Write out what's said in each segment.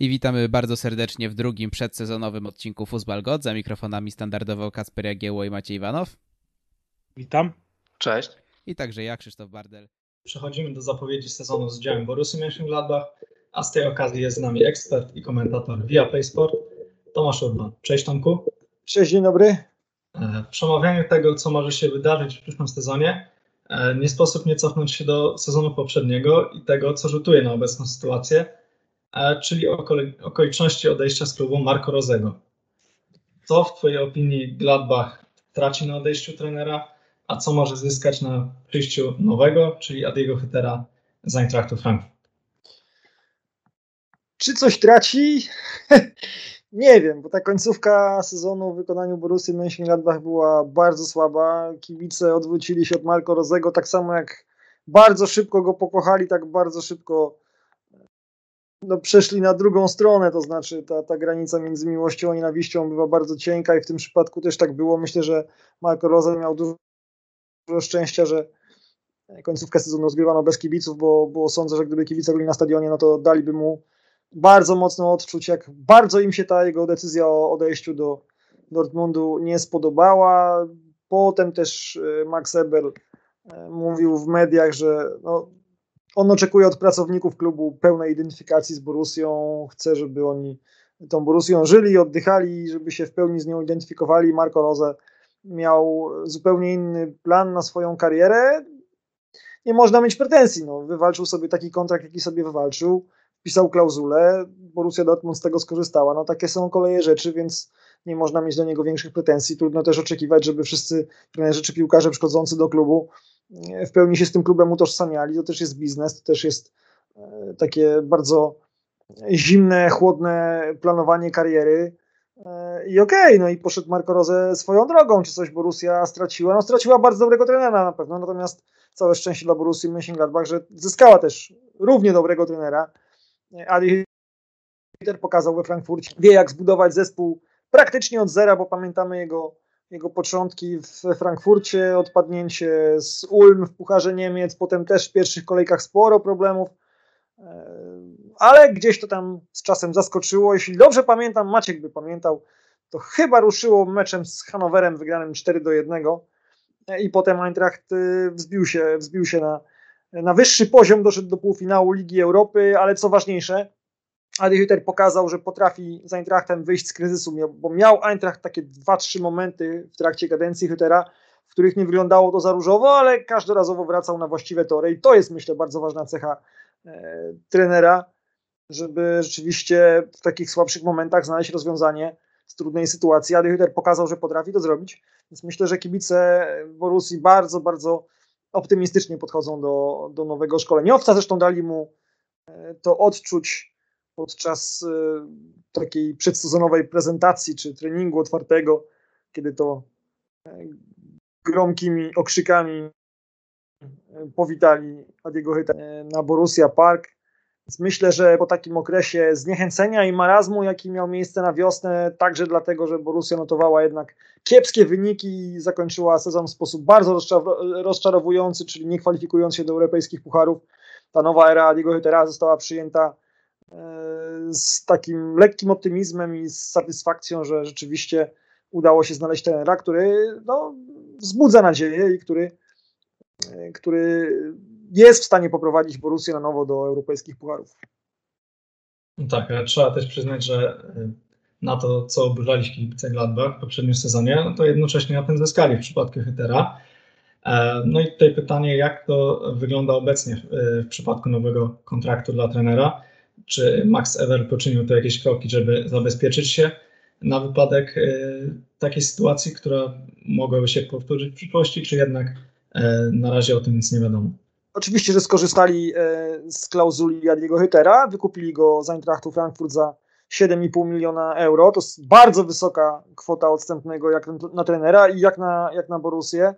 I witamy bardzo serdecznie w drugim przedsezonowym odcinku Fuzbal God. Za mikrofonami standardowo Kasper Jagiełło i Maciej Iwanow. Witam. Cześć. I także ja, Krzysztof Bardel. Przechodzimy do zapowiedzi sezonu z udziałem Borussii Mönchengladbach, a z tej okazji jest z nami ekspert i komentator via PlaySport Tomasz Urban. Cześć Tomku. Cześć, dzień dobry. E, w przemawianiu tego, co może się wydarzyć w przyszłym sezonie, e, nie sposób nie cofnąć się do sezonu poprzedniego i tego, co rzutuje na obecną sytuację, e, czyli okoliczności odejścia z klubu Marco Rozego. Co w Twojej opinii Gladbach traci na odejściu trenera, a co może zyskać na przyjściu nowego, czyli Adiego Hytera z Eintrachtu Frankfurt? Czy coś traci? Nie wiem, bo ta końcówka sezonu w wykonaniu Borussii Mönchengladbach była bardzo słaba. Kibice odwrócili się od Marco Rozego, tak samo jak bardzo szybko go pokochali, tak bardzo szybko no, przeszli na drugą stronę, to znaczy ta, ta granica między miłością a nienawiścią bywa bardzo cienka i w tym przypadku też tak było. Myślę, że Marco Rose miał dużo, dużo szczęścia, że końcówkę sezonu rozgrywano bez kibiców, bo, bo sądzę, że gdyby kibice byli na stadionie, no to daliby mu bardzo mocno odczuć, jak bardzo im się ta jego decyzja o odejściu do Dortmundu nie spodobała. Potem też e, Max Eber e, mówił w mediach, że no, on oczekuje od pracowników klubu pełnej identyfikacji z Borussią, chce, żeby oni tą Borussią żyli, oddychali, żeby się w pełni z nią identyfikowali. Marco Rose miał zupełnie inny plan na swoją karierę. Nie można mieć pretensji. No, wywalczył sobie taki kontrakt, jaki sobie wywalczył wpisał klauzulę, Borussia Dortmund z tego skorzystała. No takie są koleje rzeczy, więc nie można mieć do niego większych pretensji. Trudno też oczekiwać, żeby wszyscy trenerzy czy piłkarze przychodzący do klubu w pełni się z tym klubem utożsamiali. To też jest biznes, to też jest e, takie bardzo zimne, chłodne planowanie kariery. E, I okej, okay, no i poszedł Marco Rose swoją drogą, czy coś Borussia straciła? No straciła bardzo dobrego trenera na pewno, natomiast całe szczęście dla Borussii Mönchengladbach, że zyskała też równie dobrego trenera, Adi Hütter pokazał we Frankfurcie, wie jak zbudować zespół praktycznie od zera, bo pamiętamy jego, jego początki w Frankfurcie, odpadnięcie z Ulm w Pucharze Niemiec, potem też w pierwszych kolejkach sporo problemów, e, ale gdzieś to tam z czasem zaskoczyło. Jeśli dobrze pamiętam, Maciek by pamiętał, to chyba ruszyło meczem z Hanowerem wygranym 4 do 1 e, i potem Eintracht e, wzbił się, wzbił się na, na wyższy poziom, doszedł do półfinału Ligi Europy, ale co ważniejsze, Adi Hütter pokazał, że potrafi z Eintrachtem wyjść z kryzysu, bo miał Eintracht takie dwa, trzy momenty w trakcie kadencji Hüttera, w których nie wyglądało to za różowo, ale każdorazowo wracał na właściwe tory i to jest myślę bardzo ważna cecha e, trenera, żeby rzeczywiście w takich słabszych momentach znaleźć rozwiązanie z trudnej sytuacji. Adi Hütter pokazał, że potrafi to zrobić, więc myślę, że kibice Borussii bardzo, bardzo optymistycznie podchodzą do, do nowego szkoleniowca. Zresztą dali mu e, to odczuć podczas e, takiej przedsezonowej prezentacji czy treningu otwartego, kiedy to e, gromkimi okrzykami powitali Adiego Hyta na Borussia Park. Więc myślę, że po takim okresie zniechęcenia i marazmu, jaki miał miejsce na wiosnę, także dlatego, że Borussia notowała jednak kiepskie wyniki i zakończyła sezon w sposób bardzo rozczarowujący, czyli nie kwalifikując się do europejskich pucharów, ta nowa era Adiego Hüttera została przyjęta e, z takim lekkim optymizmem i z satysfakcją, że rzeczywiście udało się znaleźć trenera, który no, wzbudza nadzieję i który, e, który jest w stanie poprowadzić Borussię na nowo do europejskich pucharów. No tak, ale trzeba też przyznać, że y, na to, co oburzali kibice Gladbach w poprzednim sezonie, no to jednocześnie na tym zyskali w przypadku Hytera. E, no i tutaj pytanie, jak to wygląda obecnie w przypadku nowego kontraktu dla trenera? Czy Max Ever poczynił tu jakieś kroki, żeby zabezpieczyć się na wypadek y, takiej sytuacji, która mogłaby się powtórzyć w przyszłości, czy jednak e, na razie o tym nic nie wiadomo? Oczywiście, że skorzystali e, z klauzuli Jadiego Hytera, wykupili go z Eintrachtu Frankfurt za 7,5 miliona euro. To jest bardzo wysoka kwota odstępnego jak na trenera i jak na, jak na Borussię.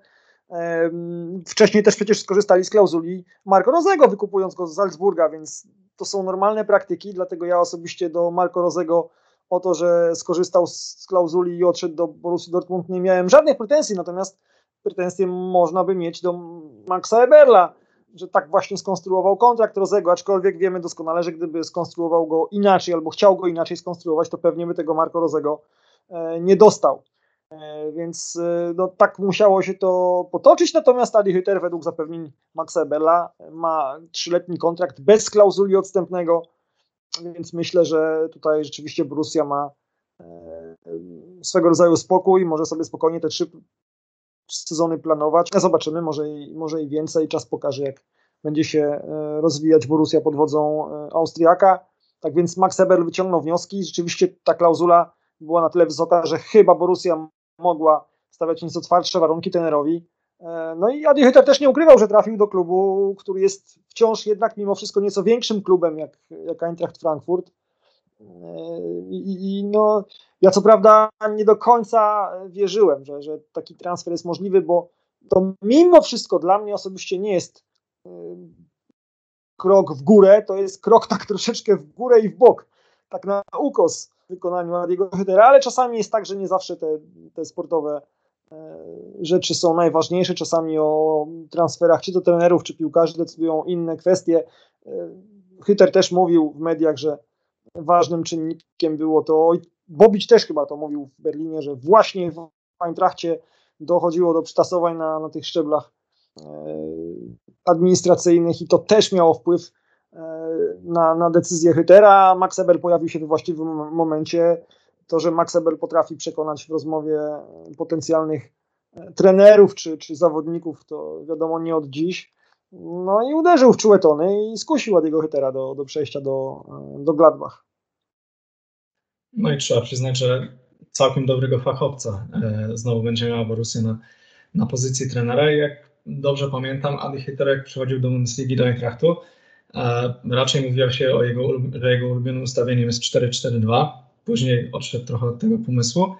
Wcześniej też przecież skorzystali z klauzuli Marco Rozego, wykupując go z Salzburga, więc to są normalne praktyki, dlatego ja osobiście do Marco Rozego o to, że skorzystał z klauzuli i odszedł do Borussii Dortmund nie miałem żadnych pretensji, natomiast pretensje można by mieć do Maxa Eberla, że tak właśnie skonstruował kontrakt Rozego, aczkolwiek wiemy doskonale, że gdyby skonstruował go inaczej albo chciał go inaczej skonstruować, to pewnie by tego Marco Rozego e, nie dostał. E, więc e, no, tak musiało się to potoczyć, natomiast Adi Hütter według zapewnień Maxa Bella ma trzyletni kontrakt bez klauzuli odstępnego, więc myślę, że tutaj rzeczywiście Borussia ma swego rodzaju spokój, może sobie spokojnie te trzy sezony planować. Zobaczymy, może i, może i więcej. Czas pokaże, jak będzie się e, rozwijać Borussia pod wodzą e, Austriaka. Tak więc Max Eberl wyciągnął wnioski. Rzeczywiście ta klauzula była na tyle wysoka, że chyba Borussia mogła stawiać nieco twardsze warunki tenerowi. E, no i Adi Hütter też nie ukrywał, że trafił do klubu, który jest wciąż jednak mimo wszystko nieco większym klubem jak, jak Eintracht Frankfurt. I, I, no, ja co prawda nie do końca wierzyłem, że, że taki transfer jest możliwy, bo to mimo wszystko dla mnie osobiście nie jest y, krok w górę, to jest krok tak troszeczkę w górę i w bok, tak na ukos wykonaniu Adiego Hydera, ale czasami jest tak, że nie zawsze te, te sportowe e, rzeczy są najważniejsze, czasami o transferach czy to trenerów, czy piłkarzy decydują inne kwestie. E, Hyter też mówił w mediach, że ważnym czynnikiem było to, Bobić też chyba to mówił w Berlinie, że właśnie w Eintrachcie dochodziło do przytasowań na, na tych szczeblach e, administracyjnych i to też miało wpływ na, na decyzję Hytera. Max Eber pojawił się we właściwym momencie. To, że Max Eber potrafi przekonać w rozmowie potencjalnych e, trenerów czy, czy zawodników, to wiadomo nie od dziś. No i uderzył w czułe tony i skusił Adiego Hytera do, do przejścia do, do Gladbach. No i trzeba przyznać, że całkiem dobrego fachowca e, znowu będzie miała Borussia na, na pozycji trenera. I jak dobrze pamiętam, Adi Hitler jak przychodził do Bundesligi do Eintrachtu, e, raczej mówiło się o jego, że jego ulubionym ustawieniem jest 4-4-2. Później odszedł trochę od tego pomysłu.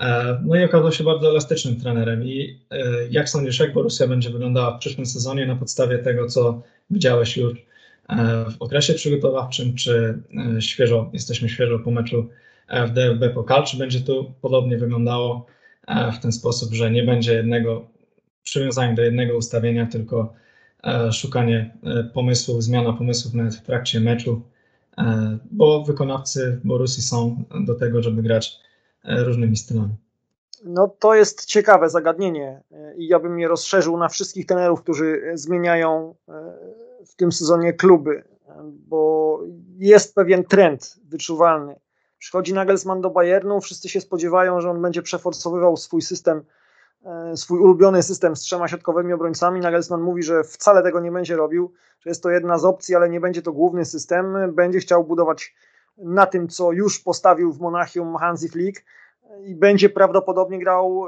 E, no i okazał się bardzo elastycznym trenerem. I jak sądzisz, jak Borussia będzie wyglądała w przyszłym sezonie na podstawie tego, co widziałeś już w okresie przygotowawczym, czy e, świeżo, jesteśmy świeżo po meczu w DFB Pokal, czy będzie to podobnie wyglądało e, w ten sposób, że nie będzie jednego przywiązania do jednego ustawienia, tylko e, szukanie pomysłów, zmiana pomysłów nawet w trakcie meczu, bo wykonawcy Borusi są do tego, żeby grać różnymi stylami. No to jest ciekawe zagadnienie i ja bym je rozszerzył na wszystkich trenerów, którzy zmieniają w tym sezonie kluby, bo jest pewien trend wyczuwalny. Przychodzi Nagelsmann do Bayernu, wszyscy się spodziewają, że on będzie przeforsowywał swój system, e, swój ulubiony system z trzema środkowymi obrońcami. Nagelsmann mówi, że wcale tego nie będzie robił, że jest to jedna z opcji, ale nie będzie to główny system. Będzie chciał budować na tym, co już postawił w Monachium Hansi Flick i będzie prawdopodobnie grał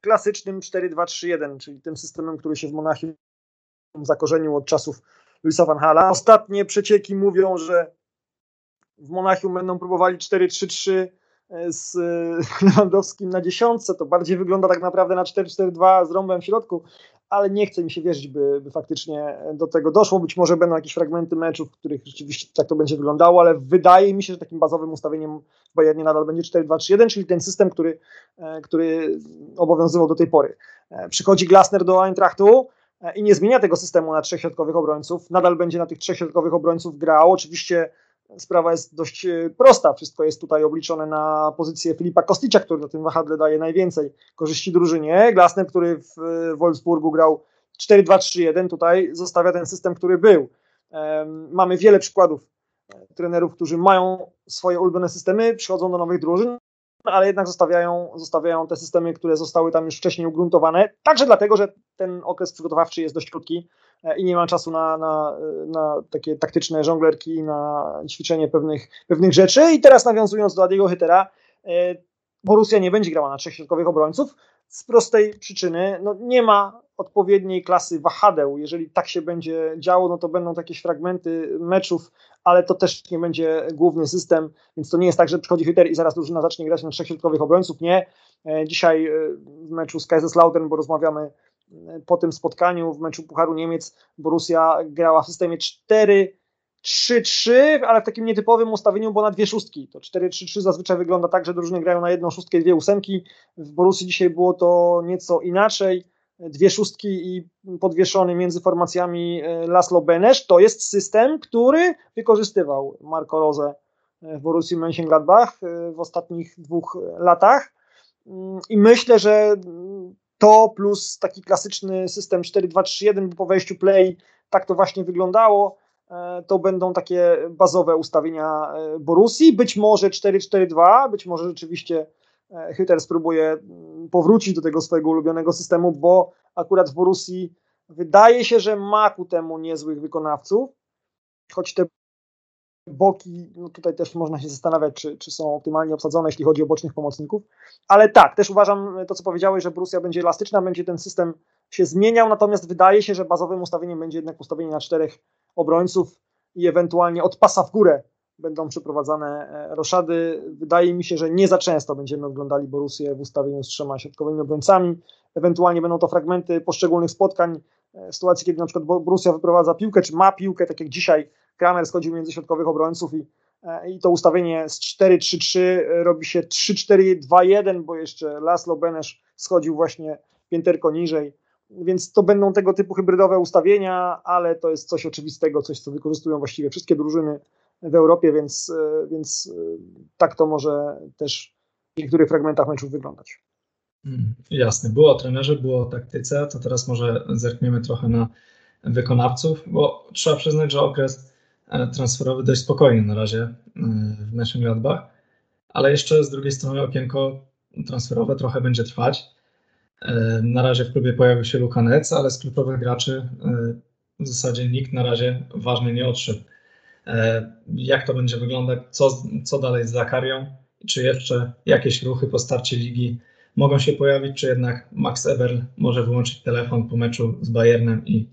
klasycznym 4-2-3-1, czyli tym systemem, który się w Monachium zakorzenił od czasów Luisa Van Hala. Ostatnie przecieki mówią, że w Monachium będą próbowali 4-3-3 e, z e, Lewandowskim na dziesiątce. To bardziej wygląda tak naprawdę na 4-4-2 z rąbem w środku, ale nie chce mi się wierzyć, by, by faktycznie do tego doszło. Być może będą jakieś fragmenty meczów, w których rzeczywiście tak to będzie wyglądało, ale wydaje mi się, że takim bazowym ustawieniem w Bayernie nadal będzie 4-2-3-1, czyli ten system, który, e, który obowiązywał do tej pory. Przychodzi Glasner do Eintrachtu, E, i nie zmienia tego systemu na trzech środkowych obrońców. Nadal będzie na tych trzech środkowych obrońców grał. Oczywiście sprawa jest dość e, prosta. Wszystko jest tutaj obliczone na pozycję Filipa Kosticza, który na tym wahadle daje najwięcej korzyści drużynie. Glasner, który w Wolfsburgu grał 4-2-3-1, tutaj zostawia ten system, który był. Mamy wiele przykładów e, trenerów, którzy mają swoje ulubione systemy, przychodzą do nowych drużyn, ale jednak zostawiają, zostawiają te systemy, które zostały tam już wcześniej ugruntowane, także dlatego, że ten okres przygotowawczy jest dość krótki e, i nie ma czasu na, na, na takie taktyczne żonglerki, na ćwiczenie pewnych, pewnych rzeczy. I teraz nawiązując do Adiego Hytera, e, Borussia nie będzie grała na trzech środkowych obrońców z prostej przyczyny, no nie ma odpowiedniej klasy wahadeł. Jeżeli tak się będzie działo, no to będą jakieś fragmenty meczów, ale to też nie będzie główny system, więc to nie jest tak, że przychodzi Hyter i zaraz drużyna zacznie grać na trzech środkowych obrońców. Nie. E, dzisiaj w meczu z Kaiserslautern, bo rozmawiamy po tym spotkaniu w meczu Pucharu Niemiec Borussia grała w systemie 4-3-3, ale w takim nietypowym ustawieniu, bo na dwie szóstki. To 4-3-3 zazwyczaj wygląda tak, że drużyny grają na jedną szóstkę i dwie ósemki. W Borussii dzisiaj było to nieco inaczej. dwie szóstki i podwieszony między formacjami Laszlo Benesz, to jest system, który wykorzystywał Marco Rose w Borussii Mönchengladbach w ostatnich dwóch latach mm, i myślę, że to plus taki klasyczny system 4-2-3-1 po wejściu play, tak to właśnie wyglądało. E, to będą takie bazowe ustawienia e, Borussii. Być może 4-4-2, być może rzeczywiście e, Hütter spróbuje mm, powrócić do tego swojego ulubionego systemu, bo akurat w Borussii wydaje się, że ma ku temu niezłych wykonawców, choć te boki, no tutaj też można się zastanawiać, czy, czy są optymalnie obsadzone, jeśli chodzi o bocznych pomocników. Ale tak, też uważam to, co powiedziałeś, że Borussia będzie elastyczna, będzie ten system się zmieniał, natomiast wydaje się, że bazowym ustawieniem będzie jednak ustawienie na czterech obrońców i ewentualnie od pasa w górę będą przeprowadzane e, roszady. Wydaje mi się, że nie za często będziemy oglądali Borussię w ustawieniu z trzema środkowymi obrońcami. Ewentualnie będą to fragmenty poszczególnych spotkań, e, w sytuacji, kiedy na przykład Borussia wyprowadza piłkę, czy ma piłkę, tak jak dzisiaj Kramer schodził między środkowych obrońców i, e, i to ustawienie z 4-3-3 robi się 3-4-2-1, bo jeszcze Laszlo Benesz schodził właśnie pięterko niżej. Więc to będą tego typu hybrydowe ustawienia, ale to jest coś oczywistego, coś co wykorzystują właściwie wszystkie drużyny w Europie, więc, e, więc e, tak to może też w niektórych fragmentach meczów wyglądać. Mm, jasne, było o trenerze, było o taktyce, to teraz może zerkniemy trochę na wykonawców, bo trzeba przyznać, że okres e, transferowy dość spokojny na razie w Mönchengladbach, ale jeszcze z drugiej strony okienko transferowe trochę będzie trwać. E, na razie w klubie pojawił się Luka Nec, ale z klubowych graczy e, w zasadzie nikt na razie ważny nie odszedł. E, jak to będzie wyglądać? Co, co dalej z Zakarią? Czy jeszcze jakieś ruchy po starcie ligi mogą się pojawić, czy jednak Max Eberl może wyłączyć telefon po meczu z Bayernem i,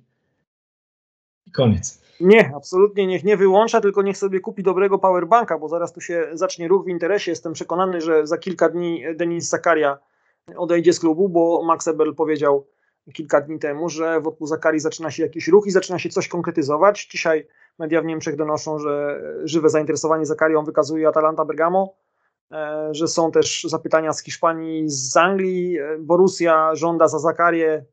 i koniec? Nie, absolutnie niech nie wyłącza, tylko niech sobie kupi dobrego powerbanka, bo zaraz tu się zacznie ruch w interesie. Jestem przekonany, że za kilka dni Denis Zakaria odejdzie z klubu, bo Max Eberl powiedział kilka dni temu, że wokół Zakari zaczyna się jakiś ruch i zaczyna się coś konkretyzować. Dzisiaj media w Niemczech donoszą, że żywe zainteresowanie Zakarią wykazuje Atalanta Bergamo, e, że są też zapytania z Hiszpanii, z Anglii. E, Borussia żąda za Zakarię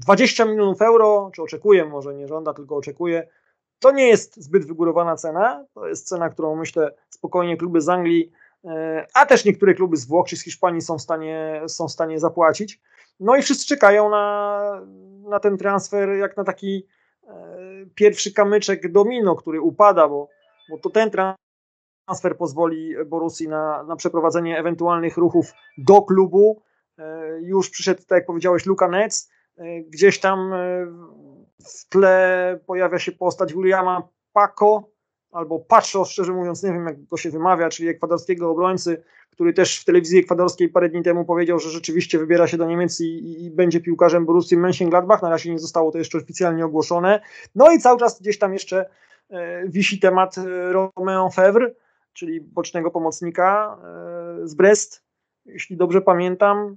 20 milionów euro, czy oczekuje, może nie żąda, tylko oczekuje. To nie jest zbyt wygórowana cena, to jest cena, którą myślę spokojnie kluby z Anglii E, a też niektóre kluby z Włoch czy z Hiszpanii są w stanie, są w stanie zapłacić. No i wszyscy czekają na, na ten transfer jak na taki e, pierwszy kamyczek domino, który upada, bo, bo to ten transfer pozwoli Borussii na, na przeprowadzenie ewentualnych ruchów do klubu. E, już przyszedł, tak jak powiedziałeś, Luka Nec. Gdzieś tam w tle pojawia się postać Williama Paco, albo Pacho, szczerze mówiąc, nie wiem jak go się wymawia, czyli ekwadorskiego obrońcy, który też w telewizji ekwadorskiej parę dni temu powiedział, że rzeczywiście wybiera się do Niemiec i, i będzie piłkarzem Borussii Mönchengladbach. Na razie nie zostało to jeszcze oficjalnie ogłoszone. No i cały czas gdzieś tam jeszcze e, wisi temat e, Romain Fevre, czyli bocznego pomocnika e, z Brest, jeśli dobrze pamiętam.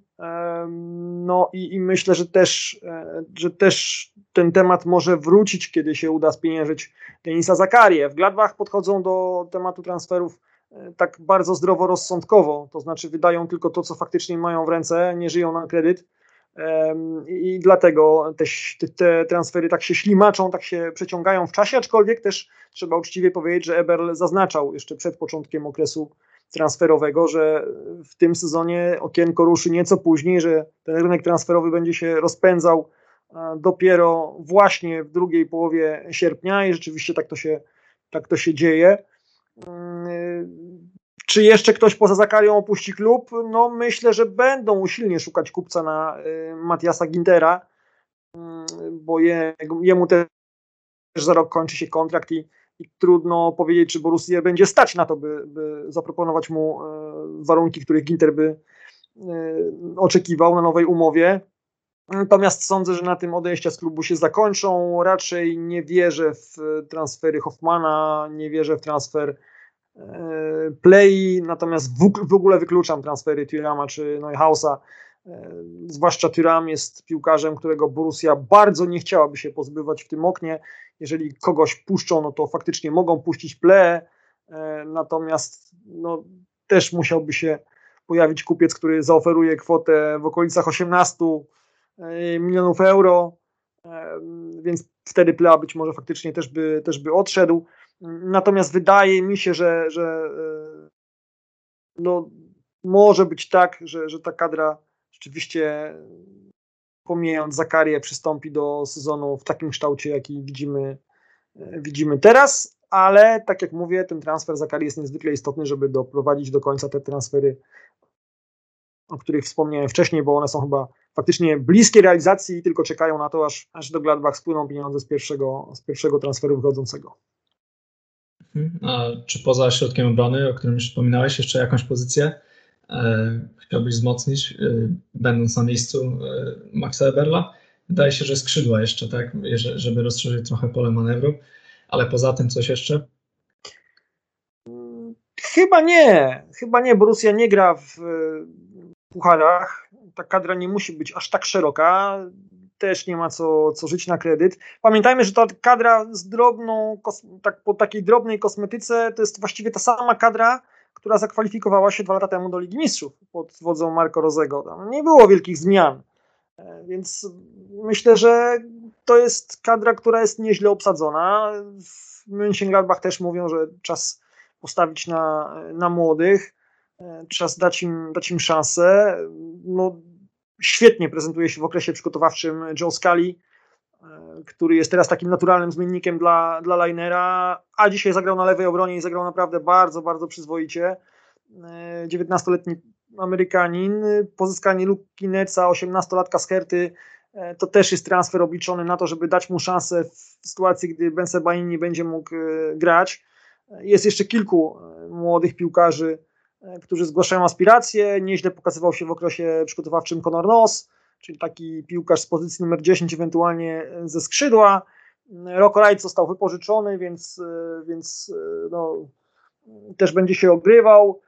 No i, i, myślę, że też, e, że też ten temat może wrócić, kiedy się uda spieniężyć Denisa Zakarię. W Gladbach podchodzą do tematu transferów e, tak bardzo zdroworozsądkowo, to znaczy wydają tylko to, co faktycznie mają w ręce, nie żyją na kredyt. I dlatego te, te transfery tak się ślimaczą, tak się przeciągają w czasie, aczkolwiek też trzeba uczciwie powiedzieć, że Eberl zaznaczał jeszcze przed początkiem okresu transferowego, że w tym sezonie okienko ruszy nieco później, że ten rynek transferowy będzie się rozpędzał dopiero właśnie w drugiej połowie sierpnia i rzeczywiście tak to się, tak to się dzieje. Czy jeszcze ktoś poza Zakarią opuści klub? No myślę, że będą usilnie szukać kupca na y, Matiasa Gintera, bo je, jemu też za rok kończy się kontrakt i i trudno powiedzieć, czy Borussia będzie stać na to, by, by zaproponować mu e, warunki, których Ginter by e, oczekiwał na nowej umowie. Natomiast sądzę, że na tym odejścia z klubu się zakończą. Raczej nie wierzę w transfery Hoffmana, nie wierzę w transfer e, Play, natomiast w, ogóle wykluczam transfery Thürama czy Neuhausa. Zwłaszcza Thuram jest piłkarzem, którego Borussia bardzo nie chciałaby się pozbywać w tym oknie jeżeli kogoś puszczą, no to faktycznie mogą puścić ple, e, natomiast no, też musiałby się pojawić kupiec, który zaoferuje kwotę w okolicach 18, milionów euro, więc wtedy Plea być może faktycznie też by, też by odszedł. Natomiast wydaje mi się, że, że no, może być tak, że, że ta kadra rzeczywiście pomijając Zakarię przystąpi do sezonu w takim kształcie, jaki widzimy, widzimy teraz, ale tak jak mówię, ten transfer Zakari jest niezwykle istotny, żeby doprowadzić do końca te transfery, o których wspomniałem wcześniej, bo one są chyba faktycznie bliskie realizacji i tylko czekają na to, aż, aż do Gladbach spłyną pieniądze z pierwszego, z pierwszego transferu wychodzącego. Mhm. A czy poza środkiem obrony, o którym już wspominałeś, jeszcze jakąś pozycję e, chciałbyś wzmocnić, e, będąc na miejscu e, Maxa Eberla? Wydaje się, że skrzydła jeszcze, tak, żeby rozszerzyć trochę pole manewru, ale poza tym coś jeszcze? Chyba nie, chyba nie. Borussia nie gra w pucharach. Ta kadra nie musi być aż tak szeroka też nie ma co, co żyć na kredyt. Pamiętajmy, że ta kadra z drobną, tak, po takiej drobnej kosmetyce to jest właściwie ta sama kadra, która zakwalifikowała się dwa lata temu do Ligi Mistrzów pod wodzą Marco Rozego. Tam nie było wielkich zmian, e, więc myślę, że to jest kadra, która jest nieźle obsadzona. W Mönchengladbach też mówią, że czas postawić na, na młodych, e, czas dać im, dać im szansę. No, świetnie prezentuje się w okresie przygotowawczym Joe e, który jest teraz takim naturalnym zmiennikiem dla, dla Linera, a dzisiaj zagrał na lewej obronie i zagrał naprawdę bardzo, bardzo przyzwoicie. 19-letni e, Amerykanin, pozyskanie Luki Neca, 18-latka z Herty, e, to też jest transfer obliczony na to, żeby dać mu szansę w sytuacji, gdy Ben Sebaini nie będzie mógł grać. Jest jeszcze kilku młodych piłkarzy, E, którzy zgłaszają aspiracje. Nieźle pokazywał się w okresie przygotowawczym Conor Noss, czyli taki piłkarz z pozycji numer 10, ewentualnie ze skrzydła. Rocco Wright został wypożyczony, więc, e, więc e, no, też będzie się ogrywał.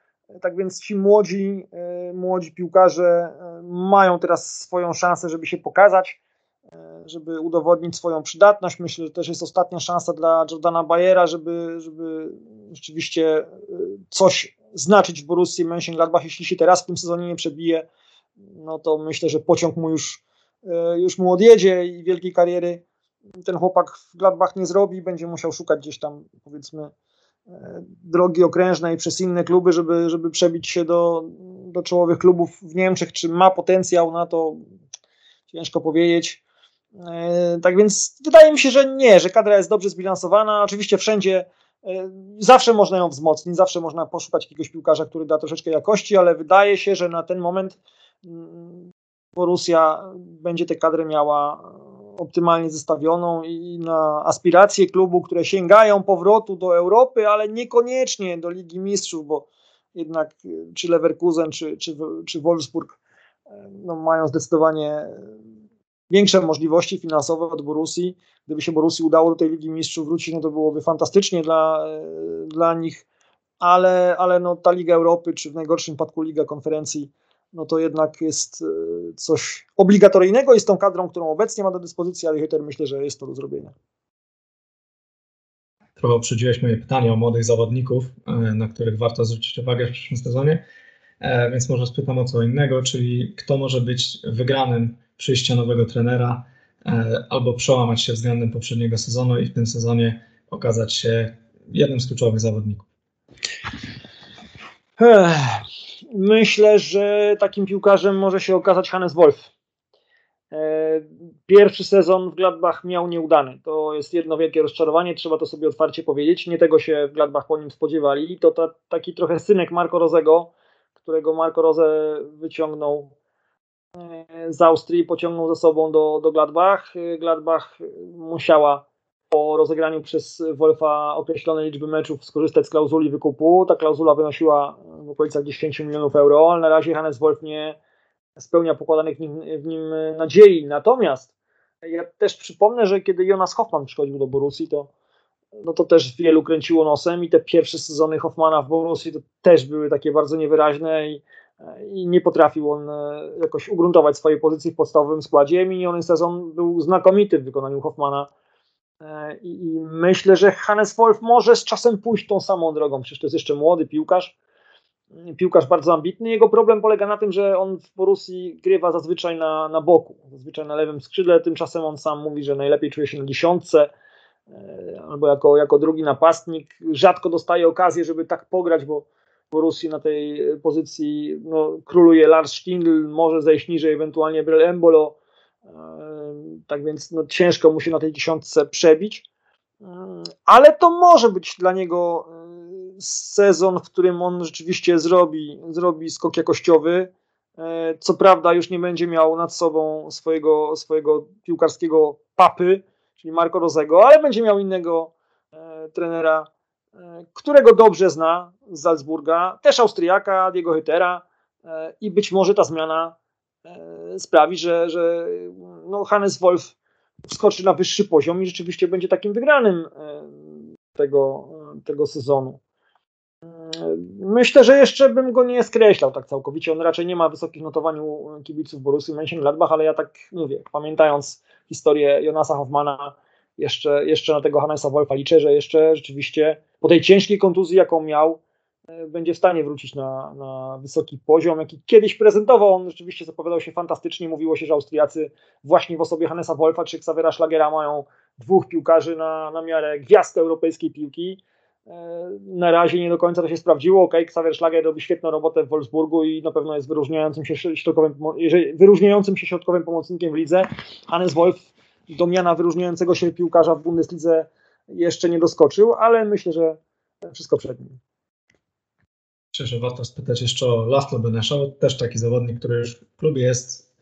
Tak więc ci młodzi, młodzi piłkarze mają teraz swoją szansę, żeby się pokazać, żeby udowodnić swoją przydatność. Myślę, że też jest ostatnia szansa dla Jordana Bayera, żeby, żeby rzeczywiście coś znaczyć w Borussii Mönchengladbach, jeśli się teraz w tym sezonie nie przebije, no to myślę, że pociąg mu już, e, już mu odjedzie i wielkiej kariery ten chłopak w Gladbach nie zrobi, będzie musiał szukać gdzieś tam powiedzmy e, drogi okrężnej przez inne kluby, żeby, żeby przebić się do, do czołowych klubów w Niemczech. Czy ma potencjał na to? Ciężko powiedzieć. E, tak więc wydaje mi się, że nie, że kadra jest dobrze zbilansowana. Oczywiście wszędzie zawsze można ją wzmocnić, zawsze można poszukać jakiegoś piłkarza, który da troszeczkę jakości, ale wydaje się, że na ten moment Borussia będzie tę kadrę miała optymalnie zestawioną i na aspiracje klubu, które sięgają powrotu do Europy, ale niekoniecznie do Ligi Mistrzów, bo jednak e, czy Leverkusen, czy, czy, czy Wolfsburg e, no, mają zdecydowanie większe możliwości finansowe od Borusi. Gdyby się Borusi udało do tej Ligi Mistrzów wrócić, no to byłoby fantastycznie dla, e, dla nich, ale, ale no ta Liga Europy, czy w najgorszym przypadku Liga Konferencji, no to jednak jest e, coś obligatoryjnego i z tą kadrą, którą obecnie ma do dyspozycji, ale Hyter myślę, że jest to do zrobienia. Trochę uprzedziłeś moje pytanie o młodych zawodników, e, na których warto zwrócić uwagę w przyszłym sezonie, więc może spytam o co innego, czyli kto może być wygranym przyjścia nowego trenera e, albo przełamać się względem poprzedniego sezonu i w tym sezonie okazać się jednym z kluczowych zawodników? Myślę, że takim piłkarzem może się okazać Hannes Wolf. E, pierwszy sezon w Gladbach miał nieudany. To jest jedno wielkie rozczarowanie, trzeba to sobie otwarcie powiedzieć. Nie tego się w Gladbach po nim spodziewali. To ta, taki trochę synek Marco Rozego, którego Marco Rose wyciągnął z Austrii pociągnął ze sobą do, do Gladbach. Gladbach musiała po rozegraniu przez Wolfa określonej liczby meczów skorzystać z klauzuli wykupu. Ta klauzula wynosiła w okolicach 10 milionów euro, ale na razie Hannes Wolf nie spełnia pokładanych w nim, nadziei. Natomiast ja też przypomnę, że kiedy Jonas Hoffman przychodził do Borussii, to, no to też wielu kręciło nosem i te pierwsze sezony Hoffmana w Borussii to też były takie bardzo niewyraźne i i nie potrafił on e, jakoś ugruntować swojej pozycji w podstawowym składzie. Miniony sezon był znakomity w wykonaniu Hoffmana i myślę, że Hannes Wolf może z czasem pójść tą samą drogą, przecież to jest jeszcze młody piłkarz, piłkarz bardzo ambitny. Jego problem polega na tym, że on w Borussii grywa zazwyczaj na, na boku, zazwyczaj na lewym skrzydle, tymczasem on sam mówi, że najlepiej czuje się na dziesiątce e, albo jako, jako drugi napastnik. Rzadko dostaje okazję, żeby tak pograć, bo w Borussii na tej pozycji no, króluje Lars Stindl, może zejść niżej ewentualnie Brel Embolo, e, tak więc no, ciężko mu się na tej dziesiątce przebić, ale to może być dla niego sezon, w którym on rzeczywiście zrobi, zrobi skok jakościowy. E, co prawda już nie będzie miał nad sobą swojego, swojego piłkarskiego papy, czyli Marco Rozego, ale będzie miał innego e, trenera, e, którego dobrze zna z Salzburga, też Austriaka, Diego Hüttera i być może ta zmiana sprawi, że, że no Hannes Wolf wskoczy na wyższy poziom i rzeczywiście będzie takim wygranym tego, tego sezonu. Myślę, że jeszcze bym go nie skreślał tak całkowicie. On raczej nie ma wysokich notowań u kibiców Borussii Mönchengladbach, ale ja tak mówię, pamiętając historię Jonasa Hoffmana, jeszcze, jeszcze na tego Hannesa Wolfa liczę, że jeszcze rzeczywiście po tej ciężkiej kontuzji, jaką miał, e, będzie w stanie wrócić na, na wysoki poziom, jaki kiedyś prezentował. On rzeczywiście zapowiadał się fantastycznie. Mówiło się, że Austriacy właśnie w osobie Hannesa Wolfa czy Xavera Schlagera mają dwóch piłkarzy na, na miarę gwiazd europejskiej piłki. E, na razie nie do końca to się sprawdziło. Ok, Xavier Schlager robi świetną robotę w Wolfsburgu i na pewno jest wyróżniającym się środkowym, wyróżniającym się środkowym pomocnikiem w lidze. Hannes Wolf do miana wyróżniającego się piłkarza w Bundeslidze jeszcze nie doskoczył, ale myślę, że wszystko przed nim. Myślę, że warto spytać jeszcze o Laszlo Benesza, też taki zawodnik, który już w klubie jest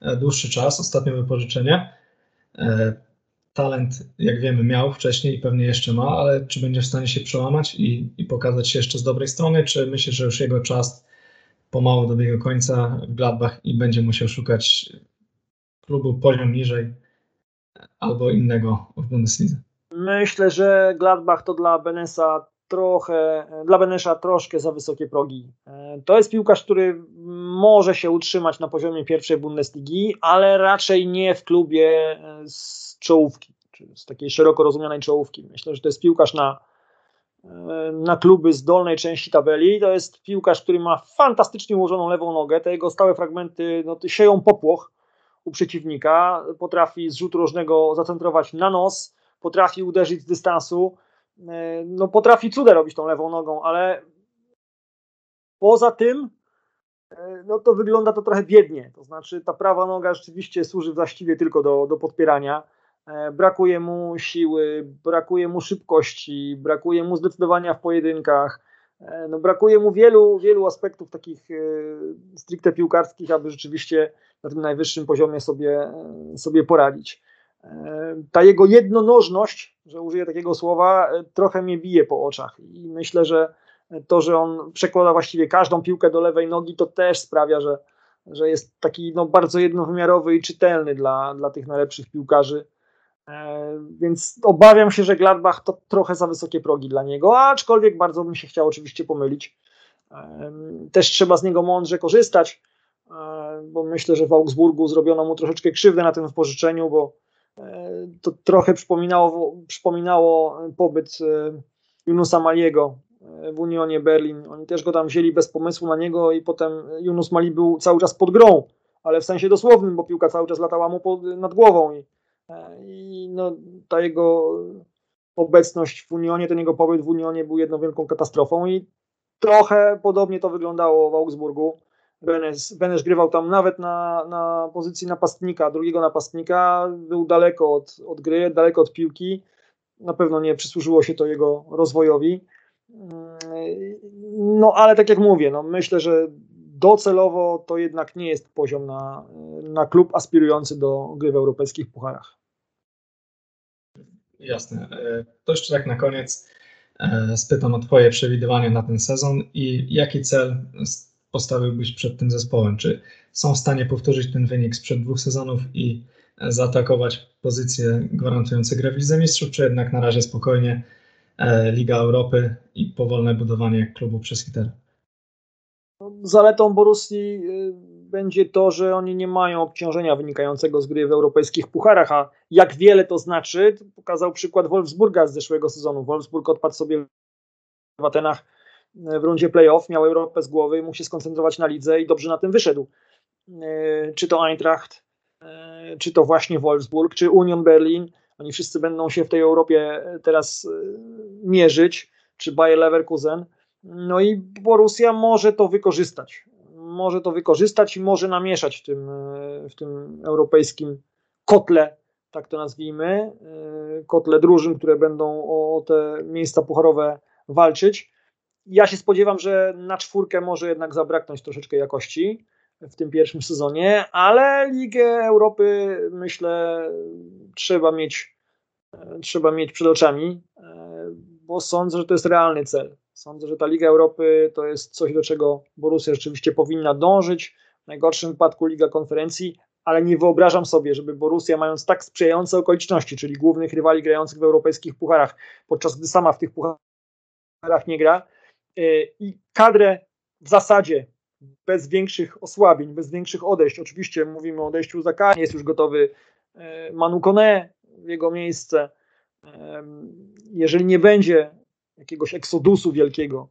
e, dłuższy czas, ostatnie wypożyczenie. E, talent, jak wiemy, miał wcześniej i pewnie jeszcze ma, ale czy będzie w stanie się przełamać i, i pokazać się jeszcze z dobrej strony, czy myślisz, że już jego czas pomału dobiega końca w Gladbach i będzie musiał szukać klubu poziom niżej albo innego w Bundeslidze? Myślę, że Gladbach to dla Benesa trochę, dla Benesza troszkę za wysokie progi. To jest piłkarz, który może się utrzymać na poziomie pierwszej Bundesligi, ale raczej nie w klubie z czołówki, czy z takiej szeroko rozumianej czołówki. Myślę, że to jest piłkarz na, e, na kluby z dolnej części tabeli. To jest piłkarz, który ma fantastycznie ułożoną lewą nogę. Te jego stałe fragmenty no, sieją popłoch u przeciwnika. Potrafi z rzutu rożnego zacentrować na nos, potrafi uderzyć z dystansu. E, no, potrafi cuda robić tą lewą nogą, ale poza tym e, no to wygląda to trochę biednie. To znaczy ta prawa noga rzeczywiście służy właściwie tylko do, do podpierania. E, brakuje mu siły, brakuje mu szybkości, brakuje mu zdecydowania w pojedynkach. No, brakuje mu wielu, wielu aspektów takich stricte piłkarskich, aby rzeczywiście na tym najwyższym poziomie sobie, sobie poradzić. Ta jego jednonożność, że użyję takiego słowa, trochę mnie bije po oczach i myślę, że to, że on przekłada właściwie każdą piłkę do lewej nogi, to też sprawia, że, że jest taki no, bardzo jednowymiarowy i czytelny dla, dla tych najlepszych piłkarzy E, więc obawiam się, że Gladbach to trochę za wysokie progi dla niego, aczkolwiek bardzo bym się chciał oczywiście pomylić. E, też trzeba z niego mądrze korzystać, e, bo myślę, że w Augsburgu zrobiono mu troszeczkę krzywdę na tym wypożyczeniu, bo to trochę przypominało, przypominało pobyt Junusa Maliego w Unionie Berlin. Oni też go tam wzięli bez pomysłu na niego i potem Junus Mali był cały czas pod grą, ale w sensie dosłownym, bo piłka cały czas latała mu pod, nad głową i i no, ta jego obecność w Unionie, ten jego pobyt w Unionie był jedną wielką katastrofą i trochę podobnie to wyglądało w Augsburgu. Benes, Benes grywał tam nawet na, na pozycji napastnika, drugiego napastnika, był daleko od, od gry, daleko od piłki. Na pewno nie przysłużyło się to jego rozwojowi. No ale tak jak mówię, no, myślę, że docelowo to jednak nie jest poziom na, na klub aspirujący do gry w europejskich pucharach. Jasne. E, to jeszcze tak na koniec e, spytam o Twoje przewidywania na ten sezon i jaki cel postawiłbyś przed tym zespołem? Czy są w stanie powtórzyć ten wynik sprzed dwóch sezonów i zaatakować pozycje gwarantujące grę w Lidze Mistrzów, czy jednak na razie spokojnie e, Liga Europy i powolne budowanie klubu przez Hitler? Zaletą Borussii y, będzie to, że oni nie mają obciążenia wynikającego z gry w europejskich pucharach, a jak wiele to znaczy, pokazał przykład Wolfsburga z zeszłego sezonu. Wolfsburg odpadł sobie w Atenach w rundzie playoff, miał Europę z głowy, mógł się skoncentrować na lidze i dobrze na tym wyszedł. Czy to Eintracht, czy to właśnie Wolfsburg, czy Union Berlin, oni wszyscy będą się w tej Europie teraz mierzyć, czy Bayer Leverkusen. No i Borussia może to wykorzystać. Może to wykorzystać i może namieszać w tym, w tym europejskim kotle, tak to nazwijmy, kotle drużyn, które będą o te miejsca pucharowe walczyć. Ja się spodziewam, że na czwórkę może jednak zabraknąć troszeczkę jakości w tym pierwszym sezonie, ale Ligę Europy myślę trzeba mieć, trzeba mieć przed oczami, bo sądzę, że to jest realny cel. Sądzę, że ta Liga Europy to jest coś, do czego Borussia rzeczywiście powinna dążyć. W najgorszym wypadku Liga Konferencji, ale nie wyobrażam sobie, żeby Borussia, mając tak sprzyjające okoliczności, czyli głównych rywali grających w europejskich pucharach, podczas gdy sama w tych pucharach nie gra, i kadrę w zasadzie bez większych osłabień, bez większych odejść. Oczywiście mówimy o odejściu Zaka, jest już gotowy y, Manu Kone w jego miejsce. Jeżeli nie będzie jakiegoś eksodusu wielkiego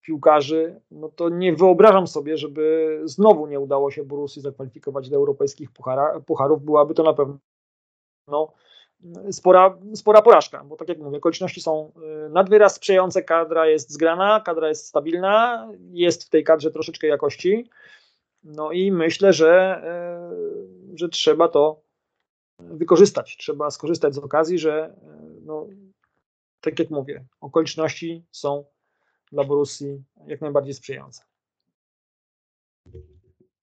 piłkarzy, no to nie wyobrażam sobie, żeby znowu nie udało się Borussii zakwalifikować do europejskich pucharów. Byłaby to na pewno no, spora, spora porażka, bo tak jak mówię, okoliczności są y, nadwyraz sprzyjające, kadra jest zgrana, kadra jest stabilna, jest w tej kadrze troszeczkę jakości, no i myślę, że, y, że trzeba to wykorzystać, trzeba skorzystać z okazji, że y, no, tak jak mówię, okoliczności są dla Borussii jak najbardziej sprzyjające.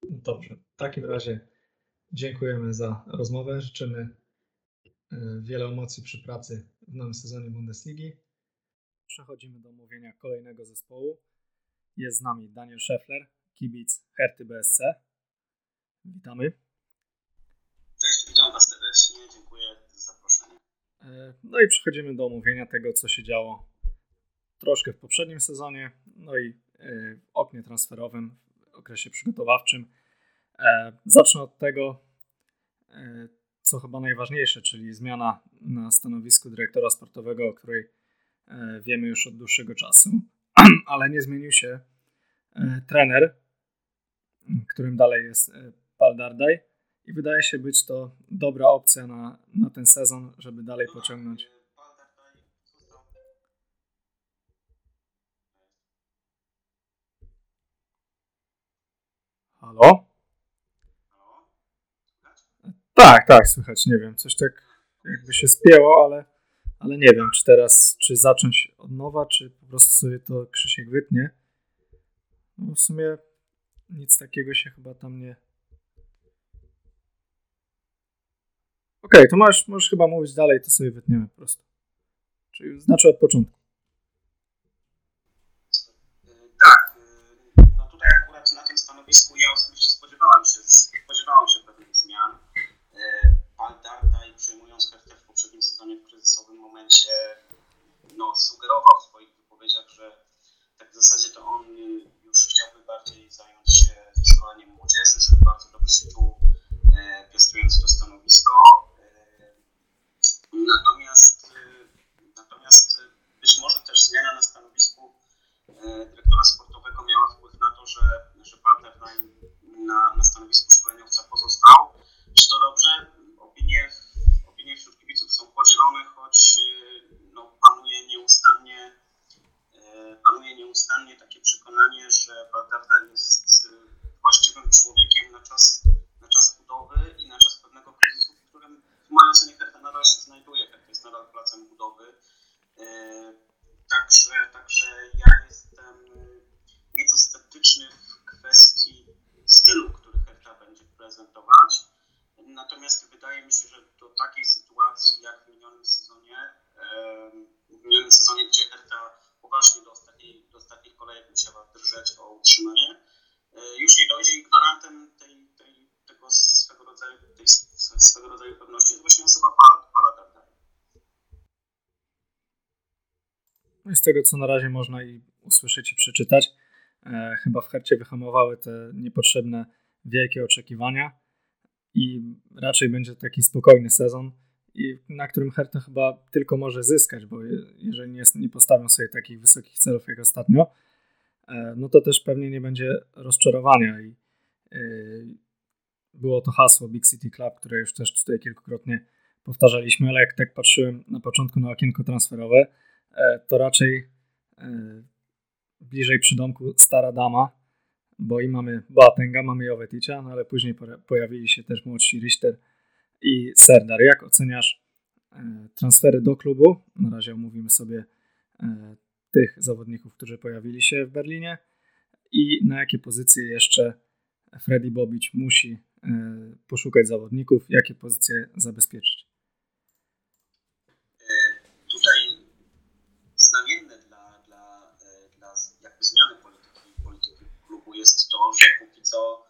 Dobrze, w takim razie dziękujemy za rozmowę. Życzymy wiele emocji przy pracy w nowym sezonie Bundesligi. Przechodzimy do omówienia kolejnego zespołu. Jest z nami Daniel Scheffler, kibic Herty BSC. Witamy. Cześć, witam Was serdecznie, dziękuję za zaproszenie. E, no i przechodzimy do omówienia tego, co się działo troszkę w poprzednim sezonie, no i e, w oknie transferowym, w okresie przygotowawczym. Zacznę od tego, co chyba najważniejsze, czyli zmiana na stanowisku dyrektora sportowego, o której wiemy już od dłuższego czasu, ale nie zmienił się trener, którym dalej jest Paul Dardaj i wydaje się być to dobra opcja na, na ten sezon, żeby dalej pociągnąć. Halo? Tak, tak, słychać, nie wiem, coś tak jakby się spięło, ale, ale nie wiem, czy teraz, czy zacząć od nowa, czy po prostu sobie to Krzysiek wytnie. No w sumie nic takiego się chyba tam nie, Okej, okay, to możesz, możesz chyba mówić dalej, to sobie wytniemy po prostu. Czyli znaczy od początku. Tak, no tutaj akurat na tym stanowisku ja osobiście spodziewałem się, spodziewałem się pewnych zmian. Przejmując Hertę w poprzednim sezonie w kryzysowym momencie no, sugerował w swoich wypowiedziach, że tak w zasadzie to on już chciałby bardziej zająć się szkoleniem młodzieży, że bardzo dobrze się czuł piastując to stanowisko. Natomiast, y, natomiast y, być może też zmiana na stanowisku y, dyrektora sportowego miała wpływ na to, że, że partner na, na, na stanowisku szkoleniowca pozostał. Czy to dobrze? Opinie, podzielone, choć no, panuje nieustannie panuje nieustannie takie przekonanie, że Valdarda jest właściwym człowiekiem na czas, na czas budowy i na czas pewnego kryzysu, w którym w mojej ocenie nadal się znajduje, Hertha jest nadal placem budowy. E, także, także ja jestem nieco sceptyczny w kwestii stylu, który Hertha będzie prezentować. Natomiast wydaje mi się, że do takiej sytuacji jak w minionym sezonie, w minionym sezonie, gdzie Hertha poważnie do ostatniej, do ostatnich kolejek musiała drżeć o utrzymanie, e, już nie dojdzie i gwarantem tej, tej, tego swego rodzaju, tej swego rodzaju pewności jest właśnie osoba Pana Dardai. No z tego, co na razie można i usłyszeć i przeczytać, e, chyba w Hercie wyhamowały te niepotrzebne wielkie oczekiwania i raczej będzie taki spokojny sezon, na którym Hertha chyba tylko może zyskać, bo jeżeli nie, nie postawią sobie takich wysokich celów jak ostatnio, no to też pewnie nie będzie rozczarowania i było to hasło Big City Club, które już też tutaj kilkukrotnie powtarzaliśmy, ale jak tak patrzyłem na początku na okienko transferowe, to raczej bliżej przy domku stara dama, bo i mamy Boatenga, mamy Jovetica, no ale później pojawili się też młodsi Richter i Serdar. Jak oceniasz e, transfery do klubu? Na razie omówimy sobie e, tych zawodników, którzy pojawili się w Berlinie i na jakie pozycje jeszcze Freddy Bobic musi e, poszukać zawodników, jakie pozycje zabezpieczyć. Że póki co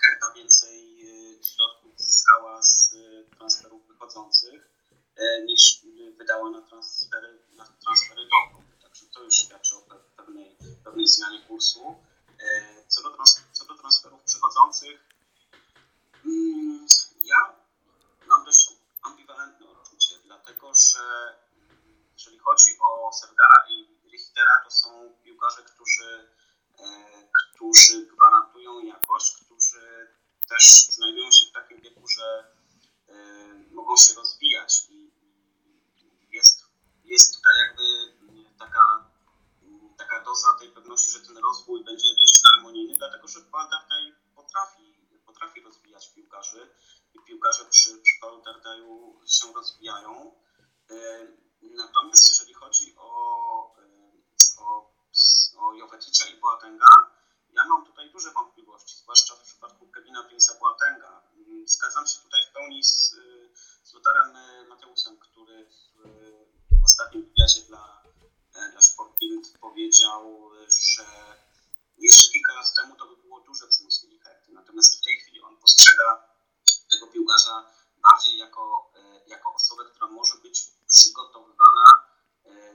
Herta więcej y, środków zyskała z y, transferów wychodzących e, niż wydała na transfery, na transfery do Także to już świadczy o pewnej, pewnej zmianie kursu. E, co do, co do transferów przychodzących, mm, ja mam dość ambiwalentne odczucie, dlatego że jeżeli chodzi o Serdara i Richtera, to są piłkarze, którzy E, którzy gwarantują jakość, którzy też znajdują się w takim wieku, że e, mogą się rozwijać i jest, jest tutaj jakby taka, taka doza tej pewności, że ten rozwój będzie dość harmonijny, dlatego że Paldardaj potrafi, potrafi rozwijać piłkarzy i piłkarze przy, przy Paldardaju się rozwijają. E, natomiast jeżeli chodzi o, o o Joveticza i Boatenga, mam tutaj duże wątpliwości, zwłaszcza w przypadku Kevina Prince'a Boatenga. Mm, zgadzam się tutaj w pełni z, z Lotarem e, Mateusem, który w ostatnim wywiadzie dla, e, dla Sportbild powiedział, że jeszcze kilka lat temu to by było duże wzmocnienie Herty, natomiast w tej chwili on postrzega tego piłkarza bardziej jako, e, jako osobę, która może być przygotowywana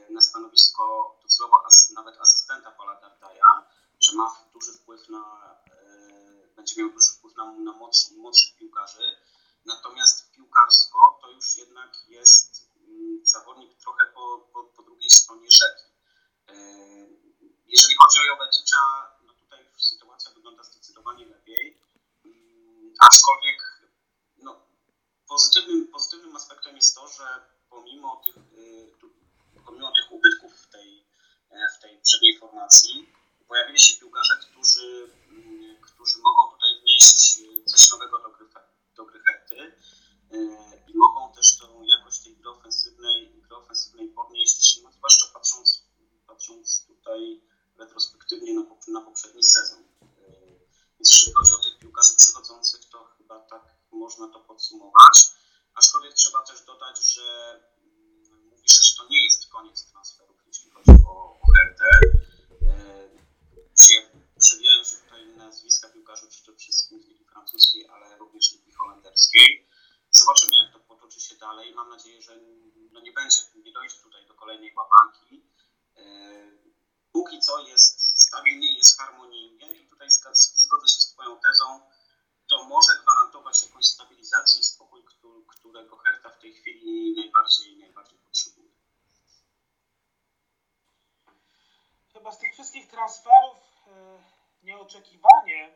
na stanowisko docelowo as, nawet asystenta Paula Dardaja, że ma duży wpływ na, e, będzie miał duży wpływ na, na młodszy, młodszych piłkarzy. Natomiast piłkarsko to już jednak jest mm, zawodnik trochę po, po, po drugiej stronie rzeki. E, jeżeli chodzi o Joveticza, no tutaj sytuacja wygląda zdecydowanie lepiej, mm, aczkolwiek no, pozytywnym, pozytywnym aspektem jest to, że pomimo tych, y, pomimo tych ubytków w tej, e, w tej przedniej formacji, pojawili się piłkarze, którzy, mm, którzy mogą tutaj wnieść e, coś nowego do gry, do gry e, i mogą też tą jakość tej gry ofensywnej, gry ofensywnej podnieść, no, zwłaszcza patrząc, patrząc tutaj retrospektywnie na, na poprzedni sezon. Więc jeżeli chodzi o tych piłkarzy przychodzących, to chyba tak można to podsumować. Aczkolwiek trzeba też dodać, że pisze, że to nie jest koniec transferów, jeśli chodzi o, o Hertę. Przewijają się tutaj nazwiska piłkarzy przede wszystkim z ligi francuskiej, ale również ligi holenderskiej. Zobaczymy, jak to potoczy się dalej. Mam nadzieję, że no nie będzie, nie dojdzie tutaj do kolejnej łapanki. E, póki co jest stabilnie, jest harmonijnie i tutaj zgodzę się z Twoją tezą, to może gwarantować jakąś stabilizację i spokój, którego Herta w tej chwili najbardziej, najbardziej potrzebuje. Chyba z tych wszystkich transferów e, nieoczekiwanie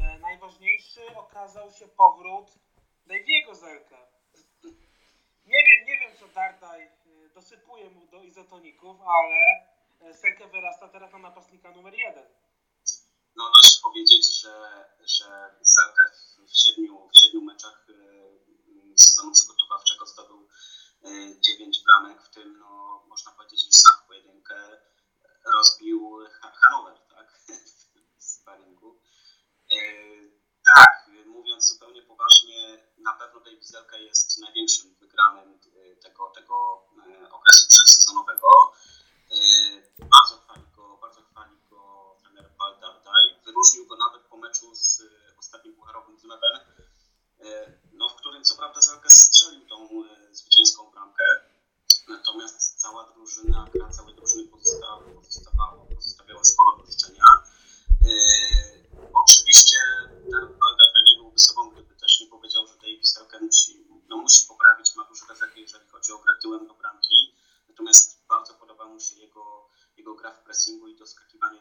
e, najważniejszy okazał się powrót Daviego Zelka. Nie wiem, nie wiem co Dardaj e, dosypuje mu do izotoników, ale Selke wyrasta teraz na napastnika numer jeden no dość powiedzieć, że, że Zelkę w siedmiu, w siedmiu meczach sezonu przygotowawczego zdobył dziewięć bramek, w tym no, można powiedzieć, że sam pojedynkę rozbił Hanover tak? w sparingu. Y, tak, mówiąc zupełnie poważnie, na pewno tej Zelka jest największym wygranym tego, tego okresu przedsezonowego. Bardzo chwali go, bardzo chwali go trener Baldardaj. Wyróżnił go nawet po meczu z ostatnim pucharowym z Leven, no, w którym co prawda Zelkę strzelił tą e, zwycięską bramkę, natomiast cała drużyna, gra całej drużyny pozostała, pozostawała, pozostawiała sporo do życzenia. E, oczywiście nie byłby sobą, gdyby też nie powiedział, że Davis Zelkę musi, no, musi poprawić, ma duże rezerwy, jeżeli chodzi o grę tyłem do bramki, natomiast bardzo podoba mu się jego, jego gra w pressingu i doskakiwanie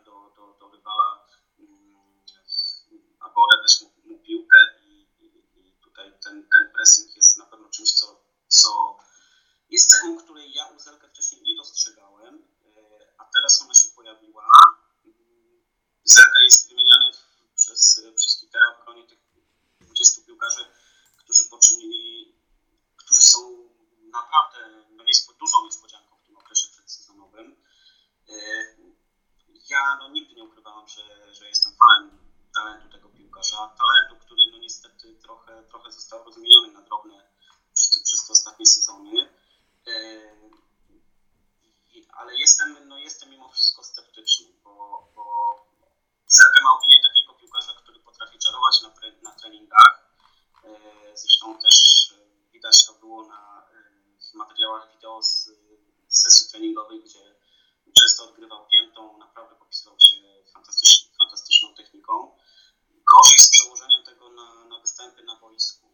ukrywam, że, że jestem fanem talentu tego piłkarza. Talentu, który no niestety trochę, trochę został rozmieniony na drobne przez, przez te ostatnie sezony. Ale jestem, no jestem mimo wszystko sceptyczny, bo, bo Sergio ma opinię takiego piłkarza, który potrafi czarować na, na treningach. Zresztą też widać to było na, w materiałach wideo z, z sesji treningowej, gdzie często odgrywał piętą, naprawdę popisywał się fantastycz, fantastyczną techniką. Gorzej z przełożeniem tego na, na występy na boisku.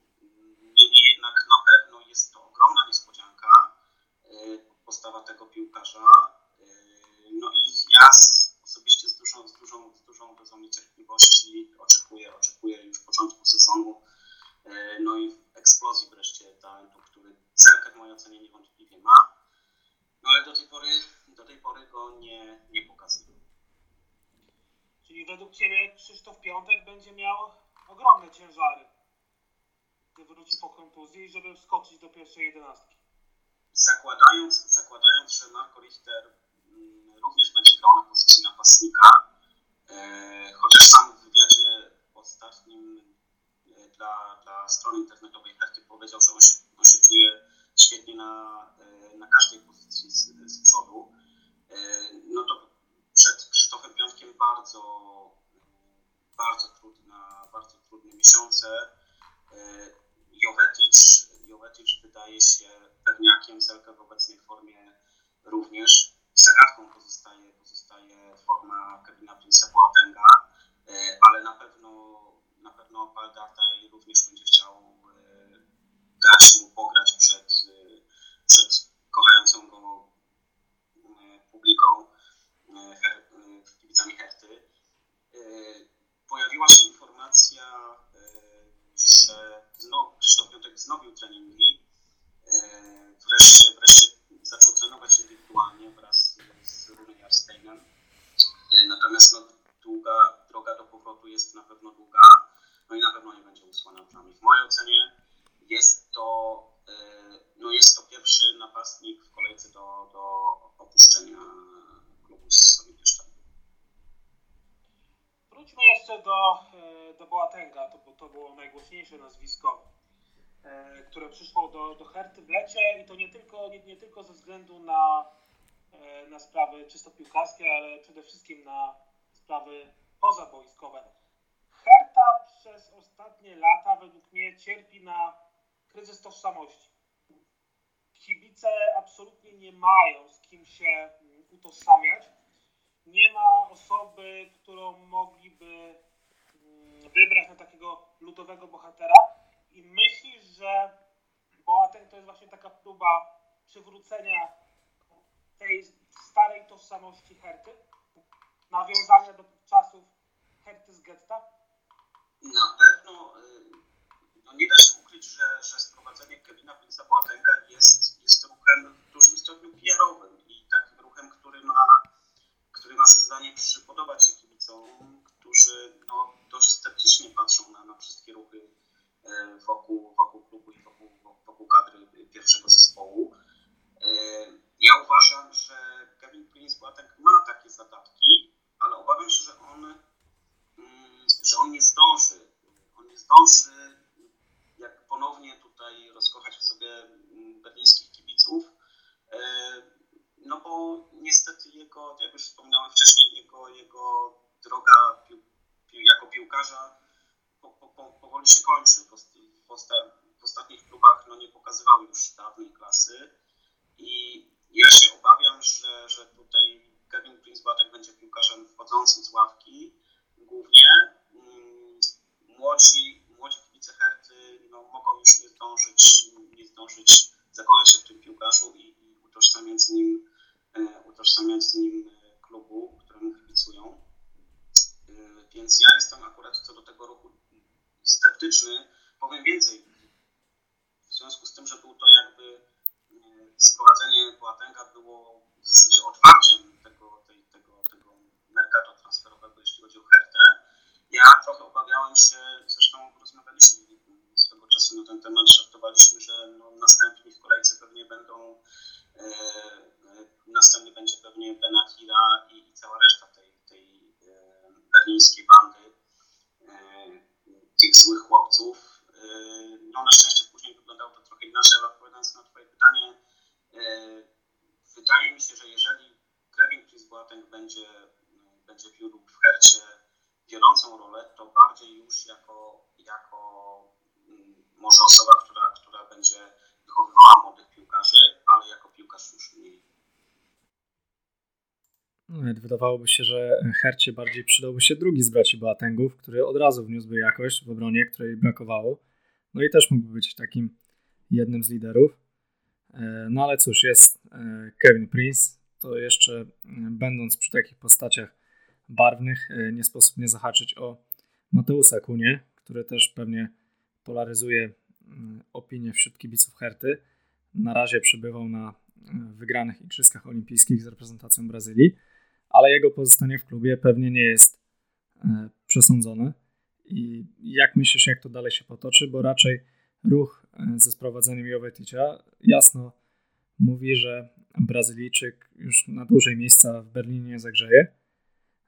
Niemniej jednak na pewno jest to ogromna niespodzianka, y, postawa tego piłkarza. Y, no i ja osobiście z dużą, z dużą, z dużą dozą niecierpliwości oczekuję, oczekuję już początku sezonu, y, no i eksplozji wreszcie talentu, który Zelkę w mojej ocenie niewątpliwie ma. No ale do tej pory, do tej pory go nie, nie pokazuje. Czyli według Ciebie Krzysztof Piątek będzie miał ogromne ciężary, gdy wróci żeby wskoczyć do pierwszej jedenastki. Zakładając, zakładając że Marco Richter mm, również będzie grał na pozycji napastnika, e, chociaż sam w wywiadzie ostatnim e, dla, dla strony internetowej Herty powiedział, że on się, on się czuje świetnie na, e, na każdej pozycji z, z przodu, e, no to przed Krzysztofem Piątkiem bardzo, bardzo, trudna, bardzo trudne miesiące. E, Jovetic, Jovetic wydaje się pewniakiem, Zelka w obecnej formie również. Zagadką pozostaje, pozostaje forma Kevina Prince'a Boatenga, ale na pewno, na pewno Baldataj również będzie chciał dać mu pograć przed, przed kochającą go e, publiką, e, e, kibicami Herty. Pojawiła się informacja, że znowu, Krzysztof Piątek wznowił treningi. Wreszcie, wreszcie zaczął trenować indywidualnie wraz z Runem Jarsteinem. Natomiast no, długa droga do powrotu jest na pewno długa, no i na pewno nie będzie usłana brzami. W mojej ocenie jest to, e, no jest to pierwszy napastnik w kolejce do, do opuszczenia klubu z Sowietsztanu. Wróćmy jeszcze do, e, do Boatenga, to, to było najgłośniejsze nazwisko, e, które przyszło do, do Herty w lecie i to nie tylko, nie, nie tylko ze względu na, na czysto piłkarskie, ale przede wszystkim na sprawy pozaboiskowe. Herta przez ostatnie lata według mnie cierpi na kryzys tożsamości. Kibice absolutnie nie mają z kim się mm, utożsamiać. Nie ma osoby, którą mogliby mm, wybrać na takiego ludowego bohatera i myślisz, że Boateng to jest właśnie taka próba przywrócenia tej starej tożsamości Herty, nawiązania do czasów Herty z getta? Na pewno y, no nie da się ukryć, że, że sprowadzenie Kevina Prince'a Boatenga jest, jest ruchem w dużym stopniu PR-owym i takim ruchem, który ma, który ma za przypodobać się kibicom, którzy no, dość sceptycznie patrzą na, na wszystkie ruchy e, wokół, wokół klubu i wokół, wokół kadry pierwszego zespołu. Ja uważam, że Kevin Prince ma takie zadatki, ale obawiam się, że on, mm, że on nie zdąży. On nie zdąży jak ponownie tutaj rozkochać w sobie mm, berlińskich kibiców. E, no bo niestety jego, jak już wspomniałem wcześniej, jego, jego droga pił, pił, jako piłkarza po, po, powoli się kończy. W ostatnich klubach no, nie pokazywał już dawnej klasy i ja się obawiam, że, że tutaj Kevin Prince Batek będzie piłkarzem wchodzącym z ławki głównie. Mm, młodzi młodzi kibice Herty no, mogą już nie zdążyć, nie zdążyć zakochać się w tym piłkarzu i, i utożsamiać z nim, e, utożsamiać z nim e, klubu, któremu kibicują. E, więc ja jestem akurat co do tego ruchu sceptyczny. Powiem więcej, w związku z tym, że był to jakby sprowadzenie Boatenga było w zasadzie otwarciem tego, tej, tego, tego mercato transferowego, jeśli chodzi o Hertę ja trochę obawiałem się, zresztą rozmawialiśmy swego czasu na ten temat, żartowaliśmy, że no, następni w kolejce pewnie będą, e, e, następny będzie pewnie Benakira i, i cała reszta tej, tej, e, berlińskiej bandy tych złych chłopców. No na szczęście później wyglądało to trochę inaczej, ale odpowiadając na twoje pytanie, wydaje mi się, że jeżeli Kevin Chris Boateng będzie, będzie wiódł w Hercie wiodącą rolę, to bardziej już jako, jako mm, może osoba, która, która będzie wychowywała młodych piłkarzy, ale jako piłkarz już mniej. Nawet wydawałoby się, że Hercie bardziej przydałby się drugi z braci Boatengów, który od razu wniósłby jakość w obronie, której brakowało. No i też mógłby być takim jednym z liderów. E, no ale cóż, jest e, Kevin Prince, to jeszcze e, będąc przy takich postaciach barwnych, nie sposób nie zahaczyć o Mateusa Kunie, który też pewnie polaryzuje opinię wśród kibiców Herty. Na razie przebywał na wygranych Igrzyskach Olimpijskich z reprezentacją Brazylii, ale jego pozostanie w klubie pewnie nie jest przesądzone. I jak myślisz, jak to dalej się potoczy? Bo raczej ruch ze sprowadzeniem Joveticza jasno mówi, że Brazylijczyk już na dłużej miejsca w Berlinie nie zagrzeje.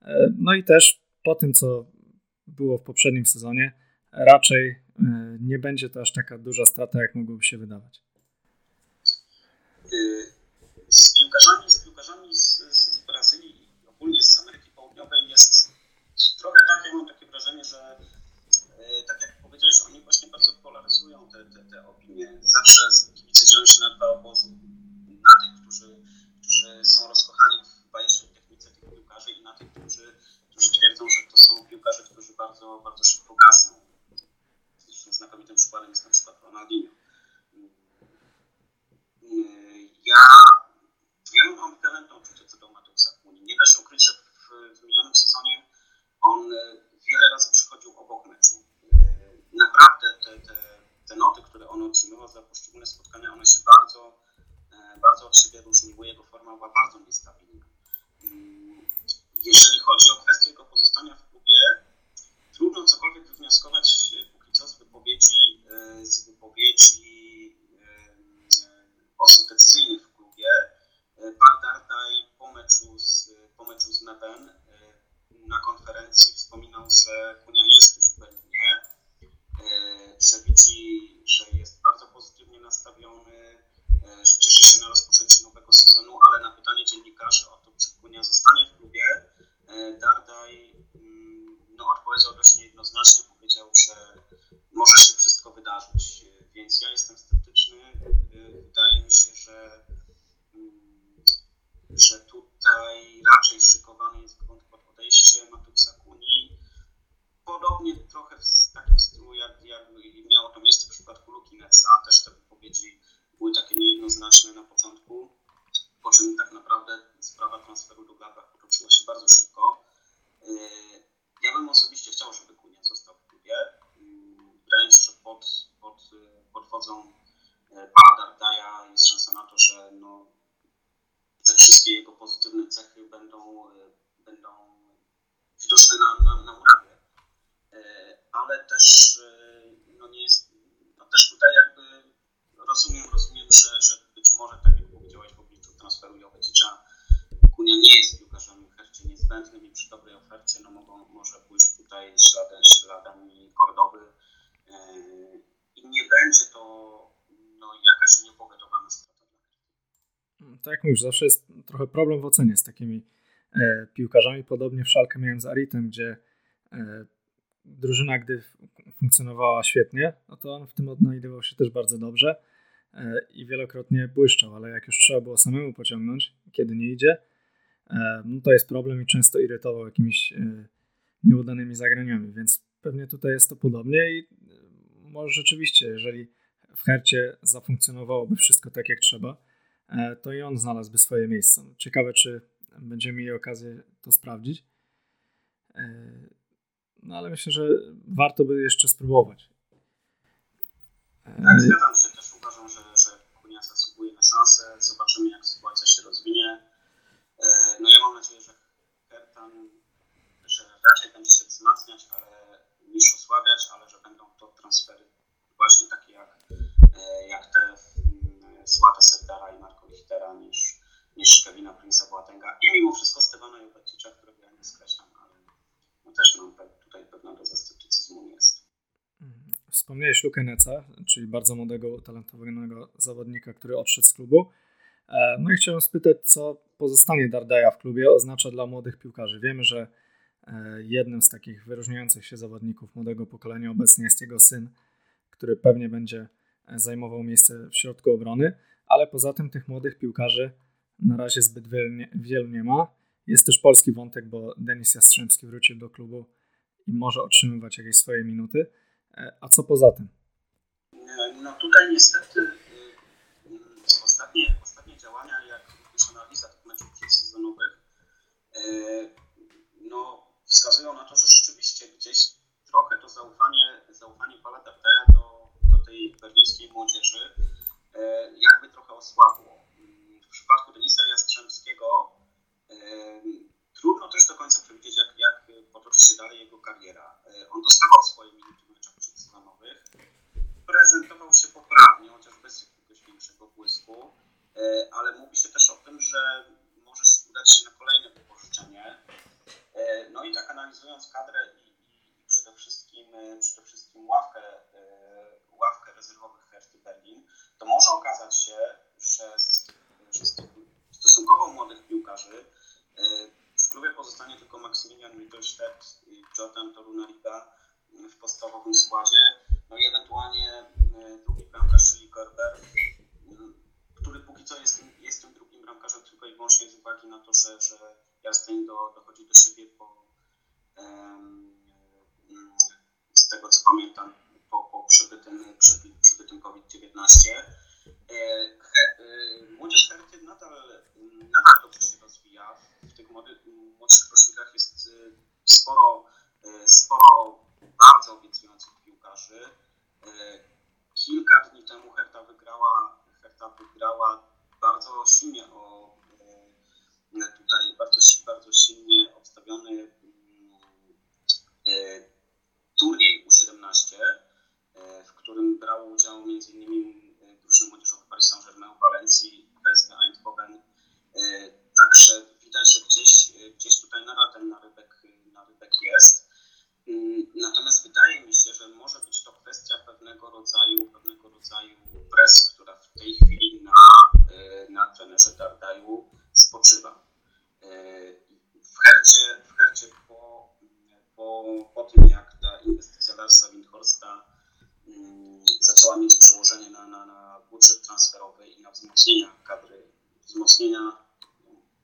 E, no i też po tym, co było w poprzednim sezonie, raczej e, nie będzie to aż taka duża strata, jak mogłoby się wydawać. Z piłkarzami, z piłkarzami z, z Brazylii, ogólnie z Ameryki Południowej jest trochę tak, ja mam takie wrażenie, że e, tak jak oni właśnie bardzo polaryzują te, te, te opinie. Zawsze kibice dzielą się na dwa obozy na tych, którzy, którzy są rozkochani w bajecznej technice tych piłkarzy i na tych, którzy, którzy twierdzą, że to są piłkarze, którzy bardzo, bardzo szybko gasną. Zresztą znakomitym przykładem jest na przykład Ronaldinho. Ja, ja mam ambiwalentną uczucie co do Mateusa Kuni. Nie da się ukryć, że w, w minionym sezonie on wiele razy przychodził obok meczu. Naprawdę te, te, te noty, które on otrzymywał za poszczególne spotkania, one się bardzo bardzo od siebie różniły, jego forma była bardzo niestabilna. Mm, jeżeli chodzi o kwestię jego pozostania w klubie, trudno cokolwiek wywnioskować póki co z wypowiedzi, e, z wypowiedzi e, osób decyzyjnych w klubie. E, pan Dardaj po meczu z, po meczu z Meben na konferencji wspominał, że Kunia jest już w Berlinie, że widzi, że jest bardzo pozytywnie nastawiony, E, że cieszy się na rozpoczęcie nowego sezonu, ale na pytanie dziennikarzy o to, czy Kunia zostanie w klubie, e, Dardaj mm, no, odpowiedział dość niejednoznacznie, powiedział, że może się wszystko wydarzyć, e, więc ja jestem sceptyczny. Wydaje mi się, że, mm, że tutaj raczej szykowany jest grunt pod odejście Mateusa Kuni. Podobnie trochę w takim stylu, jak, jak miało to miejsce w przypadku Luki Netsa, też te wypowiedzi były takie niejednoznaczne na początku, po czym tak naprawdę sprawa transferu do Gladbach potoczyła się bardzo szybko. E, ja bym osobiście chciał, żeby Kunia został w klubie. Mm, wydaje że pod, pod, pod wodzą e, pana jest szansa na to, że no, te wszystkie jego pozytywne cechy będą, e, będą widoczne na, na, na murawie. Ale też no nie jest, no też tutaj jakby rozumiem, rozumiem, że, że być może, tak jak powiedziałeś w obliczu transferu Joveticza, Kunia nie jest piłkarzem Hercie niezbędnym i przy dobrej ofercie no, mogą, może pójść tutaj śladem, śladami Kordowy yy, i nie będzie to no, jakaś niepogatowana strata Herty. Tak jak mówisz, zawsze jest trochę problem w ocenie z takimi e, piłkarzami. Podobnie w Szalkę miałem z Aritem, gdzie e, drużyna, gdy funkcjonowała świetnie, no to on w tym odnajdywał się też bardzo dobrze e, i wielokrotnie błyszczał, ale jak już trzeba było samemu pociągnąć, kiedy nie idzie, e, no to jest problem i często irytował jakimiś e, nieudanymi zagraniami, więc pewnie tutaj jest to podobnie i może rzeczywiście, jeżeli w Hercie zafunkcjonowałoby wszystko tak jak trzeba, to i on znalazłby swoje miejsce. Ciekawe, czy będziemy mieli okazję to sprawdzić. No ale myślę, że warto by jeszcze spróbować. Tak, zgadzam się. Też uważam, że, że Kunia zasługuje na szansę. Zobaczymy, jak sytuacja się rozwinie. E, no ja mam nadzieję, że Hertan, że raczej będzie się wzmacniać, ale niż osłabiać, ale że będą to transfery właśnie takie jak, e, jak te Słata Serdara i Marko Lichtera niż, niż Kevina Prince'a Boatenga i mimo wszystko Stefana Joveticza, którego ja nie skreślam, ale no też Wspomniałeś Lukę Neca, czyli bardzo młodego, talentowanego zawodnika, który odszedł z klubu. E, no i chciałem spytać, co pozostanie Dardaja w klubie oznacza dla młodych piłkarzy. Wiemy, że e, jednym z takich wyróżniających się zawodników młodego pokolenia obecnie jest jego syn, który pewnie będzie e, zajmował miejsce w środku obrony, ale poza tym tych młodych piłkarzy na razie zbyt wielu nie ma. Jest też polski wątek, bo Denis Jastrzębski wrócił do klubu i może otrzymywać jakieś swoje minuty. A co poza tym? No tutaj niestety y, ostatnie, ostatnie działania, jak również analiza tych meczów przedsezonowych, no, wskazują na to, że rzeczywiście gdzieś trochę to zaufanie, zaufanie Pala Tartaja do, do tej berlińskiej młodzieży jakby trochę osłabło. W przypadku Denisa Jastrzębskiego trudno też do końca przewidzieć, jak, jak potoczy się dalej jego kariera. On dostawał swoje minuty w meczach prezentował się poprawnie, chociaż bez jakiegoś większego błysku, ale mówi się też o tym, że może udać się na kolejne wypożyczenie. No i tak analizując kadrę i, i przede wszystkim przede wszystkim ławkę, ławkę rezerwowych Herty Berlin, to może okazać się, że z, że z stosunkowo młodych piłkarzy w klubie pozostanie tylko Maksymilian Mittelstedt i Jordan Torunariga w podstawowym składzie, no i ewentualnie drugi bramkarz, czyli Gerber, który póki co jest, jest tym drugim bramkarzem tylko i wyłącznie z uwagi na to, że, że Jarstein do, dochodzi do siebie po, z tego co pamiętam, po, po przebytym, przebytym COVID-19. Młodzież Herty nadal, nadal dobrze się rozwija. W tych młodych, młodszych rocznikach jest sporo, sporo bardzo obiecujących piłkarzy. Kilka dni temu Herta wygrała, Herta wygrała bardzo silnie o tutaj bardzo, bardzo silnie obstawiony turniej U17, w którym brało udział m.in. drużyny młodzieżowe Paris Saint-Germain, Walencji, PSV Eindhoven. Także widać, że gdzieś, gdzieś tutaj nadal ten narybek, narybek jest. Natomiast wydaje mi się, że może być to kwestia pewnego rodzaju, pewnego rodzaju presji, która w tej chwili na, na trenerze Dardaju spoczywa. W Hercie, w Hercie po, po, po tym, jak ta inwestycja Larsa Windhorsta zaczęła mieć przełożenie na, na, na budżet transferowy i na wzmocnienia kadry, wzmocnienia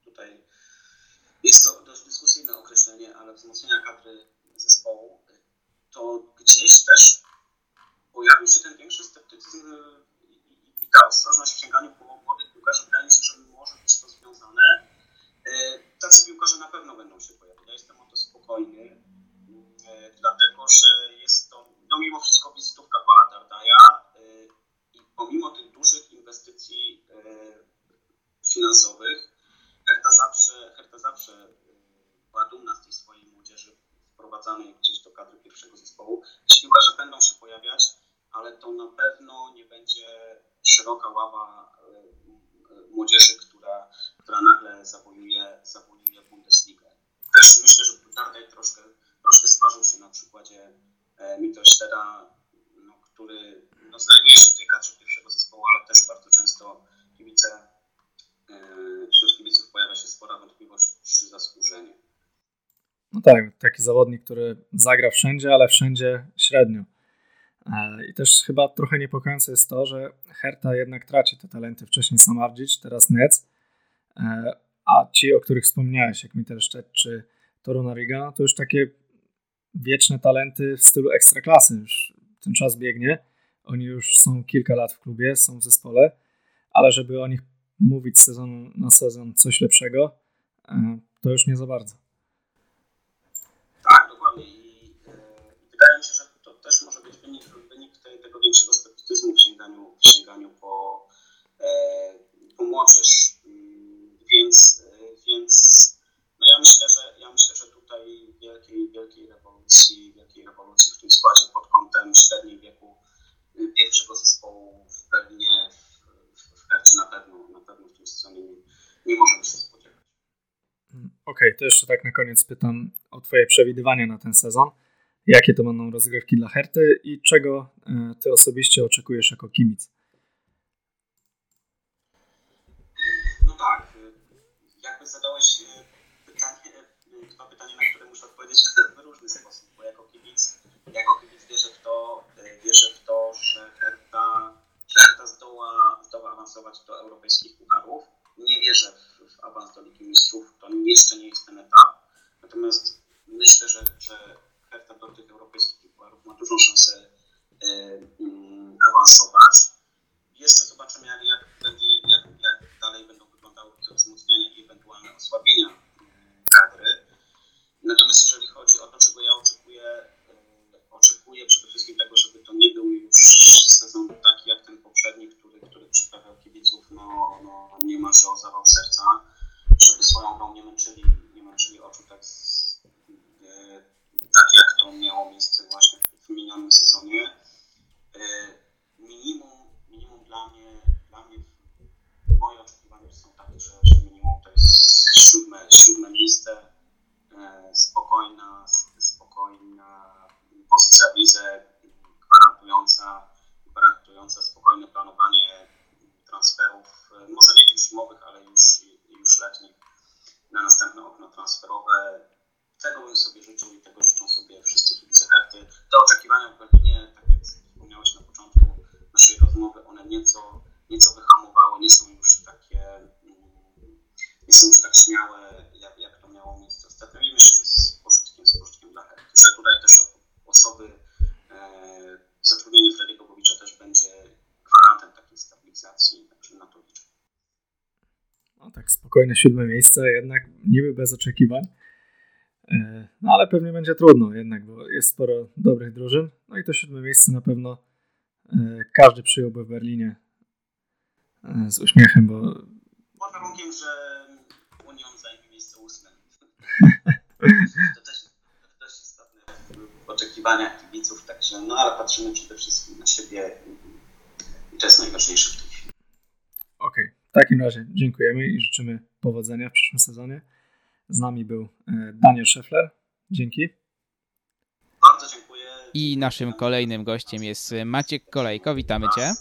tutaj jest to dość dyskusyjne określenie, ale wzmocnienia kadry zespołu, to gdzieś też pojawił się ten większy sceptycyzm i, ta ostrożność w sięganiu po młodych piłkarzy. Wydaje mi się, że może być to związane. Tacy piłkarze na pewno będą się pojawiać. Ja jestem o to spokojny, dlatego że jest to no mimo wszystko wizytówka pana Dardaja i pomimo tych dużych inwestycji finansowych, Herta zawsze, Herta zawsze była dumna z tej swojej młodzieży wprowadzanej gdzieś do kadry pierwszego zespołu. Ci piłkarze będą się pojawiać, ale to na pewno nie będzie szeroka ława młodzieży, która, która nagle zawojuje, zawojuje Bundesligę. Też myślę, że Dardaj troszkę, troszkę sparzył się na przykładzie Mittelstedta, no, który no, znajduje się w tej kadrze pierwszego zespołu, ale też bardzo często kibice, wśród kibiców pojawia się spora wątpliwość, czy zasłużenie. No tak, taki zawodnik, który zagra wszędzie, ale wszędzie średnio. I też chyba trochę niepokojące jest to, że Herta jednak traci te talenty. Wcześniej Samardzic, teraz Nec. A ci, o których wspomniałeś, jak Mittelstedt czy Torunariga, no to już takie wieczne talenty w stylu ekstraklasy. Już ten czas biegnie. Oni już są kilka lat w klubie, są w zespole, ale żeby o nich mówić z sezonu na sezon coś lepszego, to już nie za bardzo. Sięganiu, sięganiu po, po młodzież. Więc, więc no ja myślę, że ja myślę, że tutaj wielkiej, wielkiej rewolucji, wielkiej rewolucji w tym składzie pod kątem średniej wieku pierwszego zespołu w Berlinie, w, w Hercie na pewno, na pewno w tym sezonie nie, nie możemy się spodziewać. Okej, okay, to jeszcze tak na koniec pytam o Twoje przewidywania na ten sezon. Jakie to będą rozgrywki dla Herty i czego e, ty osobiście oczekujesz jako kibic? No tak, jakby zadałeś pytanie, dwa pytania, na które muszę odpowiedzieć w różny sposób, bo jako kibic, jako kibic wierzę w to, wierzę w to, że Herta, że Herta zdoła, zdoła awansować do europejskich pucharów. Nie wierzę w, w awans do Ligi Mistrzów, to jeszcze nie jest ten etap. Natomiast myślę, że, że Herta do tych europejskich pucharów ma dużą szansę e, mm, awansować. Jeszcze zobaczymy, jak, jak, będzie, jak, jak dalej będą wyglądały te wzmocnienia i ewentualne osłabienia e, kadry. Natomiast jeżeli chodzi o to, czego ja oczekuję, e, oczekuję przede wszystkim tego, żeby to nie był już sezon taki jak ten poprzedni, który, który przyprawiał kibiców no, no, niemalże o zawał serca, żeby swoją grą nie męczyli, nie męczyli oczu tak, tak jak to miało miejsce właśnie w minionym sezonie. Minimum, minimum dla mnie, dla mnie moje oczekiwania są takie, że, że minimum to jest siódme, siódme miejsce, spokojna, spokojna pozycja w gwarantująca, gwarantująca spokojne planowanie transferów, może nie tych zimowych, ale już, już letnich na następne okno transferowe. Tego bym sobie życzył i tego życzą sobie wszyscy kibice Herty. Te oczekiwania w tak jak wspomniałeś na początku naszej rozmowy, one nieco, nieco wyhamowały, nie są już takie, nie są już tak śmiałe, jak, jak to miało miejsce ostatnio. I myślę, że z pożytkiem, z pożytkiem dla Herty. Że tutaj też osoby, e, zatrudnienie Frediego Bowicza też będzie gwarantem takiej stabilizacji, także na to liczę. No tak, spokojne siódme miejsce, jednak niby bez oczekiwań. E, no ale pewnie będzie trudno jednak, bo jest sporo dobrych drużyn. No i to siódme miejsce na pewno e, każdy przyjąłby w Berlinie e, z uśmiechem, bo... Pod warunkiem, że Union zajmie miejsce ósme. To też, to też istotne w oczekiwaniach kibiców, także no ale patrzymy przede wszystkim na siebie i to jest najważniejsze w tej chwili. Okej, okay. w takim razie dziękujemy i życzymy powodzenia w przyszłym sezonie. Z nami był Daniel Szefler. Dzięki. Bardzo dziękuję. I naszym kolejnym gościem jest Maciek Kolejko. Witamy Cię.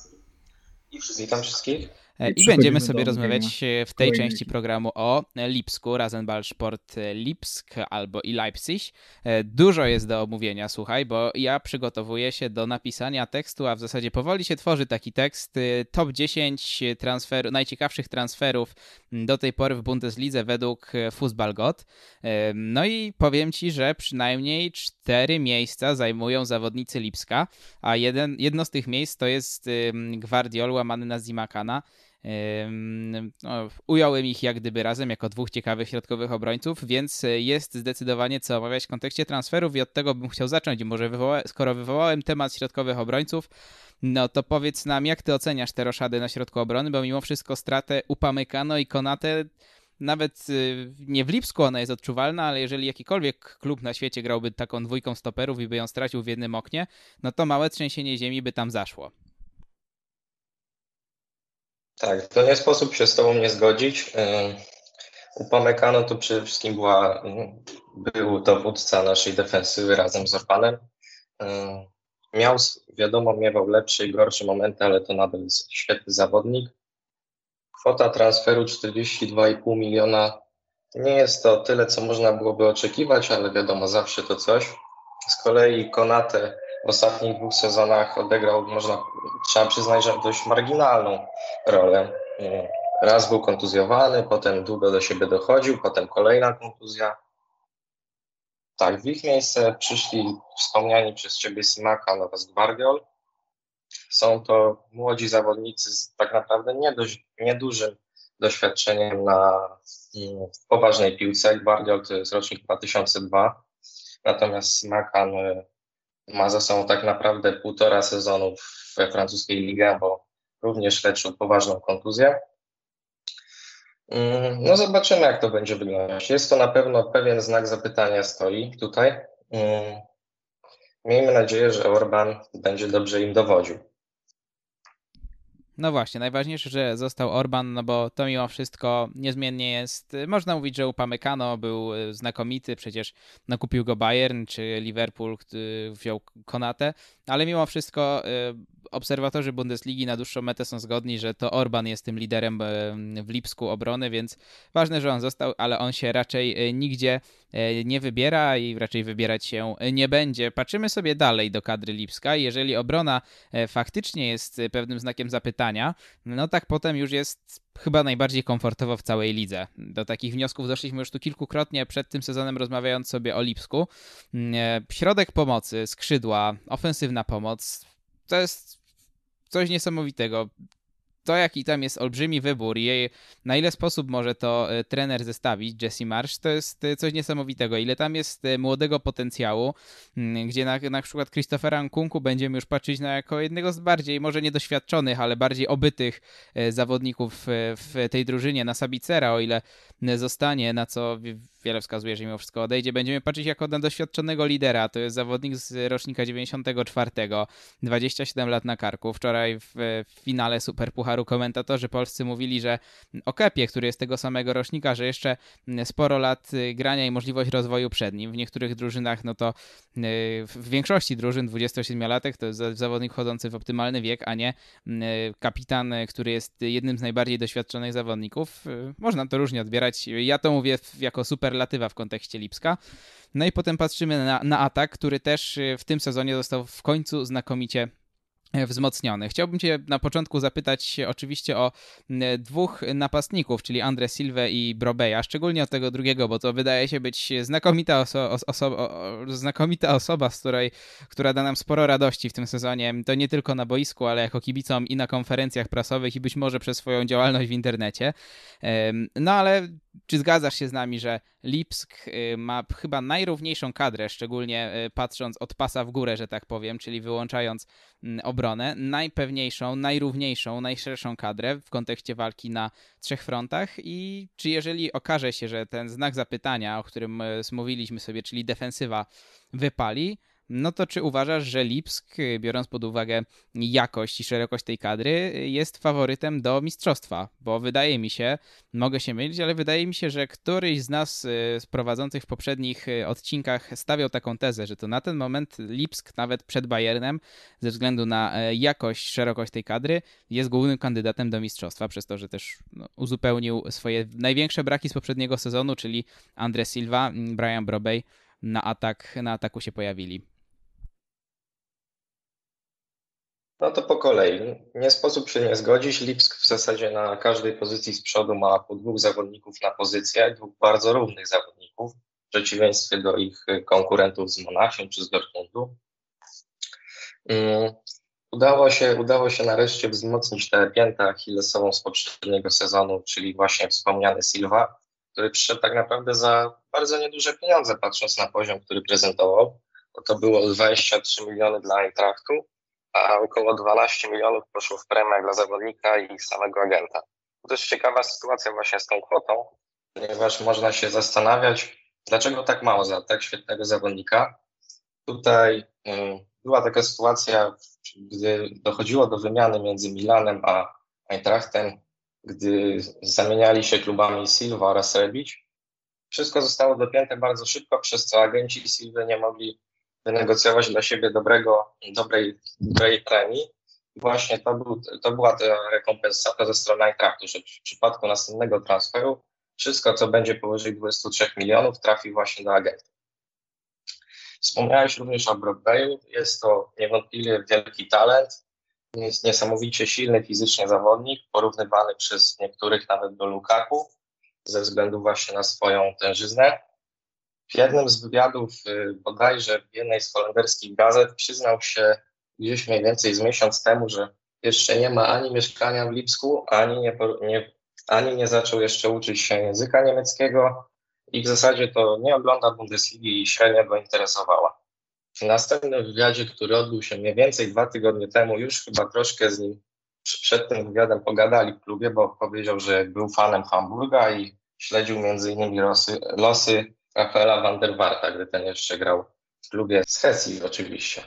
Witam wszystkich. I, I będziemy sobie rozmawiać w tej części programu o Lipsku, Rasenballsport Lipsk albo i Leipzig. Dużo jest do omówienia, słuchaj, bo ja przygotowuję się do napisania tekstu, a w zasadzie powoli się tworzy taki tekst top 10 transfer, najciekawszych transferów do tej pory w Bundeslidze według Fußballgott. No i powiem Ci, że przynajmniej cztery miejsca zajmują zawodnicy Lipska, a jeden, jedno z tych miejsc to jest Gwardiol łamany na Zimakana. No, ująłem ich jak gdyby razem jako dwóch ciekawych środkowych obrońców, więc jest zdecydowanie co omawiać w kontekście transferów i od tego bym chciał zacząć. Może wywoła skoro wywołałem temat środkowych obrońców, no to powiedz nam, jak ty oceniasz te roszady na środku obrony, bo mimo wszystko stratę Upamecano i Konate nawet nie w Lipsku ona jest odczuwalna, ale jeżeli jakikolwiek klub na świecie grałby taką dwójką stoperów i by ją stracił w jednym oknie, no to małe trzęsienie ziemi by tam zaszło. Tak, to nie sposób się z Tobą nie zgodzić. Upamecano to przede wszystkim była, był dowódca naszej defensywy razem z Orbanem. Miał, wiadomo, miewał lepsze i gorsze momenty, ale to nadal jest świetny zawodnik. Kwota transferu 42,5 miliona nie jest to tyle, co można byłoby oczekiwać, ale wiadomo, zawsze to coś. Z kolei Konate w ostatnich dwóch sezonach odegrał, można, trzeba przyznać, że dość marginalną rolę. Raz był kontuzjowany, potem długo do siebie dochodził, potem kolejna kontuzja. Tak, w ich miejsce przyszli wspomniani przez Ciebie Simaka oraz Gwardiol. Są to młodzi zawodnicy z tak naprawdę nie dość, niedużym doświadczeniem na w poważnej piłce. Gwardiol to jest rocznik 2002, natomiast Simakan ma za sobą tak naprawdę półtora sezonu we francuskiej lidze, bo również leczył poważną kontuzję. Mm, no zobaczymy, jak to będzie wyglądać. Jest to na pewno pewien znak zapytania stoi tutaj. Mm, miejmy nadzieję, że Orban będzie dobrze im dowodził. No właśnie, najważniejsze, że został Orban, no bo to mimo wszystko niezmiennie jest, można mówić, że Upamecano był e, znakomity, przecież no, kupił go Bayern czy Liverpool, wziął Konate, ale mimo wszystko e, obserwatorzy Bundesligi na dłuższą metę są zgodni, że to Orban jest tym liderem e, w Lipsku obrony, więc ważne, że on został, ale on się raczej nigdzie nie wybiera i raczej wybierać się nie będzie. Patrzymy sobie dalej do kadry Lipska. Jeżeli obrona faktycznie jest pewnym znakiem zapytania, no tak potem już jest chyba najbardziej komfortowo w całej lidze. Do takich wniosków doszliśmy już tu kilkukrotnie przed tym sezonem, rozmawiając sobie o Lipsku. Mm, środek pomocy, skrzydła, ofensywna pomoc to jest coś niesamowitego to, jaki tam jest olbrzymi wybór i na ile sposób może to e, trener zestawić, Jesse Marsh, to jest e, coś niesamowitego. Ile tam jest e, młodego potencjału, mm, gdzie na, na przykład Christophera Nkunku będziemy już patrzeć na jako jednego z bardziej, może niedoświadczonych, ale bardziej obytych zawodników w tej drużynie, na Sabicera, o ile zostanie, na co wiele wskazuje, że mimo wszystko odejdzie. Będziemy patrzeć jako na doświadczonego lidera. To jest zawodnik z rocznika 94, 27 lat na karku. Wczoraj w finale Superpucharu komentatorzy polscy mówili, że o Kepie, który jest tego samego rocznika, że jeszcze sporo lat grania i możliwość rozwoju przed nim. W niektórych drużynach, no to y, w większości drużyn 27-latek to jest zawodnik wchodzący w optymalny wiek, a nie y, kapitan, który jest jednym z najbardziej doświadczonych zawodników. Y, można to różnie odbierać. Ja to mówię jako super superlatywa w kontekście Lipska. No i potem patrzymy na, na atak, który też y, w tym sezonie został w końcu znakomicie E, wzmocniony. Chciałbym Cię na początku zapytać oczywiście o dwóch napastników, czyli Andre Silva i Brobeja, szczególnie o tego drugiego, bo to wydaje się być znakomita, oso oso znakomita osoba, z której, która da nam sporo radości w tym sezonie. To nie tylko na boisku, ale jako kibicom i na konferencjach prasowych i być może przez swoją działalność w internecie. No ale czy zgadzasz się z nami, że Lipsk y, ma chyba najrówniejszą kadrę, szczególnie y, patrząc od pasa w górę, że tak powiem, czyli wyłączając mm, obronę, najpewniejszą, najrówniejszą, najszerszą kadrę w kontekście walki na trzech frontach? I czy jeżeli okaże się, że ten znak zapytania, o którym y, mówiliśmy sobie, czyli defensywa wypali, no to czy uważasz, że Lipsk, biorąc pod uwagę jakość i szerokość tej kadry, jest faworytem do mistrzostwa? Bo wydaje mi się, mogę się mylić, ale wydaje mi się, że któryś z nas z prowadzących w poprzednich odcinkach stawiał taką tezę, że to na ten moment Lipsk, nawet przed Bayernem, ze względu na e, jakość, szerokość tej kadry, jest głównym kandydatem do mistrzostwa, przez to, że też no, uzupełnił swoje największe braki z poprzedniego sezonu, czyli Andre Silva, Brian Brobey na atak, na ataku się pojawili. No to po kolei. Nie sposób się nie zgodzić. Lipsk w zasadzie na każdej pozycji z przodu ma po dwóch zawodników na pozycję, dwóch bardzo równych zawodników, w przeciwieństwie do ich konkurentów z Monachium czy z Dortmundu. Um, udało się, udało się nareszcie wzmocnić tę piętę achillesową z poprzedniego sezonu, czyli właśnie wspomniany Silva, który przyszedł tak naprawdę za bardzo nieduże pieniądze, patrząc na poziom, który prezentował. Bo to było 23 miliony dla Eintrachtu, a około 12 milionów poszło w premię dla zawodnika i samego agenta. Jest ciekawa sytuacja właśnie z tą kwotą, ponieważ można się zastanawiać, dlaczego tak mało za tak świetnego zawodnika. Tutaj um, była taka sytuacja, gdy dochodziło do wymiany między Milanem a Eintrachtem, gdy zamieniali się klubami Silva oraz Rebic. Wszystko zostało dopięte bardzo szybko, przez co agenci Silva nie mogli wynegocjować dla siebie dobrego, dobrej, dobrej premii. Właśnie to, był, to była ta rekompensata ze strony Eintrachtu, że w przypadku następnego transferu wszystko, co będzie powyżej 23 milionów, trafi właśnie do agenta. Wspomniałeś również o Broadwayu. Jest to niewątpliwie wielki talent. Jest niesamowicie silny fizycznie zawodnik, porównywany przez niektórych nawet do Lukaku, ze względu właśnie na swoją tężyznę. W jednym z wywiadów, y, bodajże w jednej z holenderskich gazet, przyznał się gdzieś mniej więcej z miesiąc temu, że jeszcze nie ma ani mieszkania w Lipsku, ani nie, nie, ani nie zaczął jeszcze uczyć się języka niemieckiego i w zasadzie to nie ogląda Bundesligi i średnio go interesowała. W następnym wywiadzie, który odbył się mniej więcej dwa tygodnie temu, już chyba troszkę z nim przed tym wywiadem pogadali w klubie, bo powiedział, że był fanem Hamburga i śledził między innymi losy, losy Rafaela van der Warta, gdy ten jeszcze grał w klubie z Hesji oczywiście.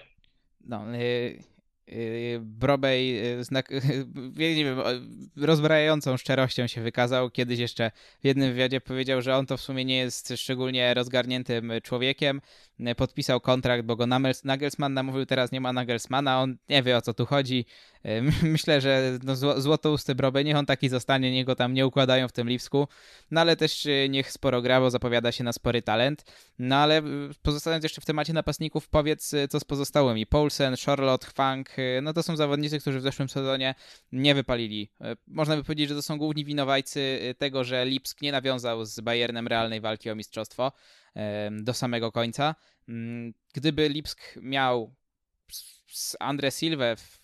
No, y, Y, Brobej y, znak, nie wiem, rozbrajającą szczerością się wykazał. Kiedyś jeszcze w jednym wywiadzie powiedział, że on to w sumie nie jest szczególnie rozgarniętym człowiekiem. Podpisał kontrakt, bo go Nagelsmann namówił, teraz nie ma Nagelsmana, on nie wie o co tu chodzi. Myślę, że no, złotousty Brobej, niech on taki zostanie, niech go tam nie układają w tym Lipsku, no ale też niech sporo gra, bo zapowiada się na spory talent. No ale pozostając jeszcze w temacie napastników, powiedz co z pozostałymi. Paulsen, Charlotte, Hwang, no to są zawodnicy, którzy w zeszłym sezonie nie wypalili. E, można by powiedzieć, że to są główni winowajcy e, tego, że Lipsk nie nawiązał z Bayernem realnej walki o mistrzostwo do samego końca. Mm, gdyby Lipsk miał Andre Silve w,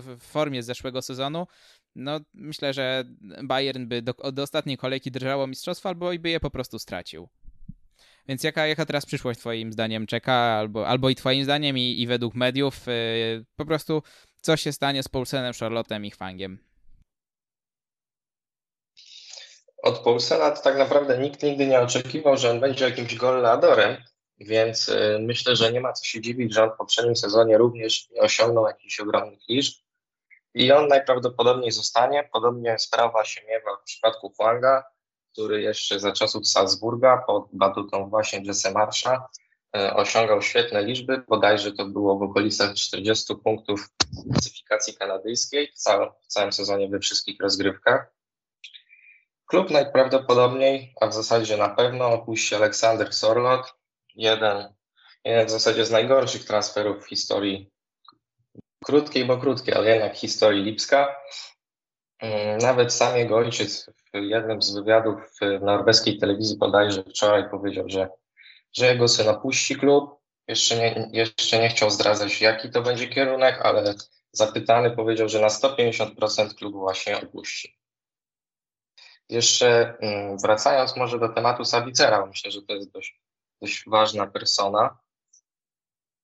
w formie z zeszłego sezonu, no myślę, że Bayern by do, do ostatniej kolejki drżało mistrzostwo albo i by je po prostu stracił. Więc jaka, jaka teraz przyszłość twoim zdaniem czeka, albo, albo i twoim zdaniem i, i według mediów, yy, po prostu co się stanie z Paulsenem, Charlottem i Hwangiem? Od Paulsena to tak naprawdę nikt nigdy nie oczekiwał, że on będzie jakimś goleadorem, więc yy, myślę, że nie ma co się dziwić, że on w poprzednim sezonie również nie osiągnął jakichś ogromnych liczb i on najprawdopodobniej zostanie. Podobnie sprawa się miewa w przypadku Hwanga który jeszcze za czasów Salzburga pod batutą właśnie Jesse Marsha e, osiągał świetne liczby, bodajże to było w okolicach 40 punktów w klasyfikacji kanadyjskiej w całym, w całym sezonie we wszystkich rozgrywkach. Klub najprawdopodobniej, a w zasadzie na pewno opuści Aleksander Sorlot, jeden, jeden w zasadzie z najgorszych transferów w historii krótkiej, bo krótkiej, ale jednak historii Lipska. Mm, nawet sam jego ojciec w jednym z wywiadów w norweskiej telewizji bodajże wczoraj powiedział, że, że jego syn opuści klub. Jeszcze nie, jeszcze nie chciał zdradzać, jaki to będzie kierunek, ale zapytany powiedział, że na 150% klubu właśnie opuści. Jeszcze mm, wracając może do tematu Sabicera, myślę, że to jest dość, dość ważna persona.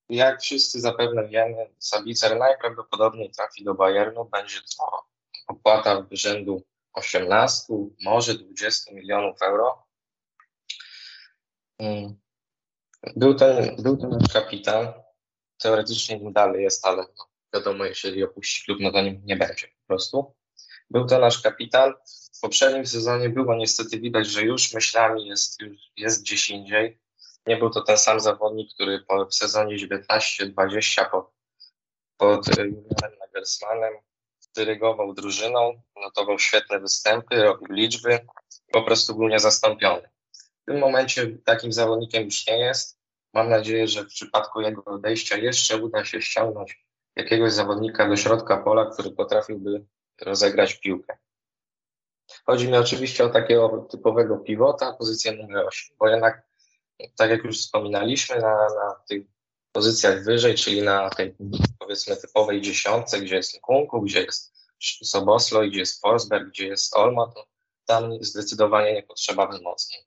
Jak wszyscy zapewne wiemy, Sabicer najprawdopodobniej trafi do Bayernu, będzie to opłata rzędu 18, może 20 milionów euro. Mm. Był ten, był ten kapitan, teoretycznie nim dalej jest, ale no, wiadomo, jeżeli opuści klub, no to nim nie będzie po prostu. Był to nasz kapitan. W poprzednim sezonie było niestety widać, że już myślami jest, już jest gdzieś indziej. Nie był to ten sam zawodnik, który po, w sezonie 19-20 pod, pod Julianem Nagelsmannem dyrygował drużyną, notował świetne występy, robił liczby, po prostu był niezastąpiony. W tym momencie takim zawodnikiem już nie jest. Mam nadzieję, że w przypadku jego odejścia jeszcze uda się ściągnąć jakiegoś zawodnika do środka pola, który potrafiłby rozegrać piłkę. Chodzi mi oczywiście o takiego typowego pivota, pozycję numer 8, bo jednak, tak jak już wspominaliśmy, na, na tych pozycjach wyżej, czyli na tej powiedzmy typowej dziesiątce, gdzie jest Kunku, gdzie jest Soboslo, gdzie jest Forsberg, gdzie jest Olmo, to tam zdecydowanie nie potrzeba wzmocnień.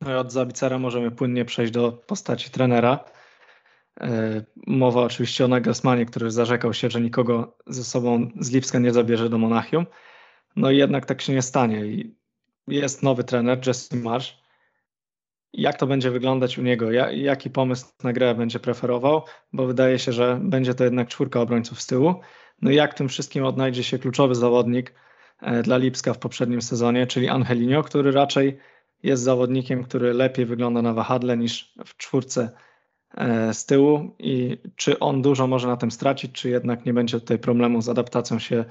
No od Zabicera możemy płynnie przejść do postaci trenera. E, mowa oczywiście o Nagelsmanie, który zarzekał się, że nikogo ze sobą z Lipska nie zabierze do Monachium. No i jednak tak się nie stanie. Jest nowy trener, Jesse Marsh, jak to będzie wyglądać u niego, jaki pomysł na grę będzie preferował, bo wydaje się, że będzie to jednak czwórka obrońców z tyłu. No i jak tym wszystkim odnajdzie się kluczowy zawodnik e, dla Lipska w poprzednim sezonie, czyli Angelino, który raczej jest zawodnikiem, który lepiej wygląda na wahadle niż w czwórce z tyłu i czy on dużo może na tym stracić, czy jednak nie będzie tutaj problemu z adaptacją się,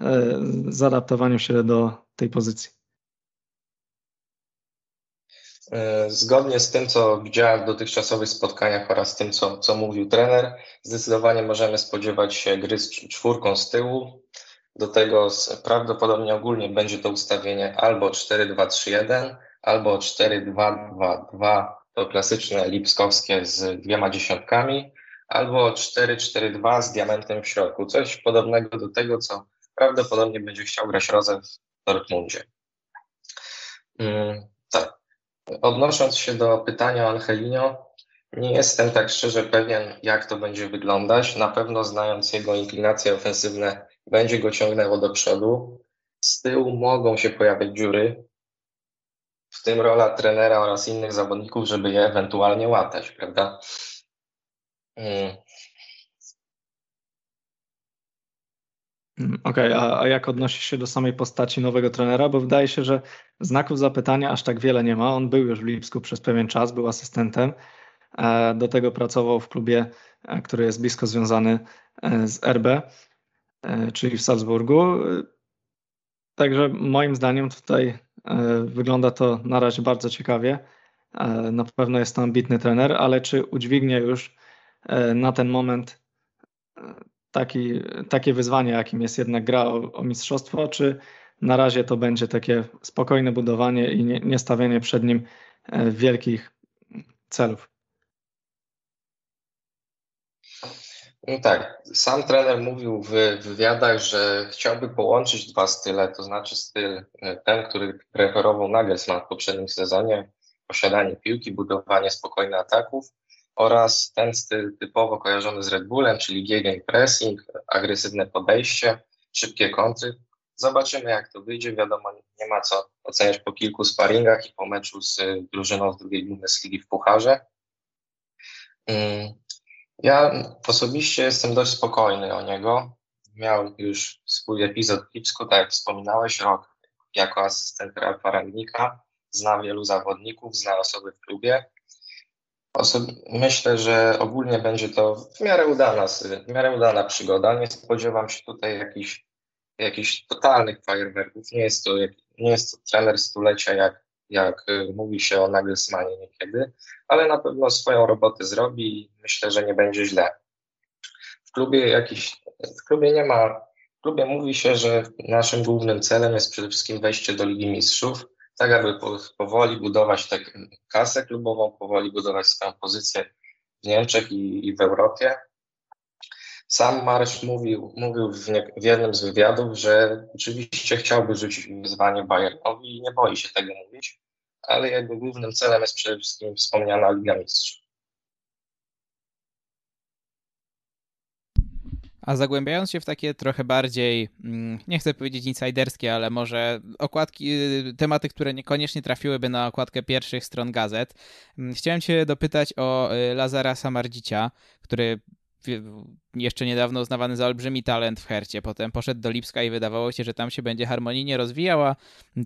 e, z adaptowaniem się do tej pozycji. E, zgodnie z tym, co widziałem w dotychczasowych spotkaniach oraz tym, co, co mówił trener, zdecydowanie możemy spodziewać się gry z czwórką z tyłu. Do tego prawdopodobnie ogólnie będzie to ustawienie albo 4-2-3-1, albo 4-2-2-2, to klasyczne lipskowskie z dwiema dziesiątkami, albo 4-4-2 z diamentem w środku. Coś podobnego do tego, co prawdopodobnie będzie chciał grać Roze w Dortmundzie. Hmm, tak. Odnosząc się do pytania o nie jestem tak szczerze pewien, jak to będzie wyglądać. Na pewno znając jego inklinacje ofensywne, będzie go ciągnęło do przodu. Z tyłu mogą się pojawiać dziury, w tym rola trenera oraz innych zawodników, żeby je ewentualnie łatać, prawda? Mm. mm okej, okay, a, a jak odnosisz się do samej postaci nowego trenera? Bo wydaje się, że znaków zapytania aż tak wiele nie ma. On był już w Lipsku przez pewien czas, był asystentem. E, do tego pracował w klubie, e, który jest blisko związany e, z RB, czyli w Salzburgu. Także moim zdaniem tutaj wygląda to na razie bardzo ciekawie. Na pewno jest to ambitny trener, ale czy udźwignie już na ten moment taki, takie wyzwanie, jakim jest jednak gra o, o mistrzostwo, czy na razie to będzie takie spokojne budowanie i nie, nie stawianie przed nim wielkich celów? No tak, sam trener mówił w wywiadach, że chciałby połączyć dwa style, to znaczy styl e, ten, który preferował Nagelsmann w poprzednim sezonie, posiadanie piłki, budowanie spokojnych ataków oraz ten styl typowo kojarzony z Red Bullem, czyli gegen pressing, agresywne podejście, szybkie kontry. Zobaczymy jak to wyjdzie, wiadomo nie ma co oceniać po kilku sparingach i po meczu z drużyną z drugiej Bundesligi w Pucharze. Ja osobiście jestem dość spokojny o niego. Miał już swój epizod w Lipsku, tak jak wspominałeś, rok jako asystent Rangnika. Zna wielu zawodników, zna osoby w klubie. Oso- myślę, że ogólnie będzie to w miarę udana, w miarę udana przygoda. Nie spodziewam się tutaj jakichś, jakichś totalnych fajerwerków. Nie jest to, nie jest to trener stulecia jak jak y, mówi się o Nagelsmanie niekiedy, ale na pewno swoją robotę zrobi i myślę, że nie będzie źle. W klubie jakiś, w klubie nie ma, w klubie mówi się, że naszym głównym celem jest przede wszystkim wejście do Ligi Mistrzów, tak aby powoli budować tak kasę klubową, powoli budować swoją pozycję w Niemczech i, i w Europie. Sam Marsz mówił, mówił w, nie, w, jednym z wywiadów, że oczywiście chciałby rzucić wyzwanie Bayernowi i nie boi się tego mówić, ale jakby głównym celem jest przede wszystkim wspomniana Liga Mistrzów. A zagłębiając się w takie trochę bardziej, mm, nie chcę powiedzieć insiderskie, ale może okładki, y, tematy, które niekoniecznie trafiłyby na okładkę pierwszych stron gazet, mm, chciałem Cię dopytać o y, Lazara Samardzicia, który jeszcze niedawno uznawany za olbrzymi talent w Hercie. Potem poszedł do Lipska i wydawało się, że tam się będzie harmonijnie rozwijała.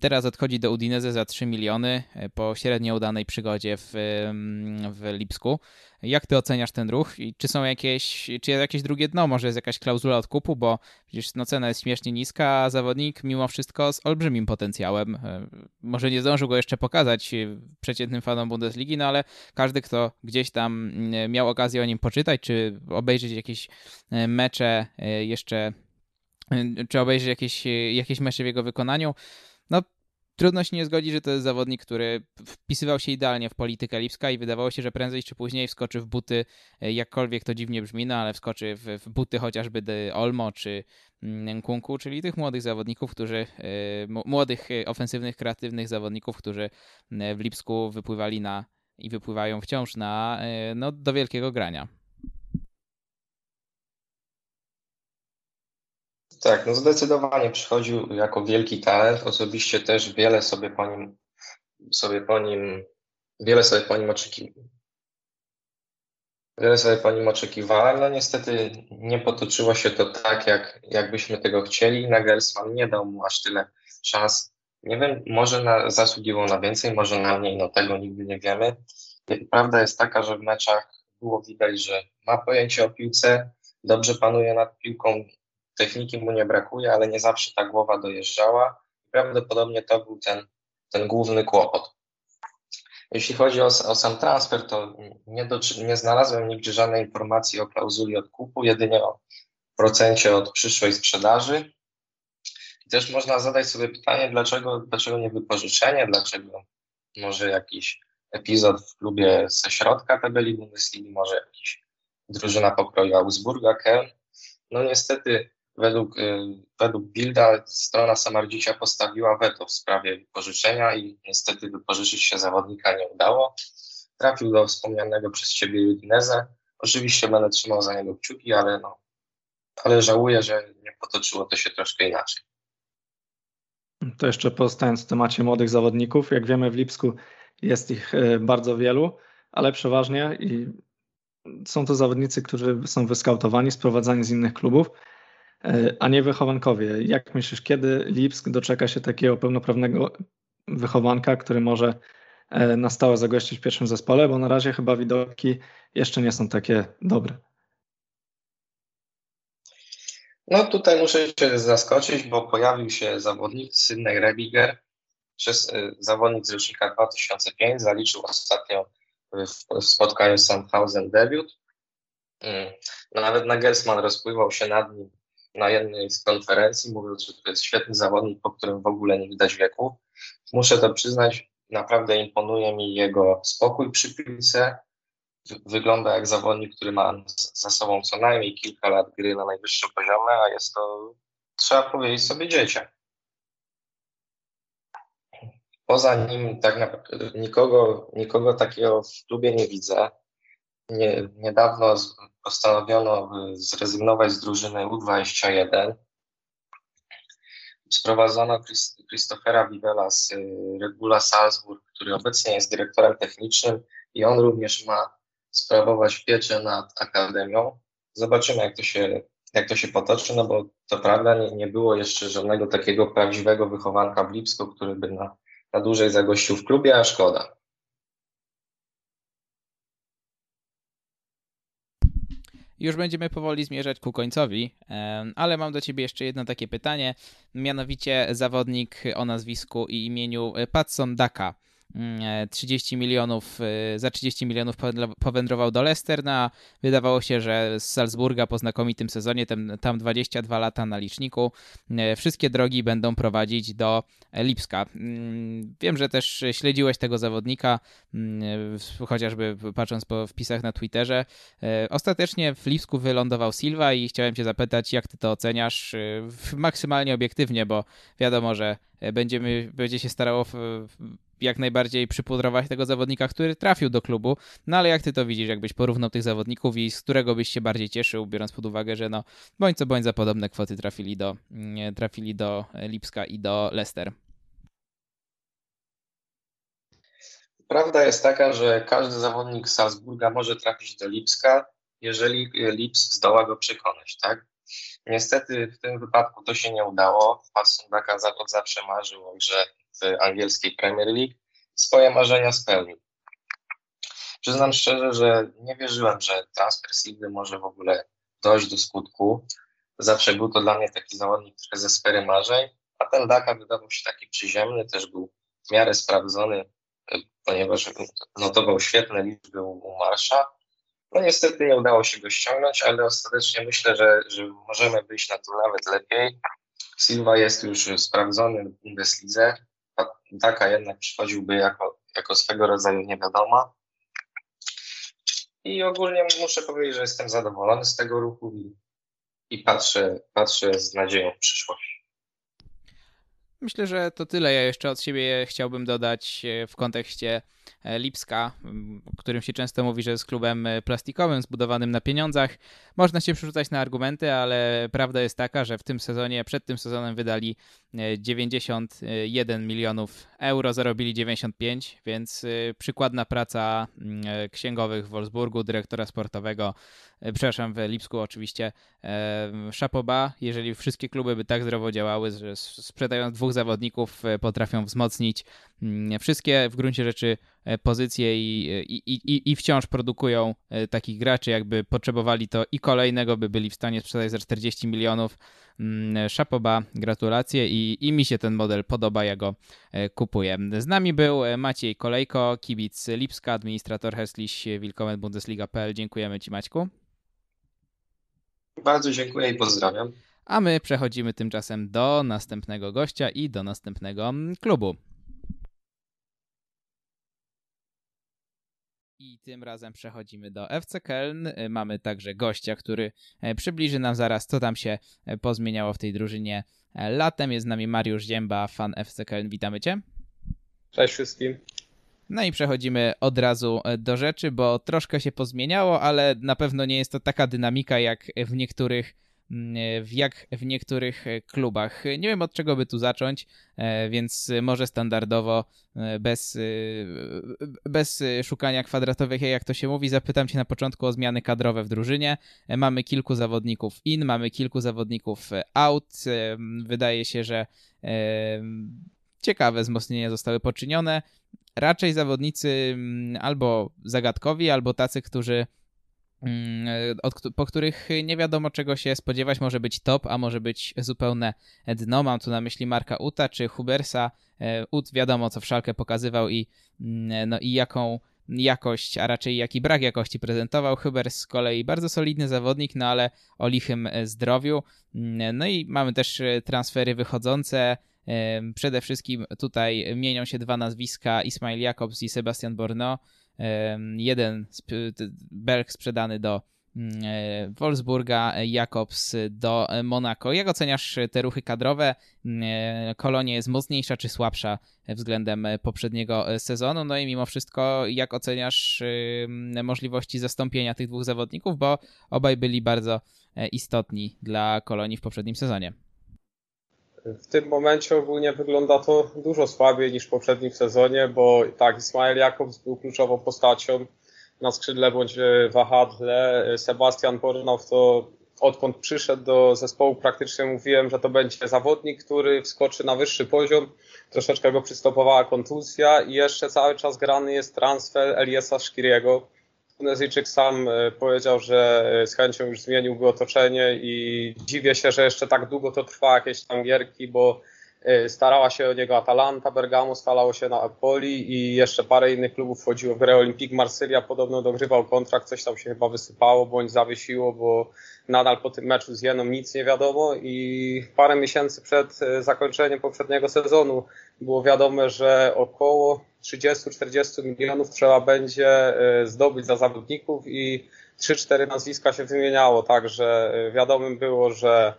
Teraz odchodzi do Udinese za 3 miliony e, po średnio udanej przygodzie w, w Lipsku. Jak ty oceniasz ten ruch i czy są jakieś, czy jest jakieś drugie dno, może jest jakaś klauzula odkupu, bo przecież no, cena jest śmiesznie niska, a zawodnik mimo wszystko z olbrzymim potencjałem. E, może nie zdążył go jeszcze pokazać przeciętnym fanom Bundesligi, no ale każdy, kto gdzieś tam mm, miał okazję o nim poczytać, czy obejrzeć jakieś e, mecze jeszcze, e, czy obejrzeć jakieś, jakieś mecze w jego wykonaniu, trudno się nie zgodzić, że to jest zawodnik, który wpisywał się idealnie w politykę Lipska i wydawało się, że prędzej czy później wskoczy w buty, e, jakkolwiek to dziwnie brzmi, no ale wskoczy w, w buty chociażby de Olmo czy mm, Nkunku, czyli tych młodych zawodników, którzy, e, młodych, e, ofensywnych, kreatywnych zawodników, którzy w Lipsku wypływali na i wypływają wciąż na, no, do wielkiego grania. Tak, no zdecydowanie przychodził jako wielki talent. Osobiście też wiele sobie po nim, sobie po nim, wiele sobie po nim oczekiwałem. Wiele sobie po nim oczekiwałem. No niestety nie potoczyło się to tak, jak, jakbyśmy tego chcieli. Nagelsmann nie dał mu aż tyle szans. Nie wiem, może na, zasługiwał na więcej, może na mniej, no tego nigdy nie wiemy. Prawda jest taka, że w meczach było widać, że ma pojęcie o piłce, dobrze panuje nad piłką, techniki mu nie brakuje, ale nie zawsze ta głowa dojeżdżała. Prawdopodobnie to był ten, ten główny kłopot. Jeśli chodzi o, o sam transfer, to nie, do, nie znalazłem nigdzie żadnej informacji o klauzuli odkupu, jedynie o procencie od przyszłej sprzedaży. I też można zadać sobie pytanie, dlaczego, dlaczego nie wypożyczenie, dlaczego może jakiś epizod w klubie ze środka tabeli Bundesligi, może jakiś drużyna pokroju Augsburga, Köln. No niestety Według, y, według Bilda strona Samardzicia postawiła weto w sprawie wypożyczenia i niestety wypożyczyć się zawodnika nie udało. Trafił do wspomnianego przez Ciebie Udinese. Oczywiście będę trzymał za niego kciuki, ale, no, ale żałuję, że nie potoczyło to się troszkę inaczej. To jeszcze pozostając w temacie młodych zawodników, jak wiemy w Lipsku jest ich y, bardzo wielu, ale przeważnie i są to zawodnicy, którzy są wyskautowani, sprowadzani z innych klubów, a nie wychowankowie. Jak myślisz, kiedy Lipsk doczeka się takiego pełnoprawnego wychowanka, który może na stałe zagościć w pierwszym zespole, bo na razie chyba widoki jeszcze nie są takie dobre. No tutaj muszę się zaskoczyć, bo pojawił się zawodnik Sydney Rebiger, przez y, zawodnik z rocznika 2005, zaliczył ostatnio w spotkaniu Sandhausen debiut. Mm. Nawet Nagelsmann rozpływał się nad nim na jednej z konferencji, mówiąc, że to jest świetny zawodnik, po którym w ogóle nie widać wieku. Muszę to przyznać, naprawdę imponuje mi jego spokój przy piłce, wygląda jak zawodnik, który ma za sobą co najmniej kilka lat gry na najwyższym poziomie, a jest to, trzeba powiedzieć sobie, dzieciak. Poza nim tak naprawdę nikogo, nikogo takiego w klubie nie widzę. Nie, niedawno postanowiono zrezygnować z drużyny U21. Sprowadzono Christophera Vivela z y, Regula Salzburg, który obecnie jest dyrektorem technicznym i on również ma sprawować pieczę nad akademią. Zobaczymy, jak to się, jak to się potoczy, no bo to prawda, nie, nie było jeszcze żadnego takiego prawdziwego wychowanka w Lipsku, który by na, na dłużej zagościł w klubie, a szkoda. Już będziemy powoli zmierzać ku końcowi, ale mam do Ciebie jeszcze jedno takie pytanie, mianowicie zawodnik o nazwisku i imieniu Patson Daka 30 milionów, y, za 30 milionów powędrował do Leicester, no, wydawało się, że z Salzburga po znakomitym sezonie, tam, tam 22 lata na liczniku, y, wszystkie drogi będą prowadzić do Lipska. Mm, wiem, że też śledziłeś tego zawodnika, mm, chociażby patrząc po wpisach na Twitterze. Ostatecznie w Lipsku wylądował Silva i chciałem cię zapytać, jak ty to oceniasz maksymalnie obiektywnie, bo wiadomo, że będziemy, będzie się starało jak najbardziej przypudrować tego zawodnika, który trafił do klubu. No ale jak ty to widzisz, jakbyś porównał tych zawodników i z którego byś się bardziej cieszył, biorąc pod uwagę, że no bądź co bądź za podobne kwoty trafili do, mm, trafili do Lipska i do Leicester. Prawda jest taka, że każdy zawodnik Salzburga może trafić do Lipska, jeżeli Lips zdoła go przekonać, tak? Niestety w tym wypadku to się nie udało. Pat Sundaka zawsze marzył o grze w angielskiej Premier League, swoje marzenia spełnił. Przyznam szczerze, że nie wierzyłem, że transfer Silwy może w ogóle dojść do skutku. Zawsze był to dla mnie taki zawodnik trochę ze sfery marzeń, a ten Daka wydawał się taki przyziemny, też był w miarę sprawdzony, ponieważ notował świetne liczby u Marsza. No niestety nie udało się go ściągnąć, ale ostatecznie myślę, że, że możemy wyjść na to nawet lepiej. Silva jest już sprawdzony w Bundeslidze, Daka jednak przychodziłby jako, jako swego rodzaju niewiadoma. I ogólnie muszę powiedzieć, że jestem zadowolony z tego ruchu i, i patrzę, patrzę z nadzieją w przyszłość. Myślę, że to tyle. Ja jeszcze od siebie chciałbym dodać e, w kontekście E, Lipska, o którym się często mówi, że jest klubem e, plastikowym, zbudowanym na pieniądzach. Można się przerzucać na argumenty, ale prawda jest taka, że w tym sezonie, przed tym sezonem wydali 91 e, milionów euro, zarobili 95, więc przykładna praca księgowych w Wolfsburgu, dyrektora sportowego, przepraszam, w Lipsku oczywiście, szapoba, jeżeli wszystkie kluby by tak zdrowo działały, że sprzedając dwóch zawodników potrafią wzmocnić wszystkie w gruncie rzeczy E, pozycje i, i, i, i wciąż produkują e, takich graczy, jakby potrzebowali to i kolejnego by byli w stanie sprzedać za 40 milionów. Mm, Szapoba, gratulacje i, i mi się ten model podoba, ja go e, kupuję. Z nami był Maciej Kolejko, kibic Lipska, administrator Hersliś Wilkomen Bundesliga.pl. Dziękujemy Ci Maćku. Bardzo dziękuję i pozdrawiam. A my przechodzimy tymczasem do następnego gościa i do następnego mm, klubu. I tym razem przechodzimy do FC Köln. Y, mamy także gościa, który e, przybliży nam zaraz, co tam się e, pozmieniało w tej drużynie e, latem. Jest z nami Mariusz Zięba, fan FC Köln. Witamy Cię. Cześć wszystkim. No i przechodzimy od razu do rzeczy, bo troszkę się pozmieniało, ale na pewno nie jest to taka dynamika jak w niektórych jak w niektórych klubach. Nie wiem od czego by tu zacząć, więc może standardowo, bez, bez szukania kwadratowych, jak to się mówi, zapytam Cię na początku o zmiany kadrowe w drużynie. Mamy kilku zawodników in, mamy kilku zawodników out. Wydaje się, że ciekawe wzmocnienia zostały poczynione. Raczej zawodnicy mm, albo zagadkowi, albo tacy, którzy mm, od, po których nie wiadomo czego się spodziewać, może być top, a może być zupełne dno. Mam tu na myśli Marka Uta czy Hubersa. E, Ut wiadomo co w szalkę pokazywał i, mm, no, i jaką jakość, a raczej jaki brak jakości prezentował. Hubers z kolei bardzo solidny zawodnik, no ale o lichym zdrowiu. No i mamy też transfery wychodzące. Przede wszystkim tutaj mienią się dwa nazwiska, Ismail Jakobs i Sebastian Borno. Jeden Belg sprzedany do mm, e, Wolfsburga, Jakobs do Monaco. Jak oceniasz te ruchy kadrowe? Mm, e, Kolonia jest mocniejsza czy słabsza względem poprzedniego sezonu? No i mimo wszystko, jak oceniasz możliwości zastąpienia tych dwóch zawodników, bo obaj byli bardzo e, istotni dla Kolonii w poprzednim sezonie? W tym momencie ogólnie wygląda to dużo słabiej niż w poprzednim sezonie, bo tak, Ismail Jakobs był kluczową postacią na skrzydle bądź wahadle. Sebastian Bornow to odkąd przyszedł do zespołu praktycznie mówiłem, że to będzie zawodnik, który wskoczy na wyższy poziom. Troszeczkę go przystopowała kontuzja i jeszcze cały czas grany jest transfer Eliasa Szkiriego Tunezyjczyk sam e, powiedział, że e, z chęcią już zmieniłby otoczenie i dziwię się, że jeszcze tak długo to trwa jakieś tam gierki, bo e, starała się o niego Atalanta, Bergamo, stalało się na Apoli i jeszcze parę innych klubów wchodziło w grę Olympique. Marsylia, podobno dogrywał kontrakt, coś tam się chyba wysypało bądź zawiesiło, bo nadal po tym meczu z Jeną nic nie wiadomo i parę miesięcy przed zakończeniem poprzedniego sezonu było wiadome, że około 30-40 milionów trzeba będzie e, zdobyć za zawodników i 3-4 nazwiska się wymieniało, także e, wiadomym było, że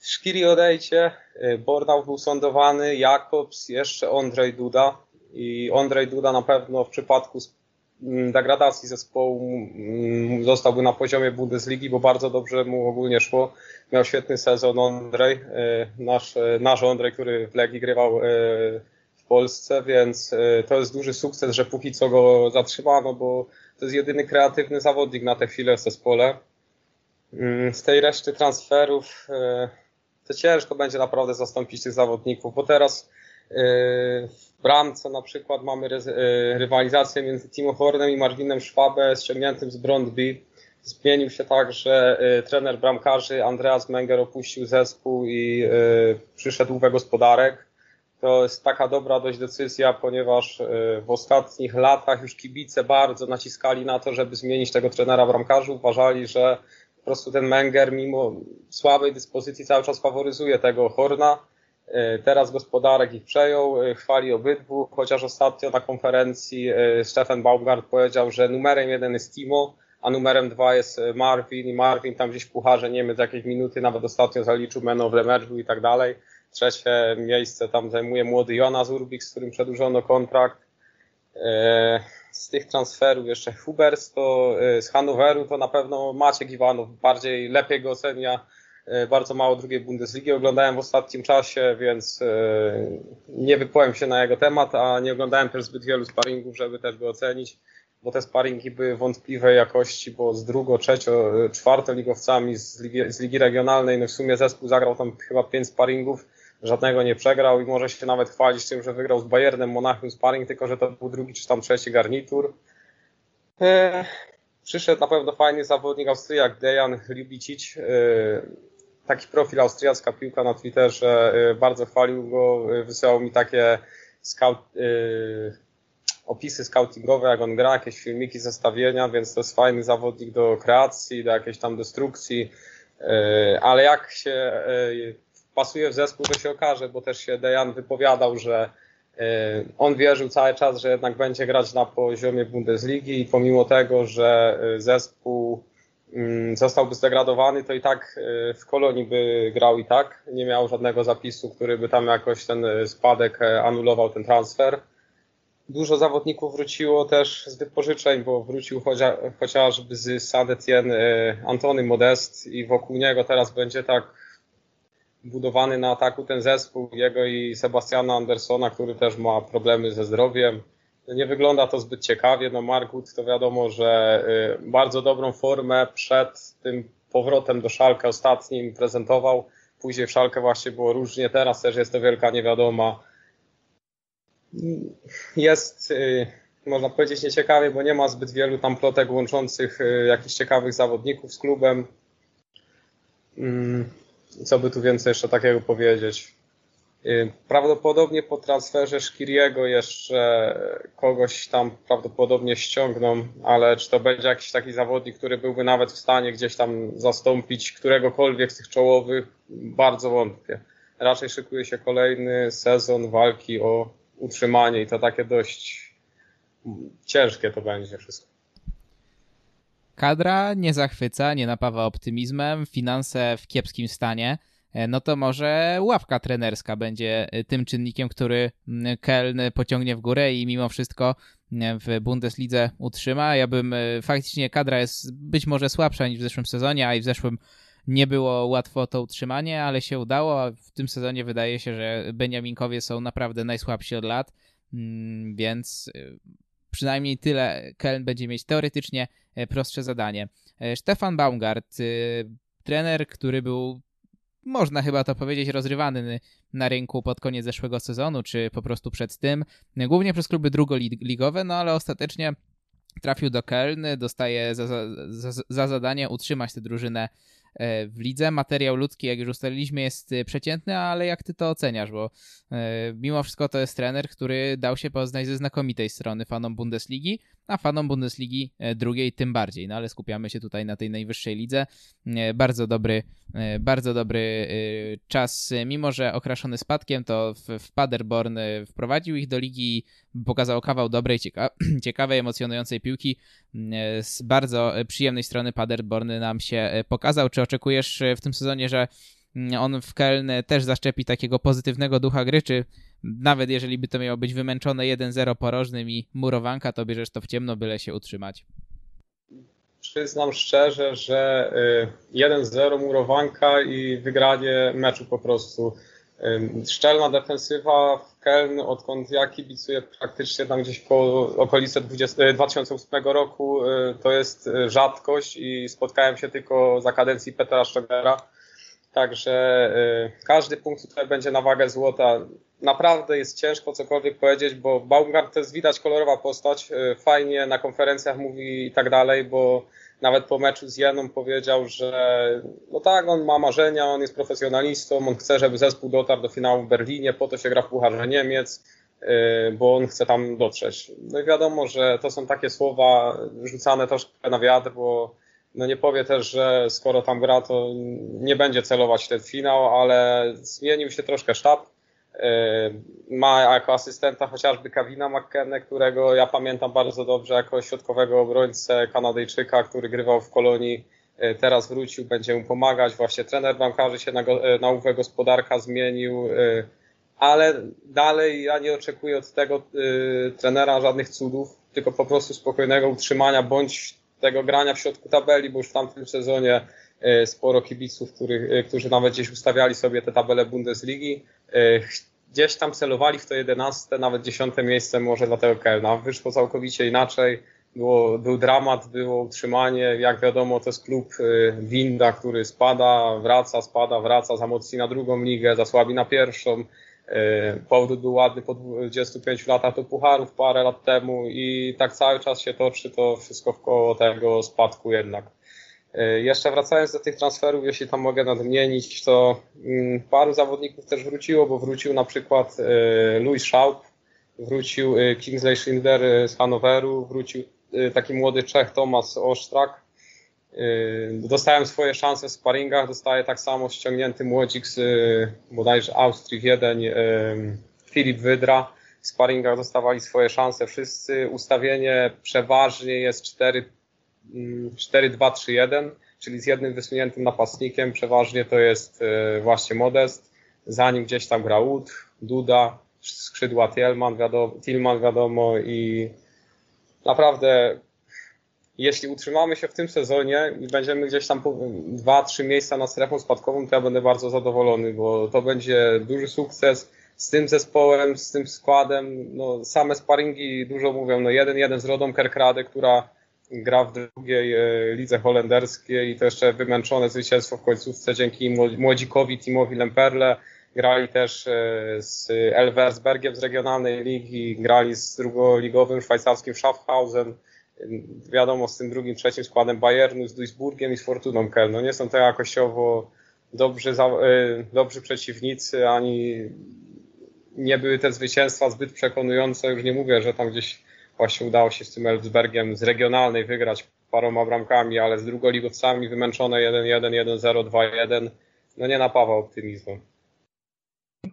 Szkiri odejdzie, e, Bornau był sądowany, Jakobs, jeszcze Ondrej Duda i Ondrej Duda na pewno w przypadku degradacji zespołu zostałby na poziomie Bundesligi, bo bardzo dobrze mu ogólnie szło. Miał świetny sezon Ondrej, nasz, nasz Ondrej, który w Legii grywał Polsce, więc e, to jest duży sukces, że póki co go zatrzymano, bo to jest jedyny kreatywny zawodnik na tę chwilę w zespole. Mm, z tej reszty transferów e, to ciężko będzie naprawdę zastąpić tych zawodników, bo teraz e, w bramce na przykład mamy rywalizację między Timo Hornem i Marvinem Schwabę ściągniętym z Brondby. Zmienił się tak, że trener bramkarzy Andreas Menger opuścił zespół i przyszedł Uwe Gospodarek to jest taka dobra dość decyzja, ponieważ e, w ostatnich latach już kibice bardzo naciskali na to, żeby zmienić tego trenera bramkarzy. Uważali, że po prostu ten Menger mimo słabej dyspozycji cały czas faworyzuje tego Horna. E, teraz gospodarek ich przejął, e, chwali obydwu, chociaż ostatnio na konferencji Stefan Baumgart powiedział, że numerem jeden jest Timo, a numerem dwa jest Marvin i Marvin tam gdzieś w pucharze Niemiec jakieś minuty nawet ostatnio zaliczył man of the match i tak dalej. Trzecie miejsce tam zajmuje młody Jonas Urbik, z którym przedłużono kontrakt. E, z tych transferów jeszcze Hubers to e, z Hanoweru to na pewno Maciek Iwanow bardziej lepiej go ocenia. E, bardzo mało drugiej Bundesligi oglądałem w ostatnim czasie, więc nie wypowiem się na jego temat, a nie oglądałem też zbyt wielu sparingów, żeby też go ocenić, bo te sparingi były wątpliwej jakości, bo z drugo, trzecio, czwartoligowcami z ligi, z ligi regionalnej, no w sumie zespół zagrał tam chyba pięć sparingów, żadnego nie przegrał i może się nawet chwalić tym, że wygrał z Bayernem Monachium sparring, tylko że to był drugi czy tam trzeci garnitur. E, przyszedł na pewno fajny zawodnik Austriak Dejan Ljubicic. Taki profil austriacka piłka na Twitterze, e, bardzo chwalił go, e, wysyłał mi takie scout, e, opisy scoutingowe, jak on gra, jakieś filmiki, zestawienia, więc to jest fajny zawodnik do kreacji, do jakiejś tam destrukcji, ale jak się pasuje w zespół, to się okaże, bo też się Dejan wypowiadał, że on wierzył cały czas, że jednak będzie grać na poziomie Bundesligi i pomimo tego, że zespół zostałby zdegradowany, to i tak e, w Kolonii by grał i tak. Nie miał żadnego zapisu, który by tam jakoś ten spadek anulował ten transfer. Dużo zawodników wróciło też z wypożyczeń, bo wrócił chociaż, chociażby z Saint-Etienne Antony Modest i wokół niego teraz będzie tak budowany na ataku ten zespół, jego i Sebastiana Andersona, który też ma problemy ze zdrowiem. Nie wygląda to zbyt ciekawie. No Markut to wiadomo, że y, bardzo dobrą formę przed tym powrotem do Szalkę ostatnim prezentował. Później w Szalkę właśnie było różnie, teraz też jest to wielka niewiadoma. Jest, y, można powiedzieć, nieciekawie, bo nie ma zbyt wielu tam plotek łączących y, jakichś ciekawych zawodników z klubem. Mm, co by tu więcej jeszcze takiego powiedzieć? Y, prawdopodobnie po transferze Szkiriego jeszcze kogoś tam prawdopodobnie ściągną, ale czy to będzie jakiś taki zawodnik, który byłby nawet w stanie gdzieś tam zastąpić któregokolwiek z tych czołowych, bardzo wątpię. Raczej szykuje się kolejny sezon walki o utrzymanie i to takie dość ciężkie to będzie wszystko. Kadra nie zachwyca, nie napawa optymizmem, finanse w kiepskim stanie. E, no to może ławka trenerska będzie e, tym czynnikiem, który Keln pociągnie w górę i mimo wszystko w Bundeslidze utrzyma. Ja bym e, faktycznie kadra jest być może słabsza niż w zeszłym sezonie, a i w zeszłym nie było łatwo to utrzymanie, ale się udało. W tym sezonie wydaje się, że Beniaminkowie są naprawdę najsłabsi od lat, więc przynajmniej tyle Keln będzie mieć teoretycznie prostsze zadanie. Stefan Baumgart, trener, który był można chyba to powiedzieć, rozrywany na rynku pod koniec zeszłego sezonu, czy po prostu przed tym, głównie przez kluby drugoligowe, no ale ostatecznie trafił do Köln, dostaje za, za, za zadanie utrzymać tę drużynę E, w lidze. Materiał ludzki, jak już ustaliliśmy, jest e, przeciętny, ale jak ty to oceniasz? Bo e, mimo wszystko to jest trener, który dał się poznać ze znakomitej strony fanom Bundesligi, a fanom Bundesligi drugiej tym bardziej. No ale skupiamy się tutaj na tej najwyższej lidze. Bardzo dobry, bardzo dobry czas, mimo że okraszony spadkiem, to w, Paderborn wprowadził ich do ligi pokazał kawał dobrej, cieka ciekawej, emocjonującej piłki. Z bardzo przyjemnej strony Paderborn nam się pokazał. Czy oczekujesz e, w tym sezonie, że mm, on w Keln też zaszczepi takiego pozytywnego ducha gry, czy nawet jeżeli by to miało być wymęczone 1-0 porożnym i murowanka, to bierzesz to w ciemno, byle się utrzymać? Przyznam szczerze, że 1-0 y, murowanka i wygranie meczu po prostu. Szczelna defensywa w Keln, odkąd ja kibicuję praktycznie tam gdzieś po okolice 20, 2008 roku, y, to jest y, rzadkość i spotkałem się tylko za kadencji Petra Szczegera. Także y, każdy punkt tutaj będzie na wagę złota. Naprawdę jest ciężko cokolwiek powiedzieć, bo Baumgart to jest widać kolorowa postać. Fajnie na konferencjach mówi i tak dalej, bo nawet po meczu z Jeną powiedział, że no tak, on ma marzenia, on jest profesjonalistą, on chce, żeby zespół dotarł do finału w Berlinie, po to się gra w Pucharze Niemiec, y, bo on chce tam dotrzeć. No i wiadomo, że to są takie słowa rzucane troszkę na wiatr, bo no nie powie też, że skoro tam gra, to nie będzie celować w ten finał, ale zmienił się troszkę sztab E, ma jako asystenta chociażby Kavina McKenna, którego ja pamiętam bardzo dobrze jako środkowego obrońcę Kanadyjczyka, który grywał w Kolonii. E, teraz wrócił, będzie mu pomagać. Właśnie trener bramkarzy się na, e, na UW gospodarka zmienił, ale dalej ja nie oczekuję od tego trenera żadnych cudów, tylko po prostu spokojnego utrzymania bądź tego grania w środku tabeli, bo już w tamtym sezonie sporo kibiców, których, którzy nawet gdzieś ustawiali sobie te tabele Bundesligi, E, gdzieś tam celowali w to 11, nawet 10 miejsce może dla tego Kelna. Wyszło całkowicie inaczej. Było, był dramat, było utrzymanie. Jak wiadomo, to jest klub e, Winda, który spada, wraca, spada, wraca, zamocni na drugą ligę, zasłabi na pierwszą. E, powrót był ładny po 25 latach do Pucharów parę lat temu i tak cały czas się toczy to wszystko w koło tego spadku jednak. E, jeszcze wracając do tych transferów, jeśli tam mogę nadmienić, to mm, paru zawodników też wróciło, bo wrócił na przykład e, Louis Schaub, wrócił Kingsley Schindler z Hanoweru, wrócił taki młody Czech Tomasz Osztrak. Dostałem swoje szanse w sparingach, dostaje tak samo ściągnięty młodzik z bodajże Austrii Wiedeń, Filip Wydra. W sparingach dostawali swoje szanse wszyscy. Ustawienie przeważnie jest 4 4-2-3-1, czyli z jednym wysuniętym napastnikiem, przeważnie to jest właśnie Modest, za nim gdzieś tam gra Wood, Duda, skrzydła Tillman wiadomo, Tillman wiadomo i naprawdę jeśli utrzymamy się w tym sezonie i będziemy gdzieś tam dwa, trzy miejsca na strefą spadkową, to ja będę bardzo zadowolony, bo to będzie duży sukces z tym zespołem, z tym składem. No, same sparingi dużo mówią. No, jeden, jeden z Rodą Kerkrade, która gra w drugiej e, lidze holenderskiej i to jeszcze wymęczone zwycięstwo w końcówce dzięki młodzikowi Timowi Lemperle. Grali też e, z Elversbergiem z regionalnej ligi, grali z drugoligowym szwajcarskim Schaffhausen wiadomo, z tym drugim, trzecim składem Bayernu, z Duisburgiem i z Fortuną Keln. No nie są to jakościowo dobrzy, e, dobrzy przeciwnicy, ani nie były te zwycięstwa zbyt przekonujące. Już nie mówię, że tam gdzieś właśnie udało się z tym Elfsbergiem z regionalnej wygrać paroma bramkami, ale z drugoligowcami wymęczone 1-1, 1-0, 2-1. No nie napawa optymizmem.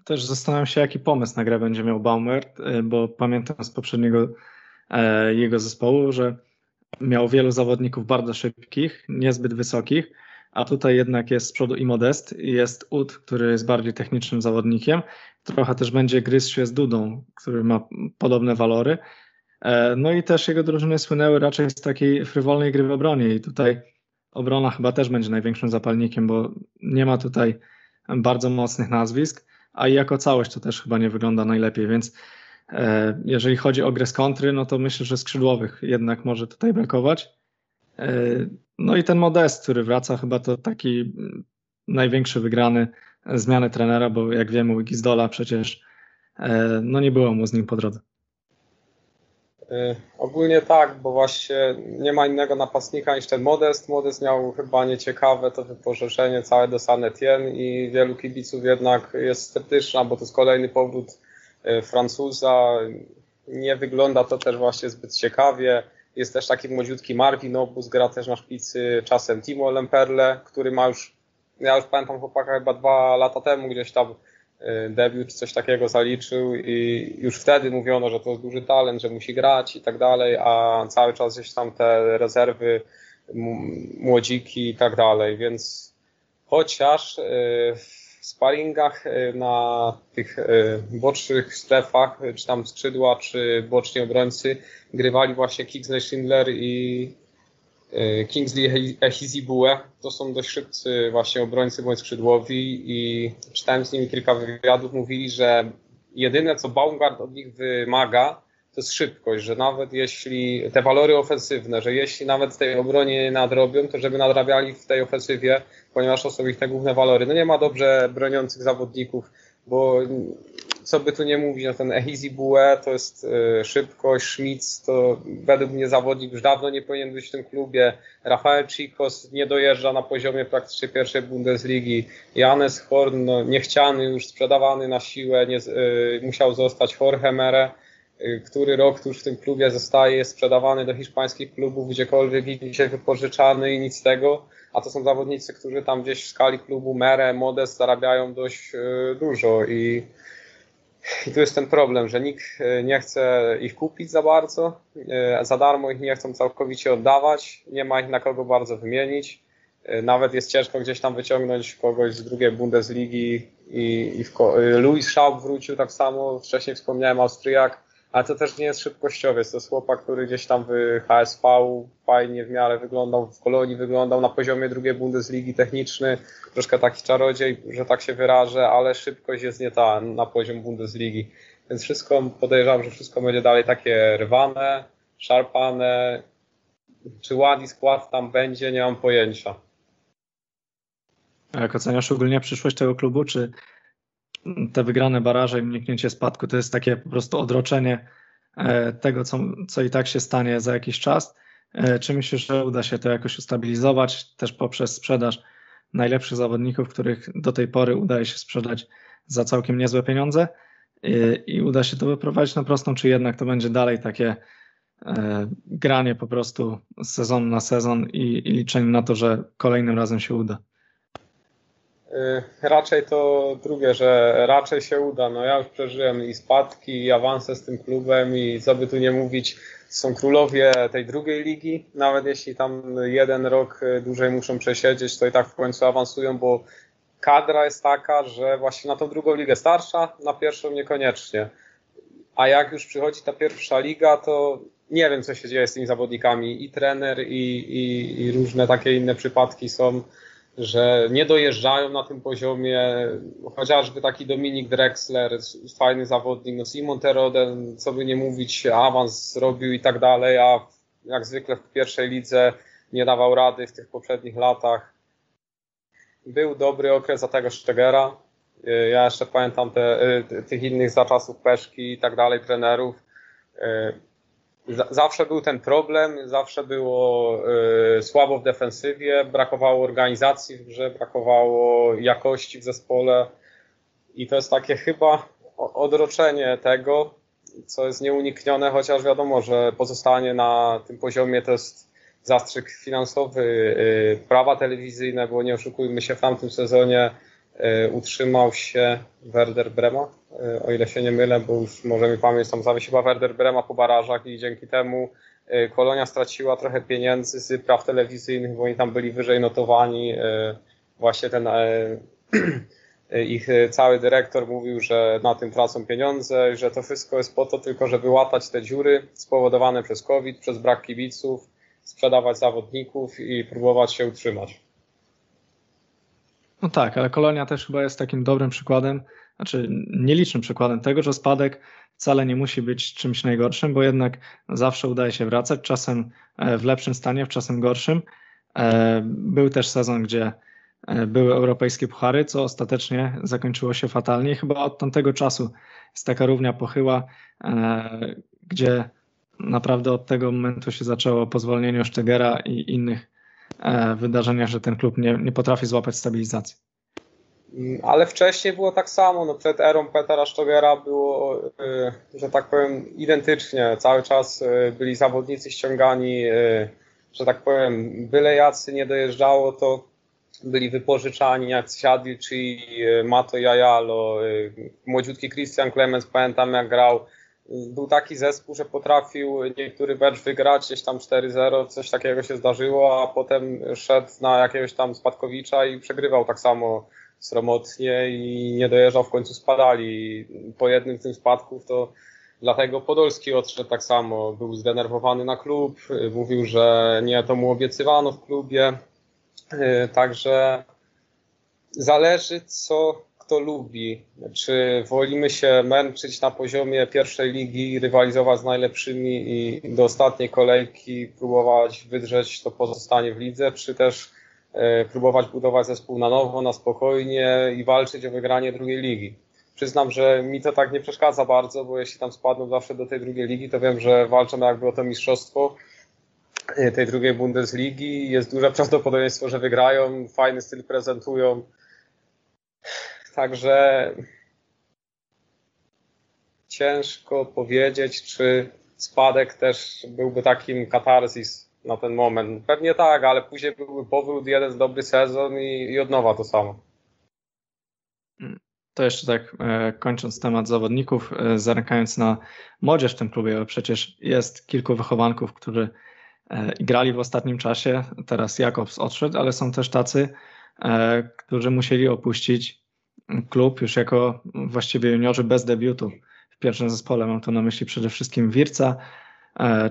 Też zastanawiam się, jaki pomysł na grę będzie miał Baumert, e, bo pamiętam z poprzedniego jego zespołu, że miał wielu zawodników bardzo szybkich, niezbyt wysokich, a tutaj jednak jest z przodu i Modest, jest Ud, który jest bardziej technicznym zawodnikiem. Trochę też będzie gryzł się z Dudą, który ma podobne walory. E, no i też jego drużyny słynęły raczej z takiej frywolnej gry w obronie i tutaj obrona chyba też będzie największym zapalnikiem, bo nie ma tutaj bardzo mocnych nazwisk, a jako całość to też chyba nie wygląda najlepiej, więc E, jeżeli chodzi o grę z kontry, no to myślę, że skrzydłowych jednak może tutaj brakować. E, no i ten Modest, który wraca, chyba to taki największy wygrany zmiany trenera, bo jak wiemy, u Gizdola przecież e, no nie było mu z nim po drodze. Ogólnie tak, bo właśnie nie ma innego napastnika niż ten Modest. Modest miał chyba nieciekawe to wypożyczenie całe do Sanetien i wielu kibiców jednak jest sceptyczna, bo to jest kolejny powrót E, Francuza. Nie wygląda to też właśnie zbyt ciekawie. Jest też taki młodziutki Marvin Obus, gra też na szpicy czasem Timo Lemperle, który ma już, ja już pamiętam chłopaka chyba dwa lata temu gdzieś tam e, debiut czy coś takiego zaliczył i już wtedy mówiono, że to jest duży talent, że musi grać i tak dalej, a cały czas gdzieś tam te rezerwy, młodziki i tak dalej, więc chociaż w sparingach y, na tych y, bocznych strefach, y, czy tam skrzydła, czy boczni obrońcy, grywali właśnie Kingsley Schindler i Kingsley Ehizibue. To są dość szybcy właśnie obrońcy bądź skrzydłowi i czytałem z nimi kilka wywiadów, mówili, że jedyne co Baumgart od nich wymaga, to jest szybkość, że nawet jeśli te walory ofensywne, że jeśli nawet tej obronie nie nadrobią, to żeby nadrabiali w tej ofensywie, ponieważ to są ich te główne walory. No nie ma dobrze broniących zawodników, bo co by tu nie mówić, no ten Ehizi Bue to jest y, szybkość, Schmitz to według mnie zawodnik już dawno nie powinien być w tym klubie. Rafael Chicos nie dojeżdża na poziomie praktycznie pierwszej Bundesligi. Janes Horn, no, niechciany, już sprzedawany na siłę, nie, y, musiał zostać Jorge Mere który rok już w tym klubie zostaje sprzedawany do hiszpańskich klubów, gdziekolwiek idzie wypożyczany i nic z tego, a to są zawodnicy, którzy tam gdzieś w skali klubu Mere, Modest zarabiają dość y, dużo. I, i tu jest ten problem, że nikt y, nie chce ich kupić za bardzo, za darmo ich nie chcą całkowicie oddawać, nie ma ich na kogo bardzo wymienić. Nawet jest ciężko gdzieś tam wyciągnąć kogoś z drugiej Bundesligi i, i w, Luis Schaub wrócił tak samo, wcześniej wspomniałem Austriak, ale to też nie jest szybkościowiec. To jest chłopak, który gdzieś tam w HSV fajnie w miarę wyglądał, w Kolonii wyglądał na poziomie drugiej Bundesligi techniczny, troszkę taki czarodziej, że tak się wyrażę, ale szybkość jest nie ta na poziom Bundesligi. Więc wszystko, podejrzewam, że wszystko będzie dalej takie rwane, szarpane. Czy ładny skład tam będzie, nie mam pojęcia. A jak oceniasz ogólnie przyszłość tego klubu? Czy te wygrane baraże i uniknięcie spadku to jest takie po prostu odroczenie e, tego, co, co i tak się stanie za jakiś czas. E, czy myślisz, że uda się to jakoś ustabilizować też poprzez sprzedaż najlepszych zawodników, których do tej pory udaje się sprzedać za całkiem niezłe pieniądze i, e, i uda się to wyprowadzić na prostą, czy jednak to będzie dalej takie e, granie po prostu z sezonu na sezon i, i liczenie na to, że kolejnym razem się uda? Y, raczej to drugie, że raczej się uda. No ja już przeżyłem i spadki, i awanse z tym klubem i co by tu nie mówić, są królowie tej drugiej ligi. Nawet jeśli tam jeden rok dłużej muszą przesiedzieć, to i tak w końcu awansują, bo kadra jest taka, że właśnie na tą drugą ligę starsza, na pierwszą niekoniecznie. a jak już przychodzi ta pierwsza liga, to nie wiem, co się dzieje z tymi zawodnikami. I trener, i, i, i różne takie inne przypadki są, że nie dojeżdżają na tym poziomie. Chociażby taki Dominik Drexler, fajny zawodnik, no Simon Teroden, co by nie mówić, awans zrobił i tak dalej, a jak zwykle w pierwszej lidze nie dawał rady w tych poprzednich latach. Był dobry okres za tego Stegera. Ja jeszcze pamiętam te, tych innych za czasów Peszki i tak dalej, trenerów zawsze był ten problem, zawsze było y, słabo w defensywie, brakowało organizacji w grze, brakowało jakości w zespole. I to jest takie chyba odroczenie tego, co jest nieuniknione, chociaż wiadomo, że pozostanie na tym poziomie to jest zastrzyk finansowy, y, prawa telewizyjne, bo nie oszukujmy się, w tamtym sezonie y, utrzymał się Werder Brema, o ile się nie mylę, bo już może mi pamięć tam zawiesiła Werder Brema po barażach i dzięki temu y, Kolonia straciła trochę pieniędzy z praw telewizyjnych, bo oni tam byli wyżej notowani. Y, właśnie ten y, ich cały dyrektor mówił, że na tym tracą pieniądze, że to wszystko jest po to tylko, żeby łatać te dziury spowodowane przez COVID, przez brak kibiców, sprzedawać zawodników i próbować się utrzymać. No tak, ale Kolonia też chyba jest takim dobrym przykładem, znaczy nielicznym przykładem tego, że spadek wcale nie musi być czymś najgorszym, bo jednak zawsze udaje się wracać, czasem e, w lepszym stanie, w czasem gorszym. E, był też sezon, gdzie e, były europejskie puchary, co ostatecznie zakończyło się fatalnie. Chyba od tamtego czasu jest taka równia pochyła, gdzie naprawdę od tego momentu się zaczęło po zwolnieniu Sztegera i innych wydarzeniach, że ten klub nie, nie potrafi złapać stabilizacji. Mm, ale wcześniej było tak samo. No przed erą Petera Szczogera było, y, że tak powiem, identycznie. Cały czas y, byli zawodnicy ściągani, y, że tak powiem, byle jacy nie dojeżdżało, to byli wypożyczani jak Siadli czy Mato Jajalo, młodziutki Christian Clemens, pamiętam jak grał. Był taki zespół, że potrafił niektóry mecz wygrać, gdzieś tam 4-0, coś takiego się zdarzyło, a potem szedł na jakiegoś tam Spadkowicza i przegrywał tak samo sromotnie i nie dojeżdżał, w końcu spadali. Po jednym z tych spadków to dlatego Podolski odszedł tak samo. Był zdenerwowany na klub, mówił, że nie to mu obiecywano w klubie. Y, także zależy, co kto lubi. Czy wolimy się męczyć na poziomie pierwszej ligi, rywalizować z najlepszymi i do ostatniej kolejki próbować wydrzeć to pozostanie w lidze, czy też próbować budować zespół na nowo, na spokojnie i walczyć o wygranie drugiej ligi. Przyznam, że mi to tak nie przeszkadza bardzo, bo jeśli tam spadną zawsze do tej drugiej ligi, to wiem, że walczą jakby o to mistrzostwo e, tej drugiej Bundesligi. Jest duże prawdopodobieństwo, że wygrają, fajny styl prezentują. Także ciężko powiedzieć, czy spadek też byłby takim katarzis na ten moment. Pewnie tak, ale później byłby powrót, jeden dobry sezon i, i od nowa to samo. To jeszcze tak e, kończąc temat zawodników, e, zerkając na młodzież w tym klubie, bo przecież jest kilku wychowanków, którzy e, grali w ostatnim czasie. Teraz Jakobs odszedł, ale są też tacy, którzy musieli opuścić klub już jako właściwie juniorzy bez debiutu w pierwszym zespole. Mam tu na myśli przede wszystkim Wirca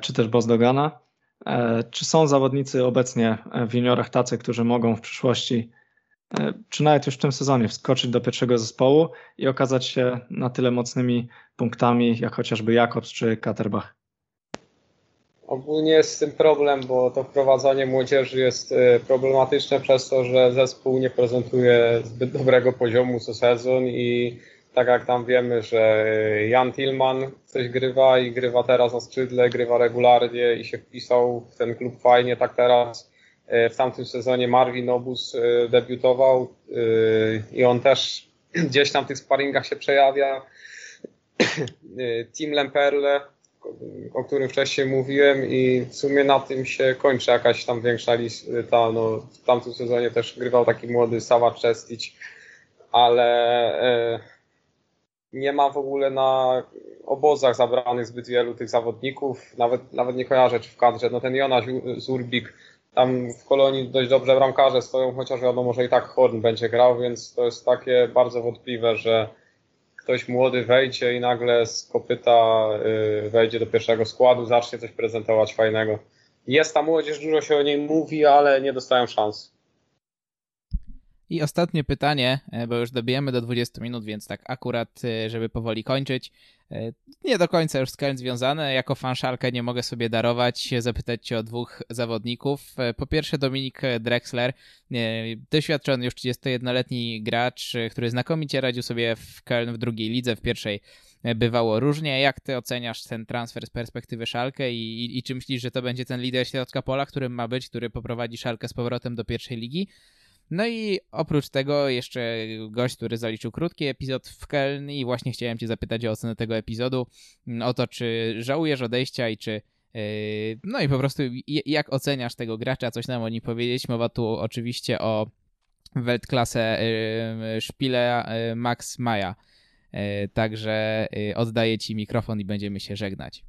czy też Bozdogana. E, czy są zawodnicy obecnie w juniorach tacy, którzy mogą w przyszłości, e, czy nawet już w tym sezonie, wskoczyć do pierwszego zespołu i okazać się na tyle mocnymi punktami, jak chociażby Jakobs czy Katerbach? Ogólnie jest z tym problem, bo to wprowadzanie młodzieży jest e, problematyczne przez to, że zespół nie prezentuje zbyt dobrego poziomu co sezon i tak jak tam wiemy, że Jan Tillman coś grywa i grywa teraz na skrzydle, grywa regularnie i się wpisał w ten klub fajnie, tak teraz e, w tamtym sezonie Marvin Obus e, debiutował e, i on też gdzieś tam w tych sparingach się przejawia. Tim Lemperle, o którym wcześniej mówiłem i w sumie na tym się kończy jakaś tam większa lista. No, w tamtym sezonie też grywał taki młody Sava Czestić, ale nie ma w ogóle na obozach zabranych zbyt wielu tych zawodników, nawet, nawet nie kojarzę czy w kadrze, no ten Jonasz Zurbik, tam w Kolonii dość dobrze bramkarze stoją, chociaż wiadomo, że i tak Horn będzie grał, więc to jest takie bardzo wątpliwe, że ktoś młody wejdzie i nagle z kopyta y, wejdzie do pierwszego składu, zacznie coś prezentować fajnego. Jest ta młodzież, dużo się o niej mówi, ale nie dostają szans. I ostatnie pytanie, e, bo już dobijemy do 20 minut, więc tak akurat, e, żeby powoli kończyć. E, nie do końca już z Köln związane. Jako fan Schalke nie mogę sobie darować zapytać cię o dwóch zawodników. Po pierwsze Dominik Drexler, doświadczony już 31-letni gracz, który znakomicie radził sobie w Köln w drugiej lidze, w pierwszej bywało różnie. Jak ty oceniasz ten transfer z perspektywy Szalkę i, i, i czy myślisz, że to będzie ten lider środka pola, którym ma być, który poprowadzi Szalkę z powrotem do pierwszej ligi? No i oprócz tego jeszcze gość, który zaliczył krótki epizod w Köln i właśnie chciałem cię zapytać o ocenę tego epizodu, mm, o to, czy żałujesz odejścia i czy yy, no i po prostu jak oceniasz tego gracza, coś nam o nim powiedzieć. Mowa tu oczywiście o Weltklasse yy, Szpile yy, Max Maja. Także oddaję ci mikrofon i będziemy się żegnać.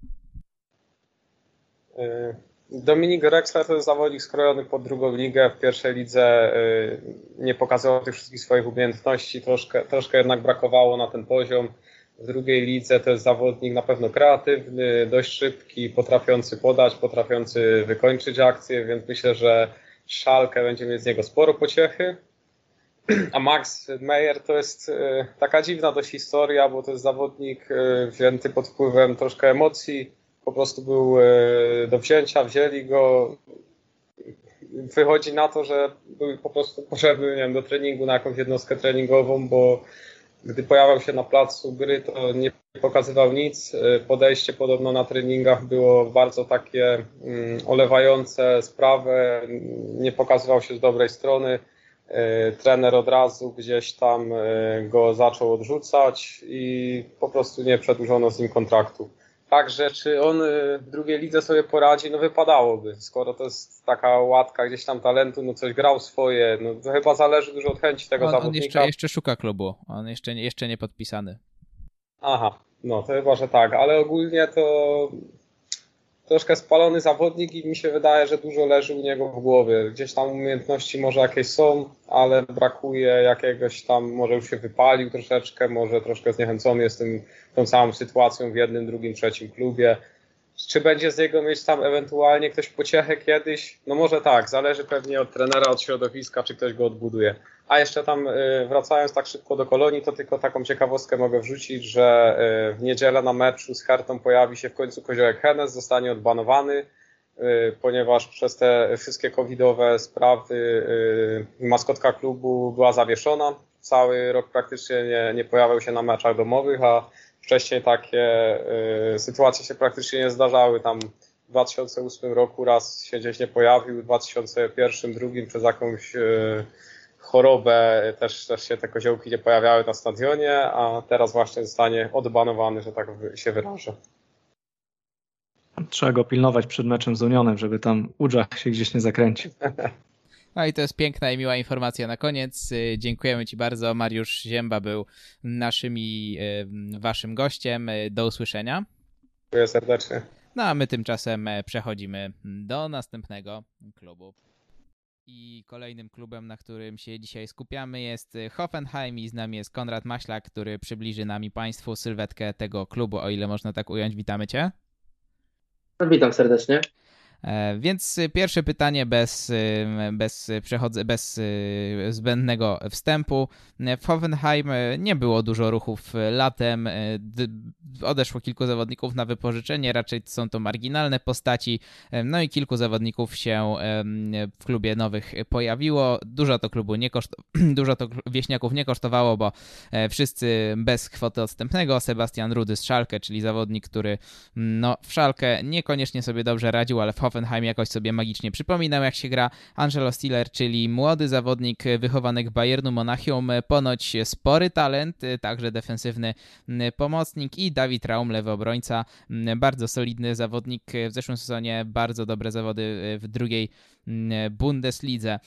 Dominik Rexler to jest zawodnik skrojony pod drugą ligę. W pierwszej lidze y, nie pokazywał tych wszystkich swoich umiejętności, troszkę, troszkę jednak brakowało na ten poziom. W drugiej lidze to jest zawodnik na pewno kreatywny, dość szybki, potrafiący podać, potrafiący wykończyć akcję, więc myślę, że Szalkę będzie mieć z niego sporo pociechy. A Max Meyer to jest y, taka dziwna dość historia, bo to jest zawodnik y, wzięty pod wpływem troszkę emocji po prostu był e, do wzięcia, wzięli go. Wychodzi na to, że był po prostu potrzebny nie wiem, do treningu na jakąś jednostkę treningową, bo gdy pojawiał się na placu gry, to nie pokazywał nic. E, podejście podobno na treningach było bardzo takie mm, olewające sprawę, nie pokazywał się z dobrej strony. E, trener od razu gdzieś tam go zaczął odrzucać i po prostu nie przedłużono z nim kontraktu. Także czy on y, w drugiej lidze sobie poradzi, no wypadałoby. Skoro to jest taka łatka gdzieś tam talentu, no coś grał swoje, no to chyba zależy dużo od chęci tego on, zawodnika. On jeszcze, jeszcze szuka klubu, on jeszcze, jeszcze nie podpisany. Aha, no to chyba, że tak, ale ogólnie to troszkę spalony zawodnik i mi się wydaje, że dużo leży u niego w głowie. Gdzieś tam umiejętności może jakieś są, ale brakuje jakiegoś tam, może już się wypalił troszeczkę, może troszkę zniechęcony jest tym, tą całą sytuacją w jednym, drugim, trzecim klubie. Czy będzie z niego mieć tam ewentualnie ktoś pociechę kiedyś? No może tak, zależy pewnie od trenera, od środowiska, czy ktoś go odbuduje. A jeszcze tam y, wracając tak szybko do kolonii, to tylko taką ciekawostkę mogę wrzucić, że y, w niedzielę na meczu z Hertą pojawi się w końcu koziołek Hennes, zostanie odbanowany, y, ponieważ przez te wszystkie covidowe sprawy maskotka klubu była zawieszona. Cały rok praktycznie nie, nie pojawiał się na meczach domowych, a wcześniej takie sytuacje się praktycznie nie zdarzały. Tam w 2008 roku raz się gdzieś nie pojawił, w 2001, 2002 przez jakąś chorobę też, też się te koziołki nie pojawiały na stadionie, a teraz właśnie zostanie odbanowany, że tak się wyrażę. Trzeba go pilnować przed meczem z Unionem, żeby tam Udżach się gdzieś nie zakręcił. No i to jest piękna i miła informacja na koniec. Y, dziękujemy Ci bardzo. Mariusz Zięba był naszym i y, Waszym gościem. Y, do usłyszenia. Dziękuję serdecznie. No a my tymczasem przechodzimy do następnego klubu. I kolejnym klubem, na którym się dzisiaj skupiamy jest Hoffenheim i z nami jest Konrad Maślak, który przybliży nami Państwu sylwetkę tego klubu, o ile można tak ująć. Witamy Cię. Witam serdecznie. E, więc pierwsze pytanie bez, y, bez, przechodze, bez y, zbędnego wstępu. W Hoffenheim nie było dużo ruchów latem. Odeszło kilku zawodników na wypożyczenie, raczej są to marginalne postaci. No i kilku zawodników się w klubie nowych pojawiło. Dużo to klubu nie koszt... dużo to wieśniaków nie kosztowało, bo e, wszyscy bez kwoty odstępnego. Sebastian Rudy z Szalkę, czyli zawodnik, który no, w Szalkę niekoniecznie sobie dobrze radził, ale w Hoffenheim Hoffenheim jakoś sobie magicznie przypominał, jak się gra. Angelo Stiller, czyli młody zawodnik wychowanek Bayernu Monachium, ponoć spory talent, także defensywny pomocnik i Dawid Raum, lewy obrońca, bardzo solidny zawodnik w zeszłym sezonie, bardzo dobre zawody w drugiej Bundeslidze.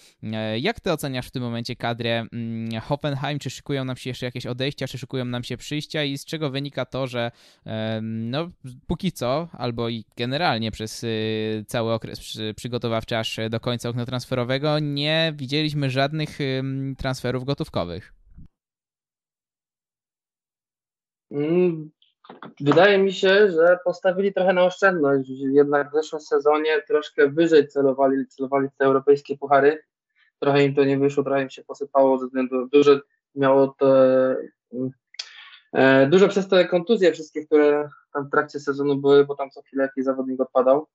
Jak ty oceniasz w tym momencie kadrę Hoffenheim? Czy szykują nam się jeszcze jakieś odejścia, czy szykują nam się przyjścia i z czego wynika to, że no póki co, albo i generalnie przez y, cały okres przygotowawczy aż do końca okna transferowego nie widzieliśmy żadnych transferów gotówkowych. Wydaje mi się, że postawili trochę na oszczędność. Jednak w zeszłym sezonie troszkę wyżej celowali, celowali te europejskie puchary. Trochę im to nie wyszło, trochę im się posypało ze względu, dużo miało to e, dużo przez te kontuzje wszystkie, które tam w trakcie sezonu były, bo tam co chwilę jakiś zawodnik odpadał.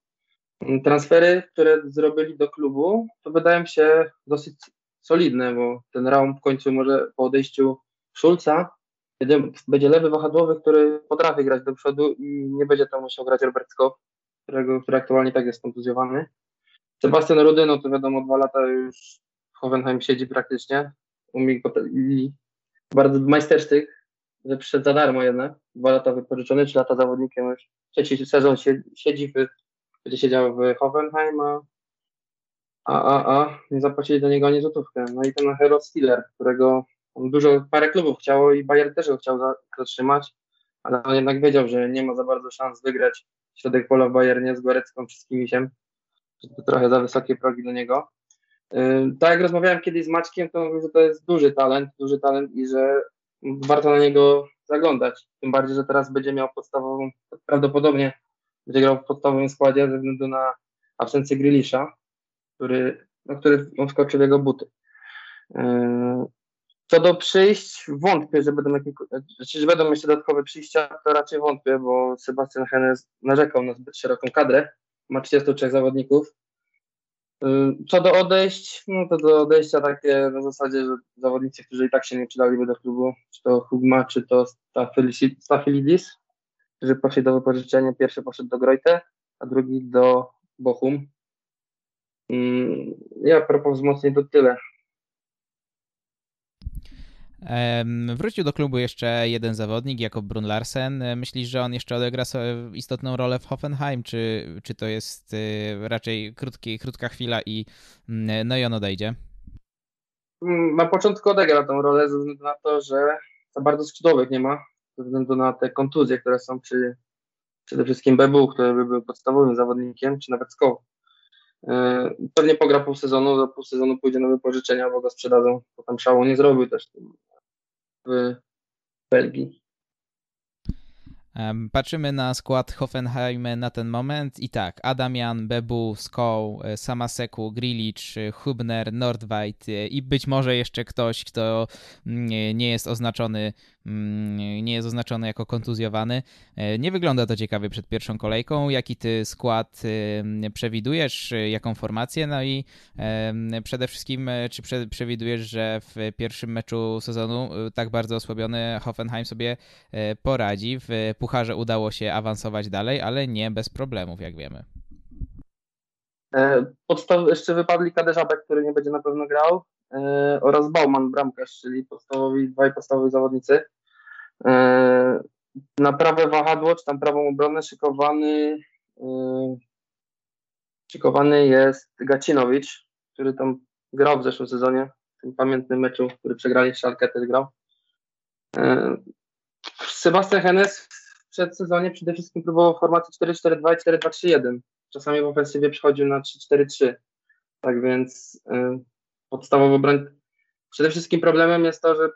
Transfery, które zrobili do klubu, to wydają się dosyć solidne, bo ten Raum w końcu może po odejściu Szulca będzie, będzie lewy wahadłowy, który potrafi grać do przodu i nie będzie tam musiał grać Robert Skow, którego, który aktualnie tak jest kontuzjowany. Sebastian Rudy, no to wiadomo, dwa lata już w Hoffenheim siedzi praktycznie i bardzo majstersztyk, że przyszedł za darmo jednak, dwa lata wypożyczony, trzy lata zawodnikiem już. Trzeci sezon siedzi, w, będzie siedział w Hoffenheim, a a, a, a nie zapłacili do niego ani złotówkę. No i ten Hero Stiller, którego dużo, parę klubów chciało i Bayern też go chciał zatrzymać, ale on jednak wiedział, że nie ma za bardzo szans wygrać środek pola w Bayernie z Gorecką czy Kimisiem. To trochę za wysokie progi do niego. Tak jak rozmawiałem kiedyś z Maćkiem, to mówił, że to jest duży talent, duży talent i że warto na niego zaglądać. Tym bardziej, że teraz będzie miał podstawową, prawdopodobnie będzie grał w podstawowym składzie ze względu na absencję Grilisza który, no, który on wskoczył w jego buty. Co do przyjść, wątpię, że będą, jakieś, znaczy, że będą jeszcze dodatkowe przyjścia, to raczej wątpię, bo Sebastian Hennes narzekał na zbyt szeroką kadrę, ma 33 zawodników. E, co do odejść, no to do odejścia takie na zasadzie, że zawodnicy, którzy i tak się nie przydaliby do klubu, czy to Hugma, czy to Stafilidis, którzy poszli do wypożyczenia, pierwszy poszedł do Grojte, a drugi do Bochum. Mm, ja a propos wzmocnień to tyle. Wrócił do klubu jeszcze jeden zawodnik, Jakob Brun Larsen. Myślisz, że on jeszcze odegra istotną rolę w Hoffenheim, czy, czy to jest y, raczej krótki, krótka chwila i mm, no i on odejdzie? Mm, na początku odegra tą rolę ze względu na to, że za bardzo skrzydłowych nie ma, ze względu na te kontuzje, które są przy przede wszystkim Bebu, który by był podstawowym zawodnikiem, czy nawet Skow. E, pewnie pogra pół sezonu, do pół sezonu pójdzie na wypożyczenia, bo go sprzedadzą, bo tam szału nie zrobił też w Belgii. Patrzymy na skład Hoffenheim na ten moment i tak, Adamian, Bebu, Skoł, e, Samaseku, Grilich, Hubner, Nordweit e, i być może jeszcze ktoś, kto mm, nie jest oznaczony nie jest oznaczony jako kontuzjowany. E, nie wygląda to ciekawie przed pierwszą kolejką. Jaki ty skład przewidujesz, jaką formację? No i przede wszystkim, e, czy przewidujesz, że w pierwszym meczu sezonu e, tak bardzo osłabiony Hoffenheim sobie poradzi? W Pucharze udało się awansować dalej, ale nie bez problemów, jak wiemy. Podstaw, jeszcze wypadli Kaderzabek, który nie będzie na pewno grał. E, oraz Bauman bramkarz, czyli podstawowi, dwaj podstawowi zawodnicy. E, na prawe wahadło, czy tam prawą obronę szykowany e, szykowany jest Gacinowicz, który tam grał w zeszłym sezonie, w tym pamiętnym meczu, który przegrali Szalkę też grał. Sebastian Hennes w przedsezonie przede wszystkim próbował formacji 4-4-2 i 4-2-3-1. Czasami w ofensywie przychodził na 3-4-3. Tak więc podstawowy obroń. Przede wszystkim problemem jest to, że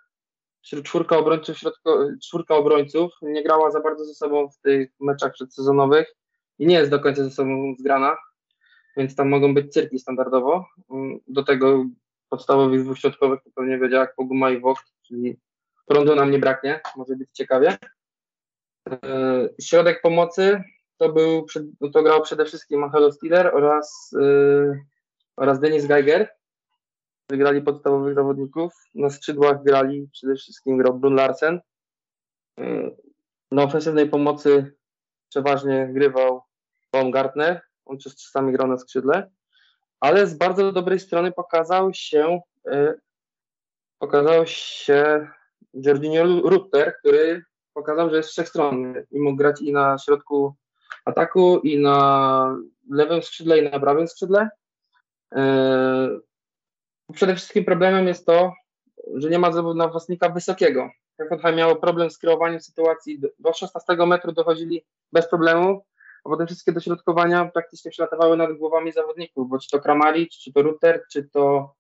czwórka obrońców, środko, czwórka obrońców nie grała za bardzo ze sobą w tych meczach przedsezonowych i nie jest do końca ze sobą zgrana, więc tam mogą być cyrki standardowo. Do tego podstawowych dwóch środkowych to pewnie wiedział jak Poguma i Wok, czyli prądu nam nie braknie, może być ciekawie. E, środek pomocy to był, to grał przede wszystkim Angelo Stiller oraz, yy, oraz Denis Geiger, wygrali podstawowych zawodników. Na skrzydłach grali przede wszystkim grał Brun Larsen. Na ofensywnej pomocy przeważnie grywał Baumgartner. On czasami grał na skrzydle. Ale z bardzo dobrej strony pokazał się e, pokazał się Jorginho Rutter, który pokazał, że jest wszechstronny i mógł grać i na środku ataku, i na lewym skrzydle, i na prawym skrzydle. E, Przede wszystkim problemem jest to, że nie ma napastnika wysokiego. Hoffenheim miało problem z kreowaniem sytuacji. Do 16 metru dochodzili bez problemu, a potem wszystkie dośrodkowania praktycznie przelatywały nad głowami zawodników, bo czy to Kramaric, czy to Ruter, czy to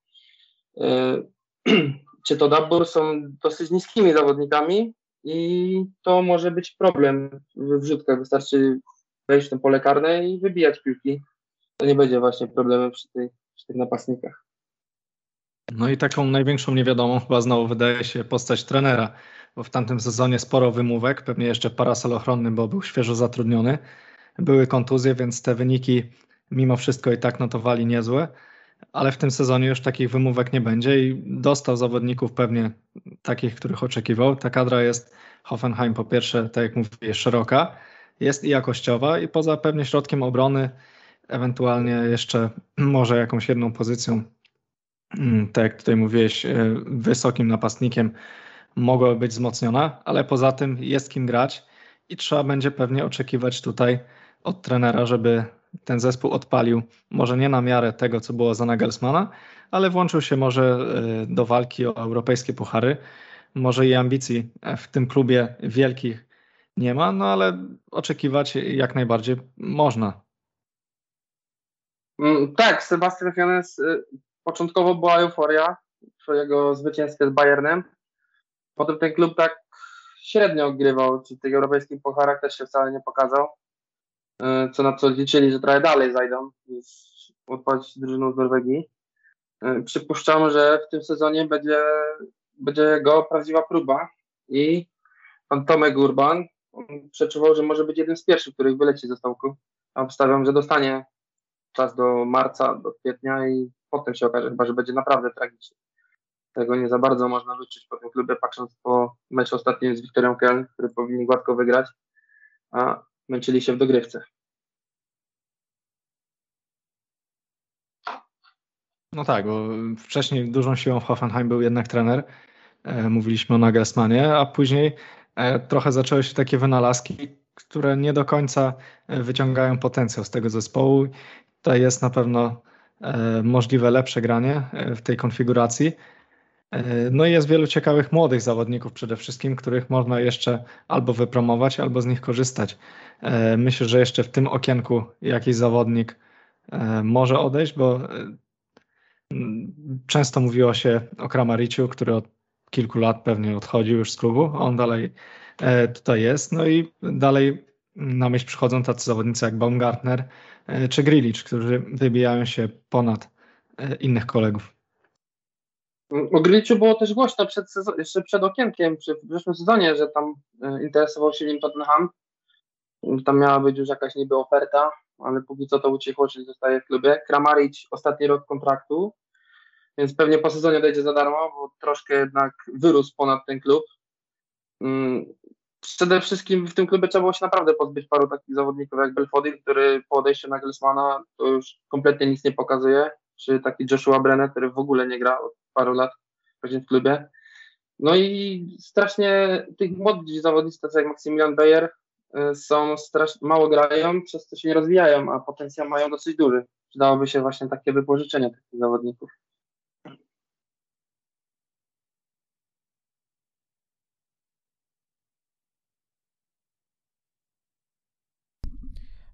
yy, czy to Dabur są dosyć niskimi zawodnikami i to może być problem w wrzutkach. Wystarczy wejść w to pole karne i wybijać piłki. To nie będzie właśnie problemem przy, tej, przy tych napastnikach. No i taką największą niewiadomą chyba znowu wydaje się postać trenera, bo w tamtym sezonie sporo wymówek, pewnie jeszcze parasol ochronny, bo był świeżo zatrudniony. Były kontuzje, więc te wyniki mimo wszystko i tak notowali niezłe, ale w tym sezonie już takich wymówek nie będzie i dostał zawodników pewnie takich, których oczekiwał. Ta kadra jest Hoffenheim po pierwsze, tak jak mówię, szeroka, jest i jakościowa i poza pewnie środkiem obrony, ewentualnie jeszcze może jakąś jedną pozycją, tak jak tutaj mówiłeś, e, wysokim napastnikiem mogłaby być wzmocniona, ale poza tym jest kim grać i trzeba będzie pewnie oczekiwać tutaj od trenera, żeby ten zespół odpalił, może nie na miarę tego, co było za Nagelsmana, ale włączył się może e, do walki o europejskie puchary. Może i ambicji w tym klubie wielkich nie ma, no ale oczekiwać jak najbardziej można. Mm, tak, Sebastian Fianes y, początkowo była euforia po jego zwycięstwie z Bayernem. Potem ten klub tak średnio grywał, czy tych europejskich pucharach też się wcale nie pokazał. Y, co na co liczyli, że trochę dalej zajdą niż odpaść drużyną z Norwegii. Y, przypuszczam, że w tym sezonie będzie, będzie jego prawdziwa próba i pan Tomek Urban przeczuwał, że może być jednym z pierwszych, których wyleci ze stołku. Obstawiam, że dostanie czas do marca, do kwietnia i potem się okaże chyba, że będzie naprawdę tragicznie. Tego nie za bardzo można wyczuć po tym klubie, patrząc po meczu ostatnim z Wiktorią Köln, który powinni gładko wygrać, a męczyli się w dogrywce. No tak, bo wcześniej dużą siłą w Hoffenheim był jednak trener. E, mówiliśmy o Nagelsmanie, a później e, trochę zaczęły się takie wynalazki, które nie do końca e, wyciągają potencjał z tego zespołu. To jest na pewno możliwe lepsze granie w tej konfiguracji. No i jest wielu ciekawych młodych zawodników przede wszystkim, których można jeszcze albo wypromować, albo z nich korzystać. Myślę, że jeszcze w tym okienku jakiś zawodnik może odejść, bo często mówiło się o Kramariciu, który od kilku lat pewnie odchodził już z klubu, on dalej e, tutaj jest. No i dalej na myśl przychodzą tacy zawodnicy jak Baumgartner e, czy Grilich, którzy wybijają się ponad e, innych kolegów. O Grilichu było też głośno przed, jeszcze przed okienkiem, przy, w zeszłym sezonie, że tam interesował się nim Tottenham. Tam miała być już jakaś niby oferta, ale póki co to ucichło, czyli zostaje w klubie. Kramaric ostatni rok kontraktu, więc pewnie po sezonie odejdzie za darmo, bo troszkę jednak wyrósł ponad ten klub. Przede wszystkim w tym klubie trzeba było się naprawdę pozbyć paru takich zawodników jak Belfodil, który po odejściu Nagelsmana to już kompletnie nic nie pokazuje, czy taki Joshua Brenner, który w ogóle nie gra od paru lat w klubie. No i strasznie tych młodych zawodników, tacy jak Maximilian Bayer, y, są strasznie mało grają, przez to się nie rozwijają, a potencjał mają dosyć duży. Przydałoby się właśnie takie wypożyczenie takich zawodników.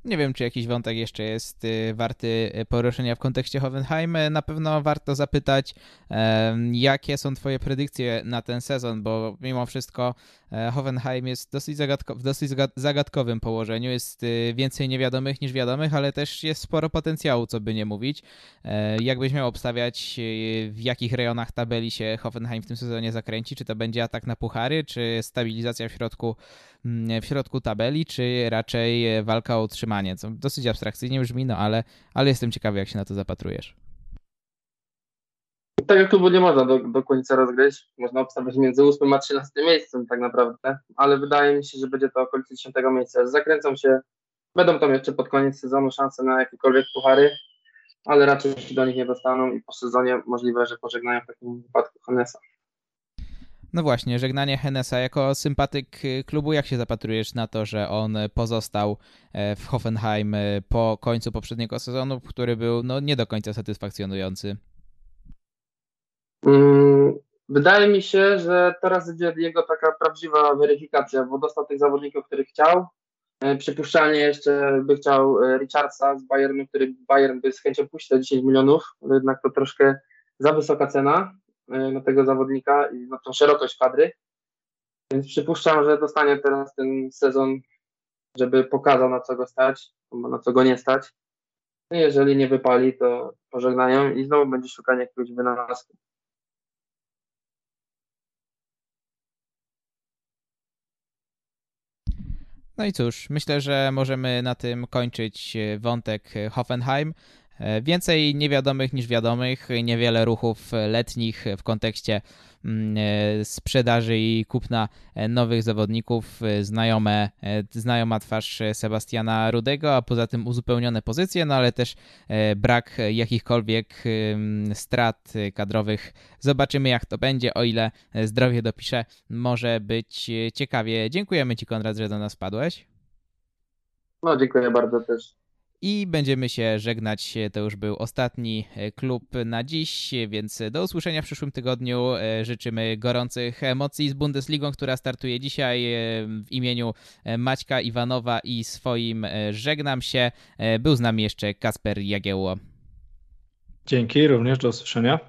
Nie wiem, czy jakiś wątek jeszcze jest y, warty y, poruszenia w kontekście Hoffenheim. Na pewno warto zapytać, jakie są Twoje predykcje na ten sezon, bo mimo wszystko Hoffenheim jest dosyć zagadko w dosyć zagadkowym położeniu. Jest y, więcej niewiadomych niż wiadomych, ale też jest sporo potencjału, co by nie mówić. E, jakbyś miał obstawiać, w jakich rejonach tabeli się Hoffenheim w tym sezonie zakręci? Czy to będzie atak na puchary, czy stabilizacja w środku, w środku tabeli, czy raczej e, walka o utrzymanie, co dosyć abstrakcyjnie brzmi, no ale, ale jestem ciekawy, jak się na to zapatrujesz. Tego klubu nie można do, do końca rozgryźć. Można obstawiać między 8 a 13 miejscem tak naprawdę, ale wydaje mi się, że będzie to okolice 10 miejsca. Zakręcą się, będą tam jeszcze pod koniec sezonu szanse na jakiekolwiek puchary, ale raczej się do nich nie dostaną i po sezonie możliwe, że pożegnają w takim wypadku Hanesa. No właśnie, żegnanie Hennesa. Jako sympatyk klubu, jak się zapatrujesz na to, że on pozostał e, w Hoffenheim po końcu poprzedniego sezonu, który był no, nie do końca satysfakcjonujący? Mm, wydaje mi się, że teraz będzie jego taka prawdziwa weryfikacja, bo dostał tych zawodników, których chciał. E, przypuszczalnie jeszcze by chciał Richardsa z Bayernu, który Bayern by z chęcią puścił 10 milionów, jednak to troszkę za wysoka cena. E, na tego zawodnika i na tą szerokość kadry. Więc przypuszczam, że dostanie teraz ten sezon, żeby pokazał na co go stać, na co go nie stać. No jeżeli nie wypali, to pożegnają i znowu będzie szukanie jakiegoś wynalazku. No i cóż, myślę, że możemy na tym kończyć wątek Hoffenheim. E, więcej niewiadomych niż wiadomych, niewiele ruchów letnich w kontekście mm, e, sprzedaży i kupna e, nowych zawodników, znajome, znajoma twarz Sebastiana Rudego, a poza tym uzupełnione pozycje, no ale też brak jakichkolwiek strat kadrowych. Zobaczymy jak to będzie, o ile zdrowie dopisze, może być ciekawie. Dziękujemy Ci Konrad, że do nas padłeś. No dziękuję bardzo też i będziemy się żegnać. To już był ostatni e, klub na dziś, więc do usłyszenia w przyszłym tygodniu. E, życzymy gorących emocji z Bundesligą, która startuje dzisiaj. E, w imieniu Maćka Iwanowa i swoim żegnam się. Był z nami jeszcze Kasper Jagiełło. Dzięki, również do usłyszenia.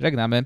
Żegnamy.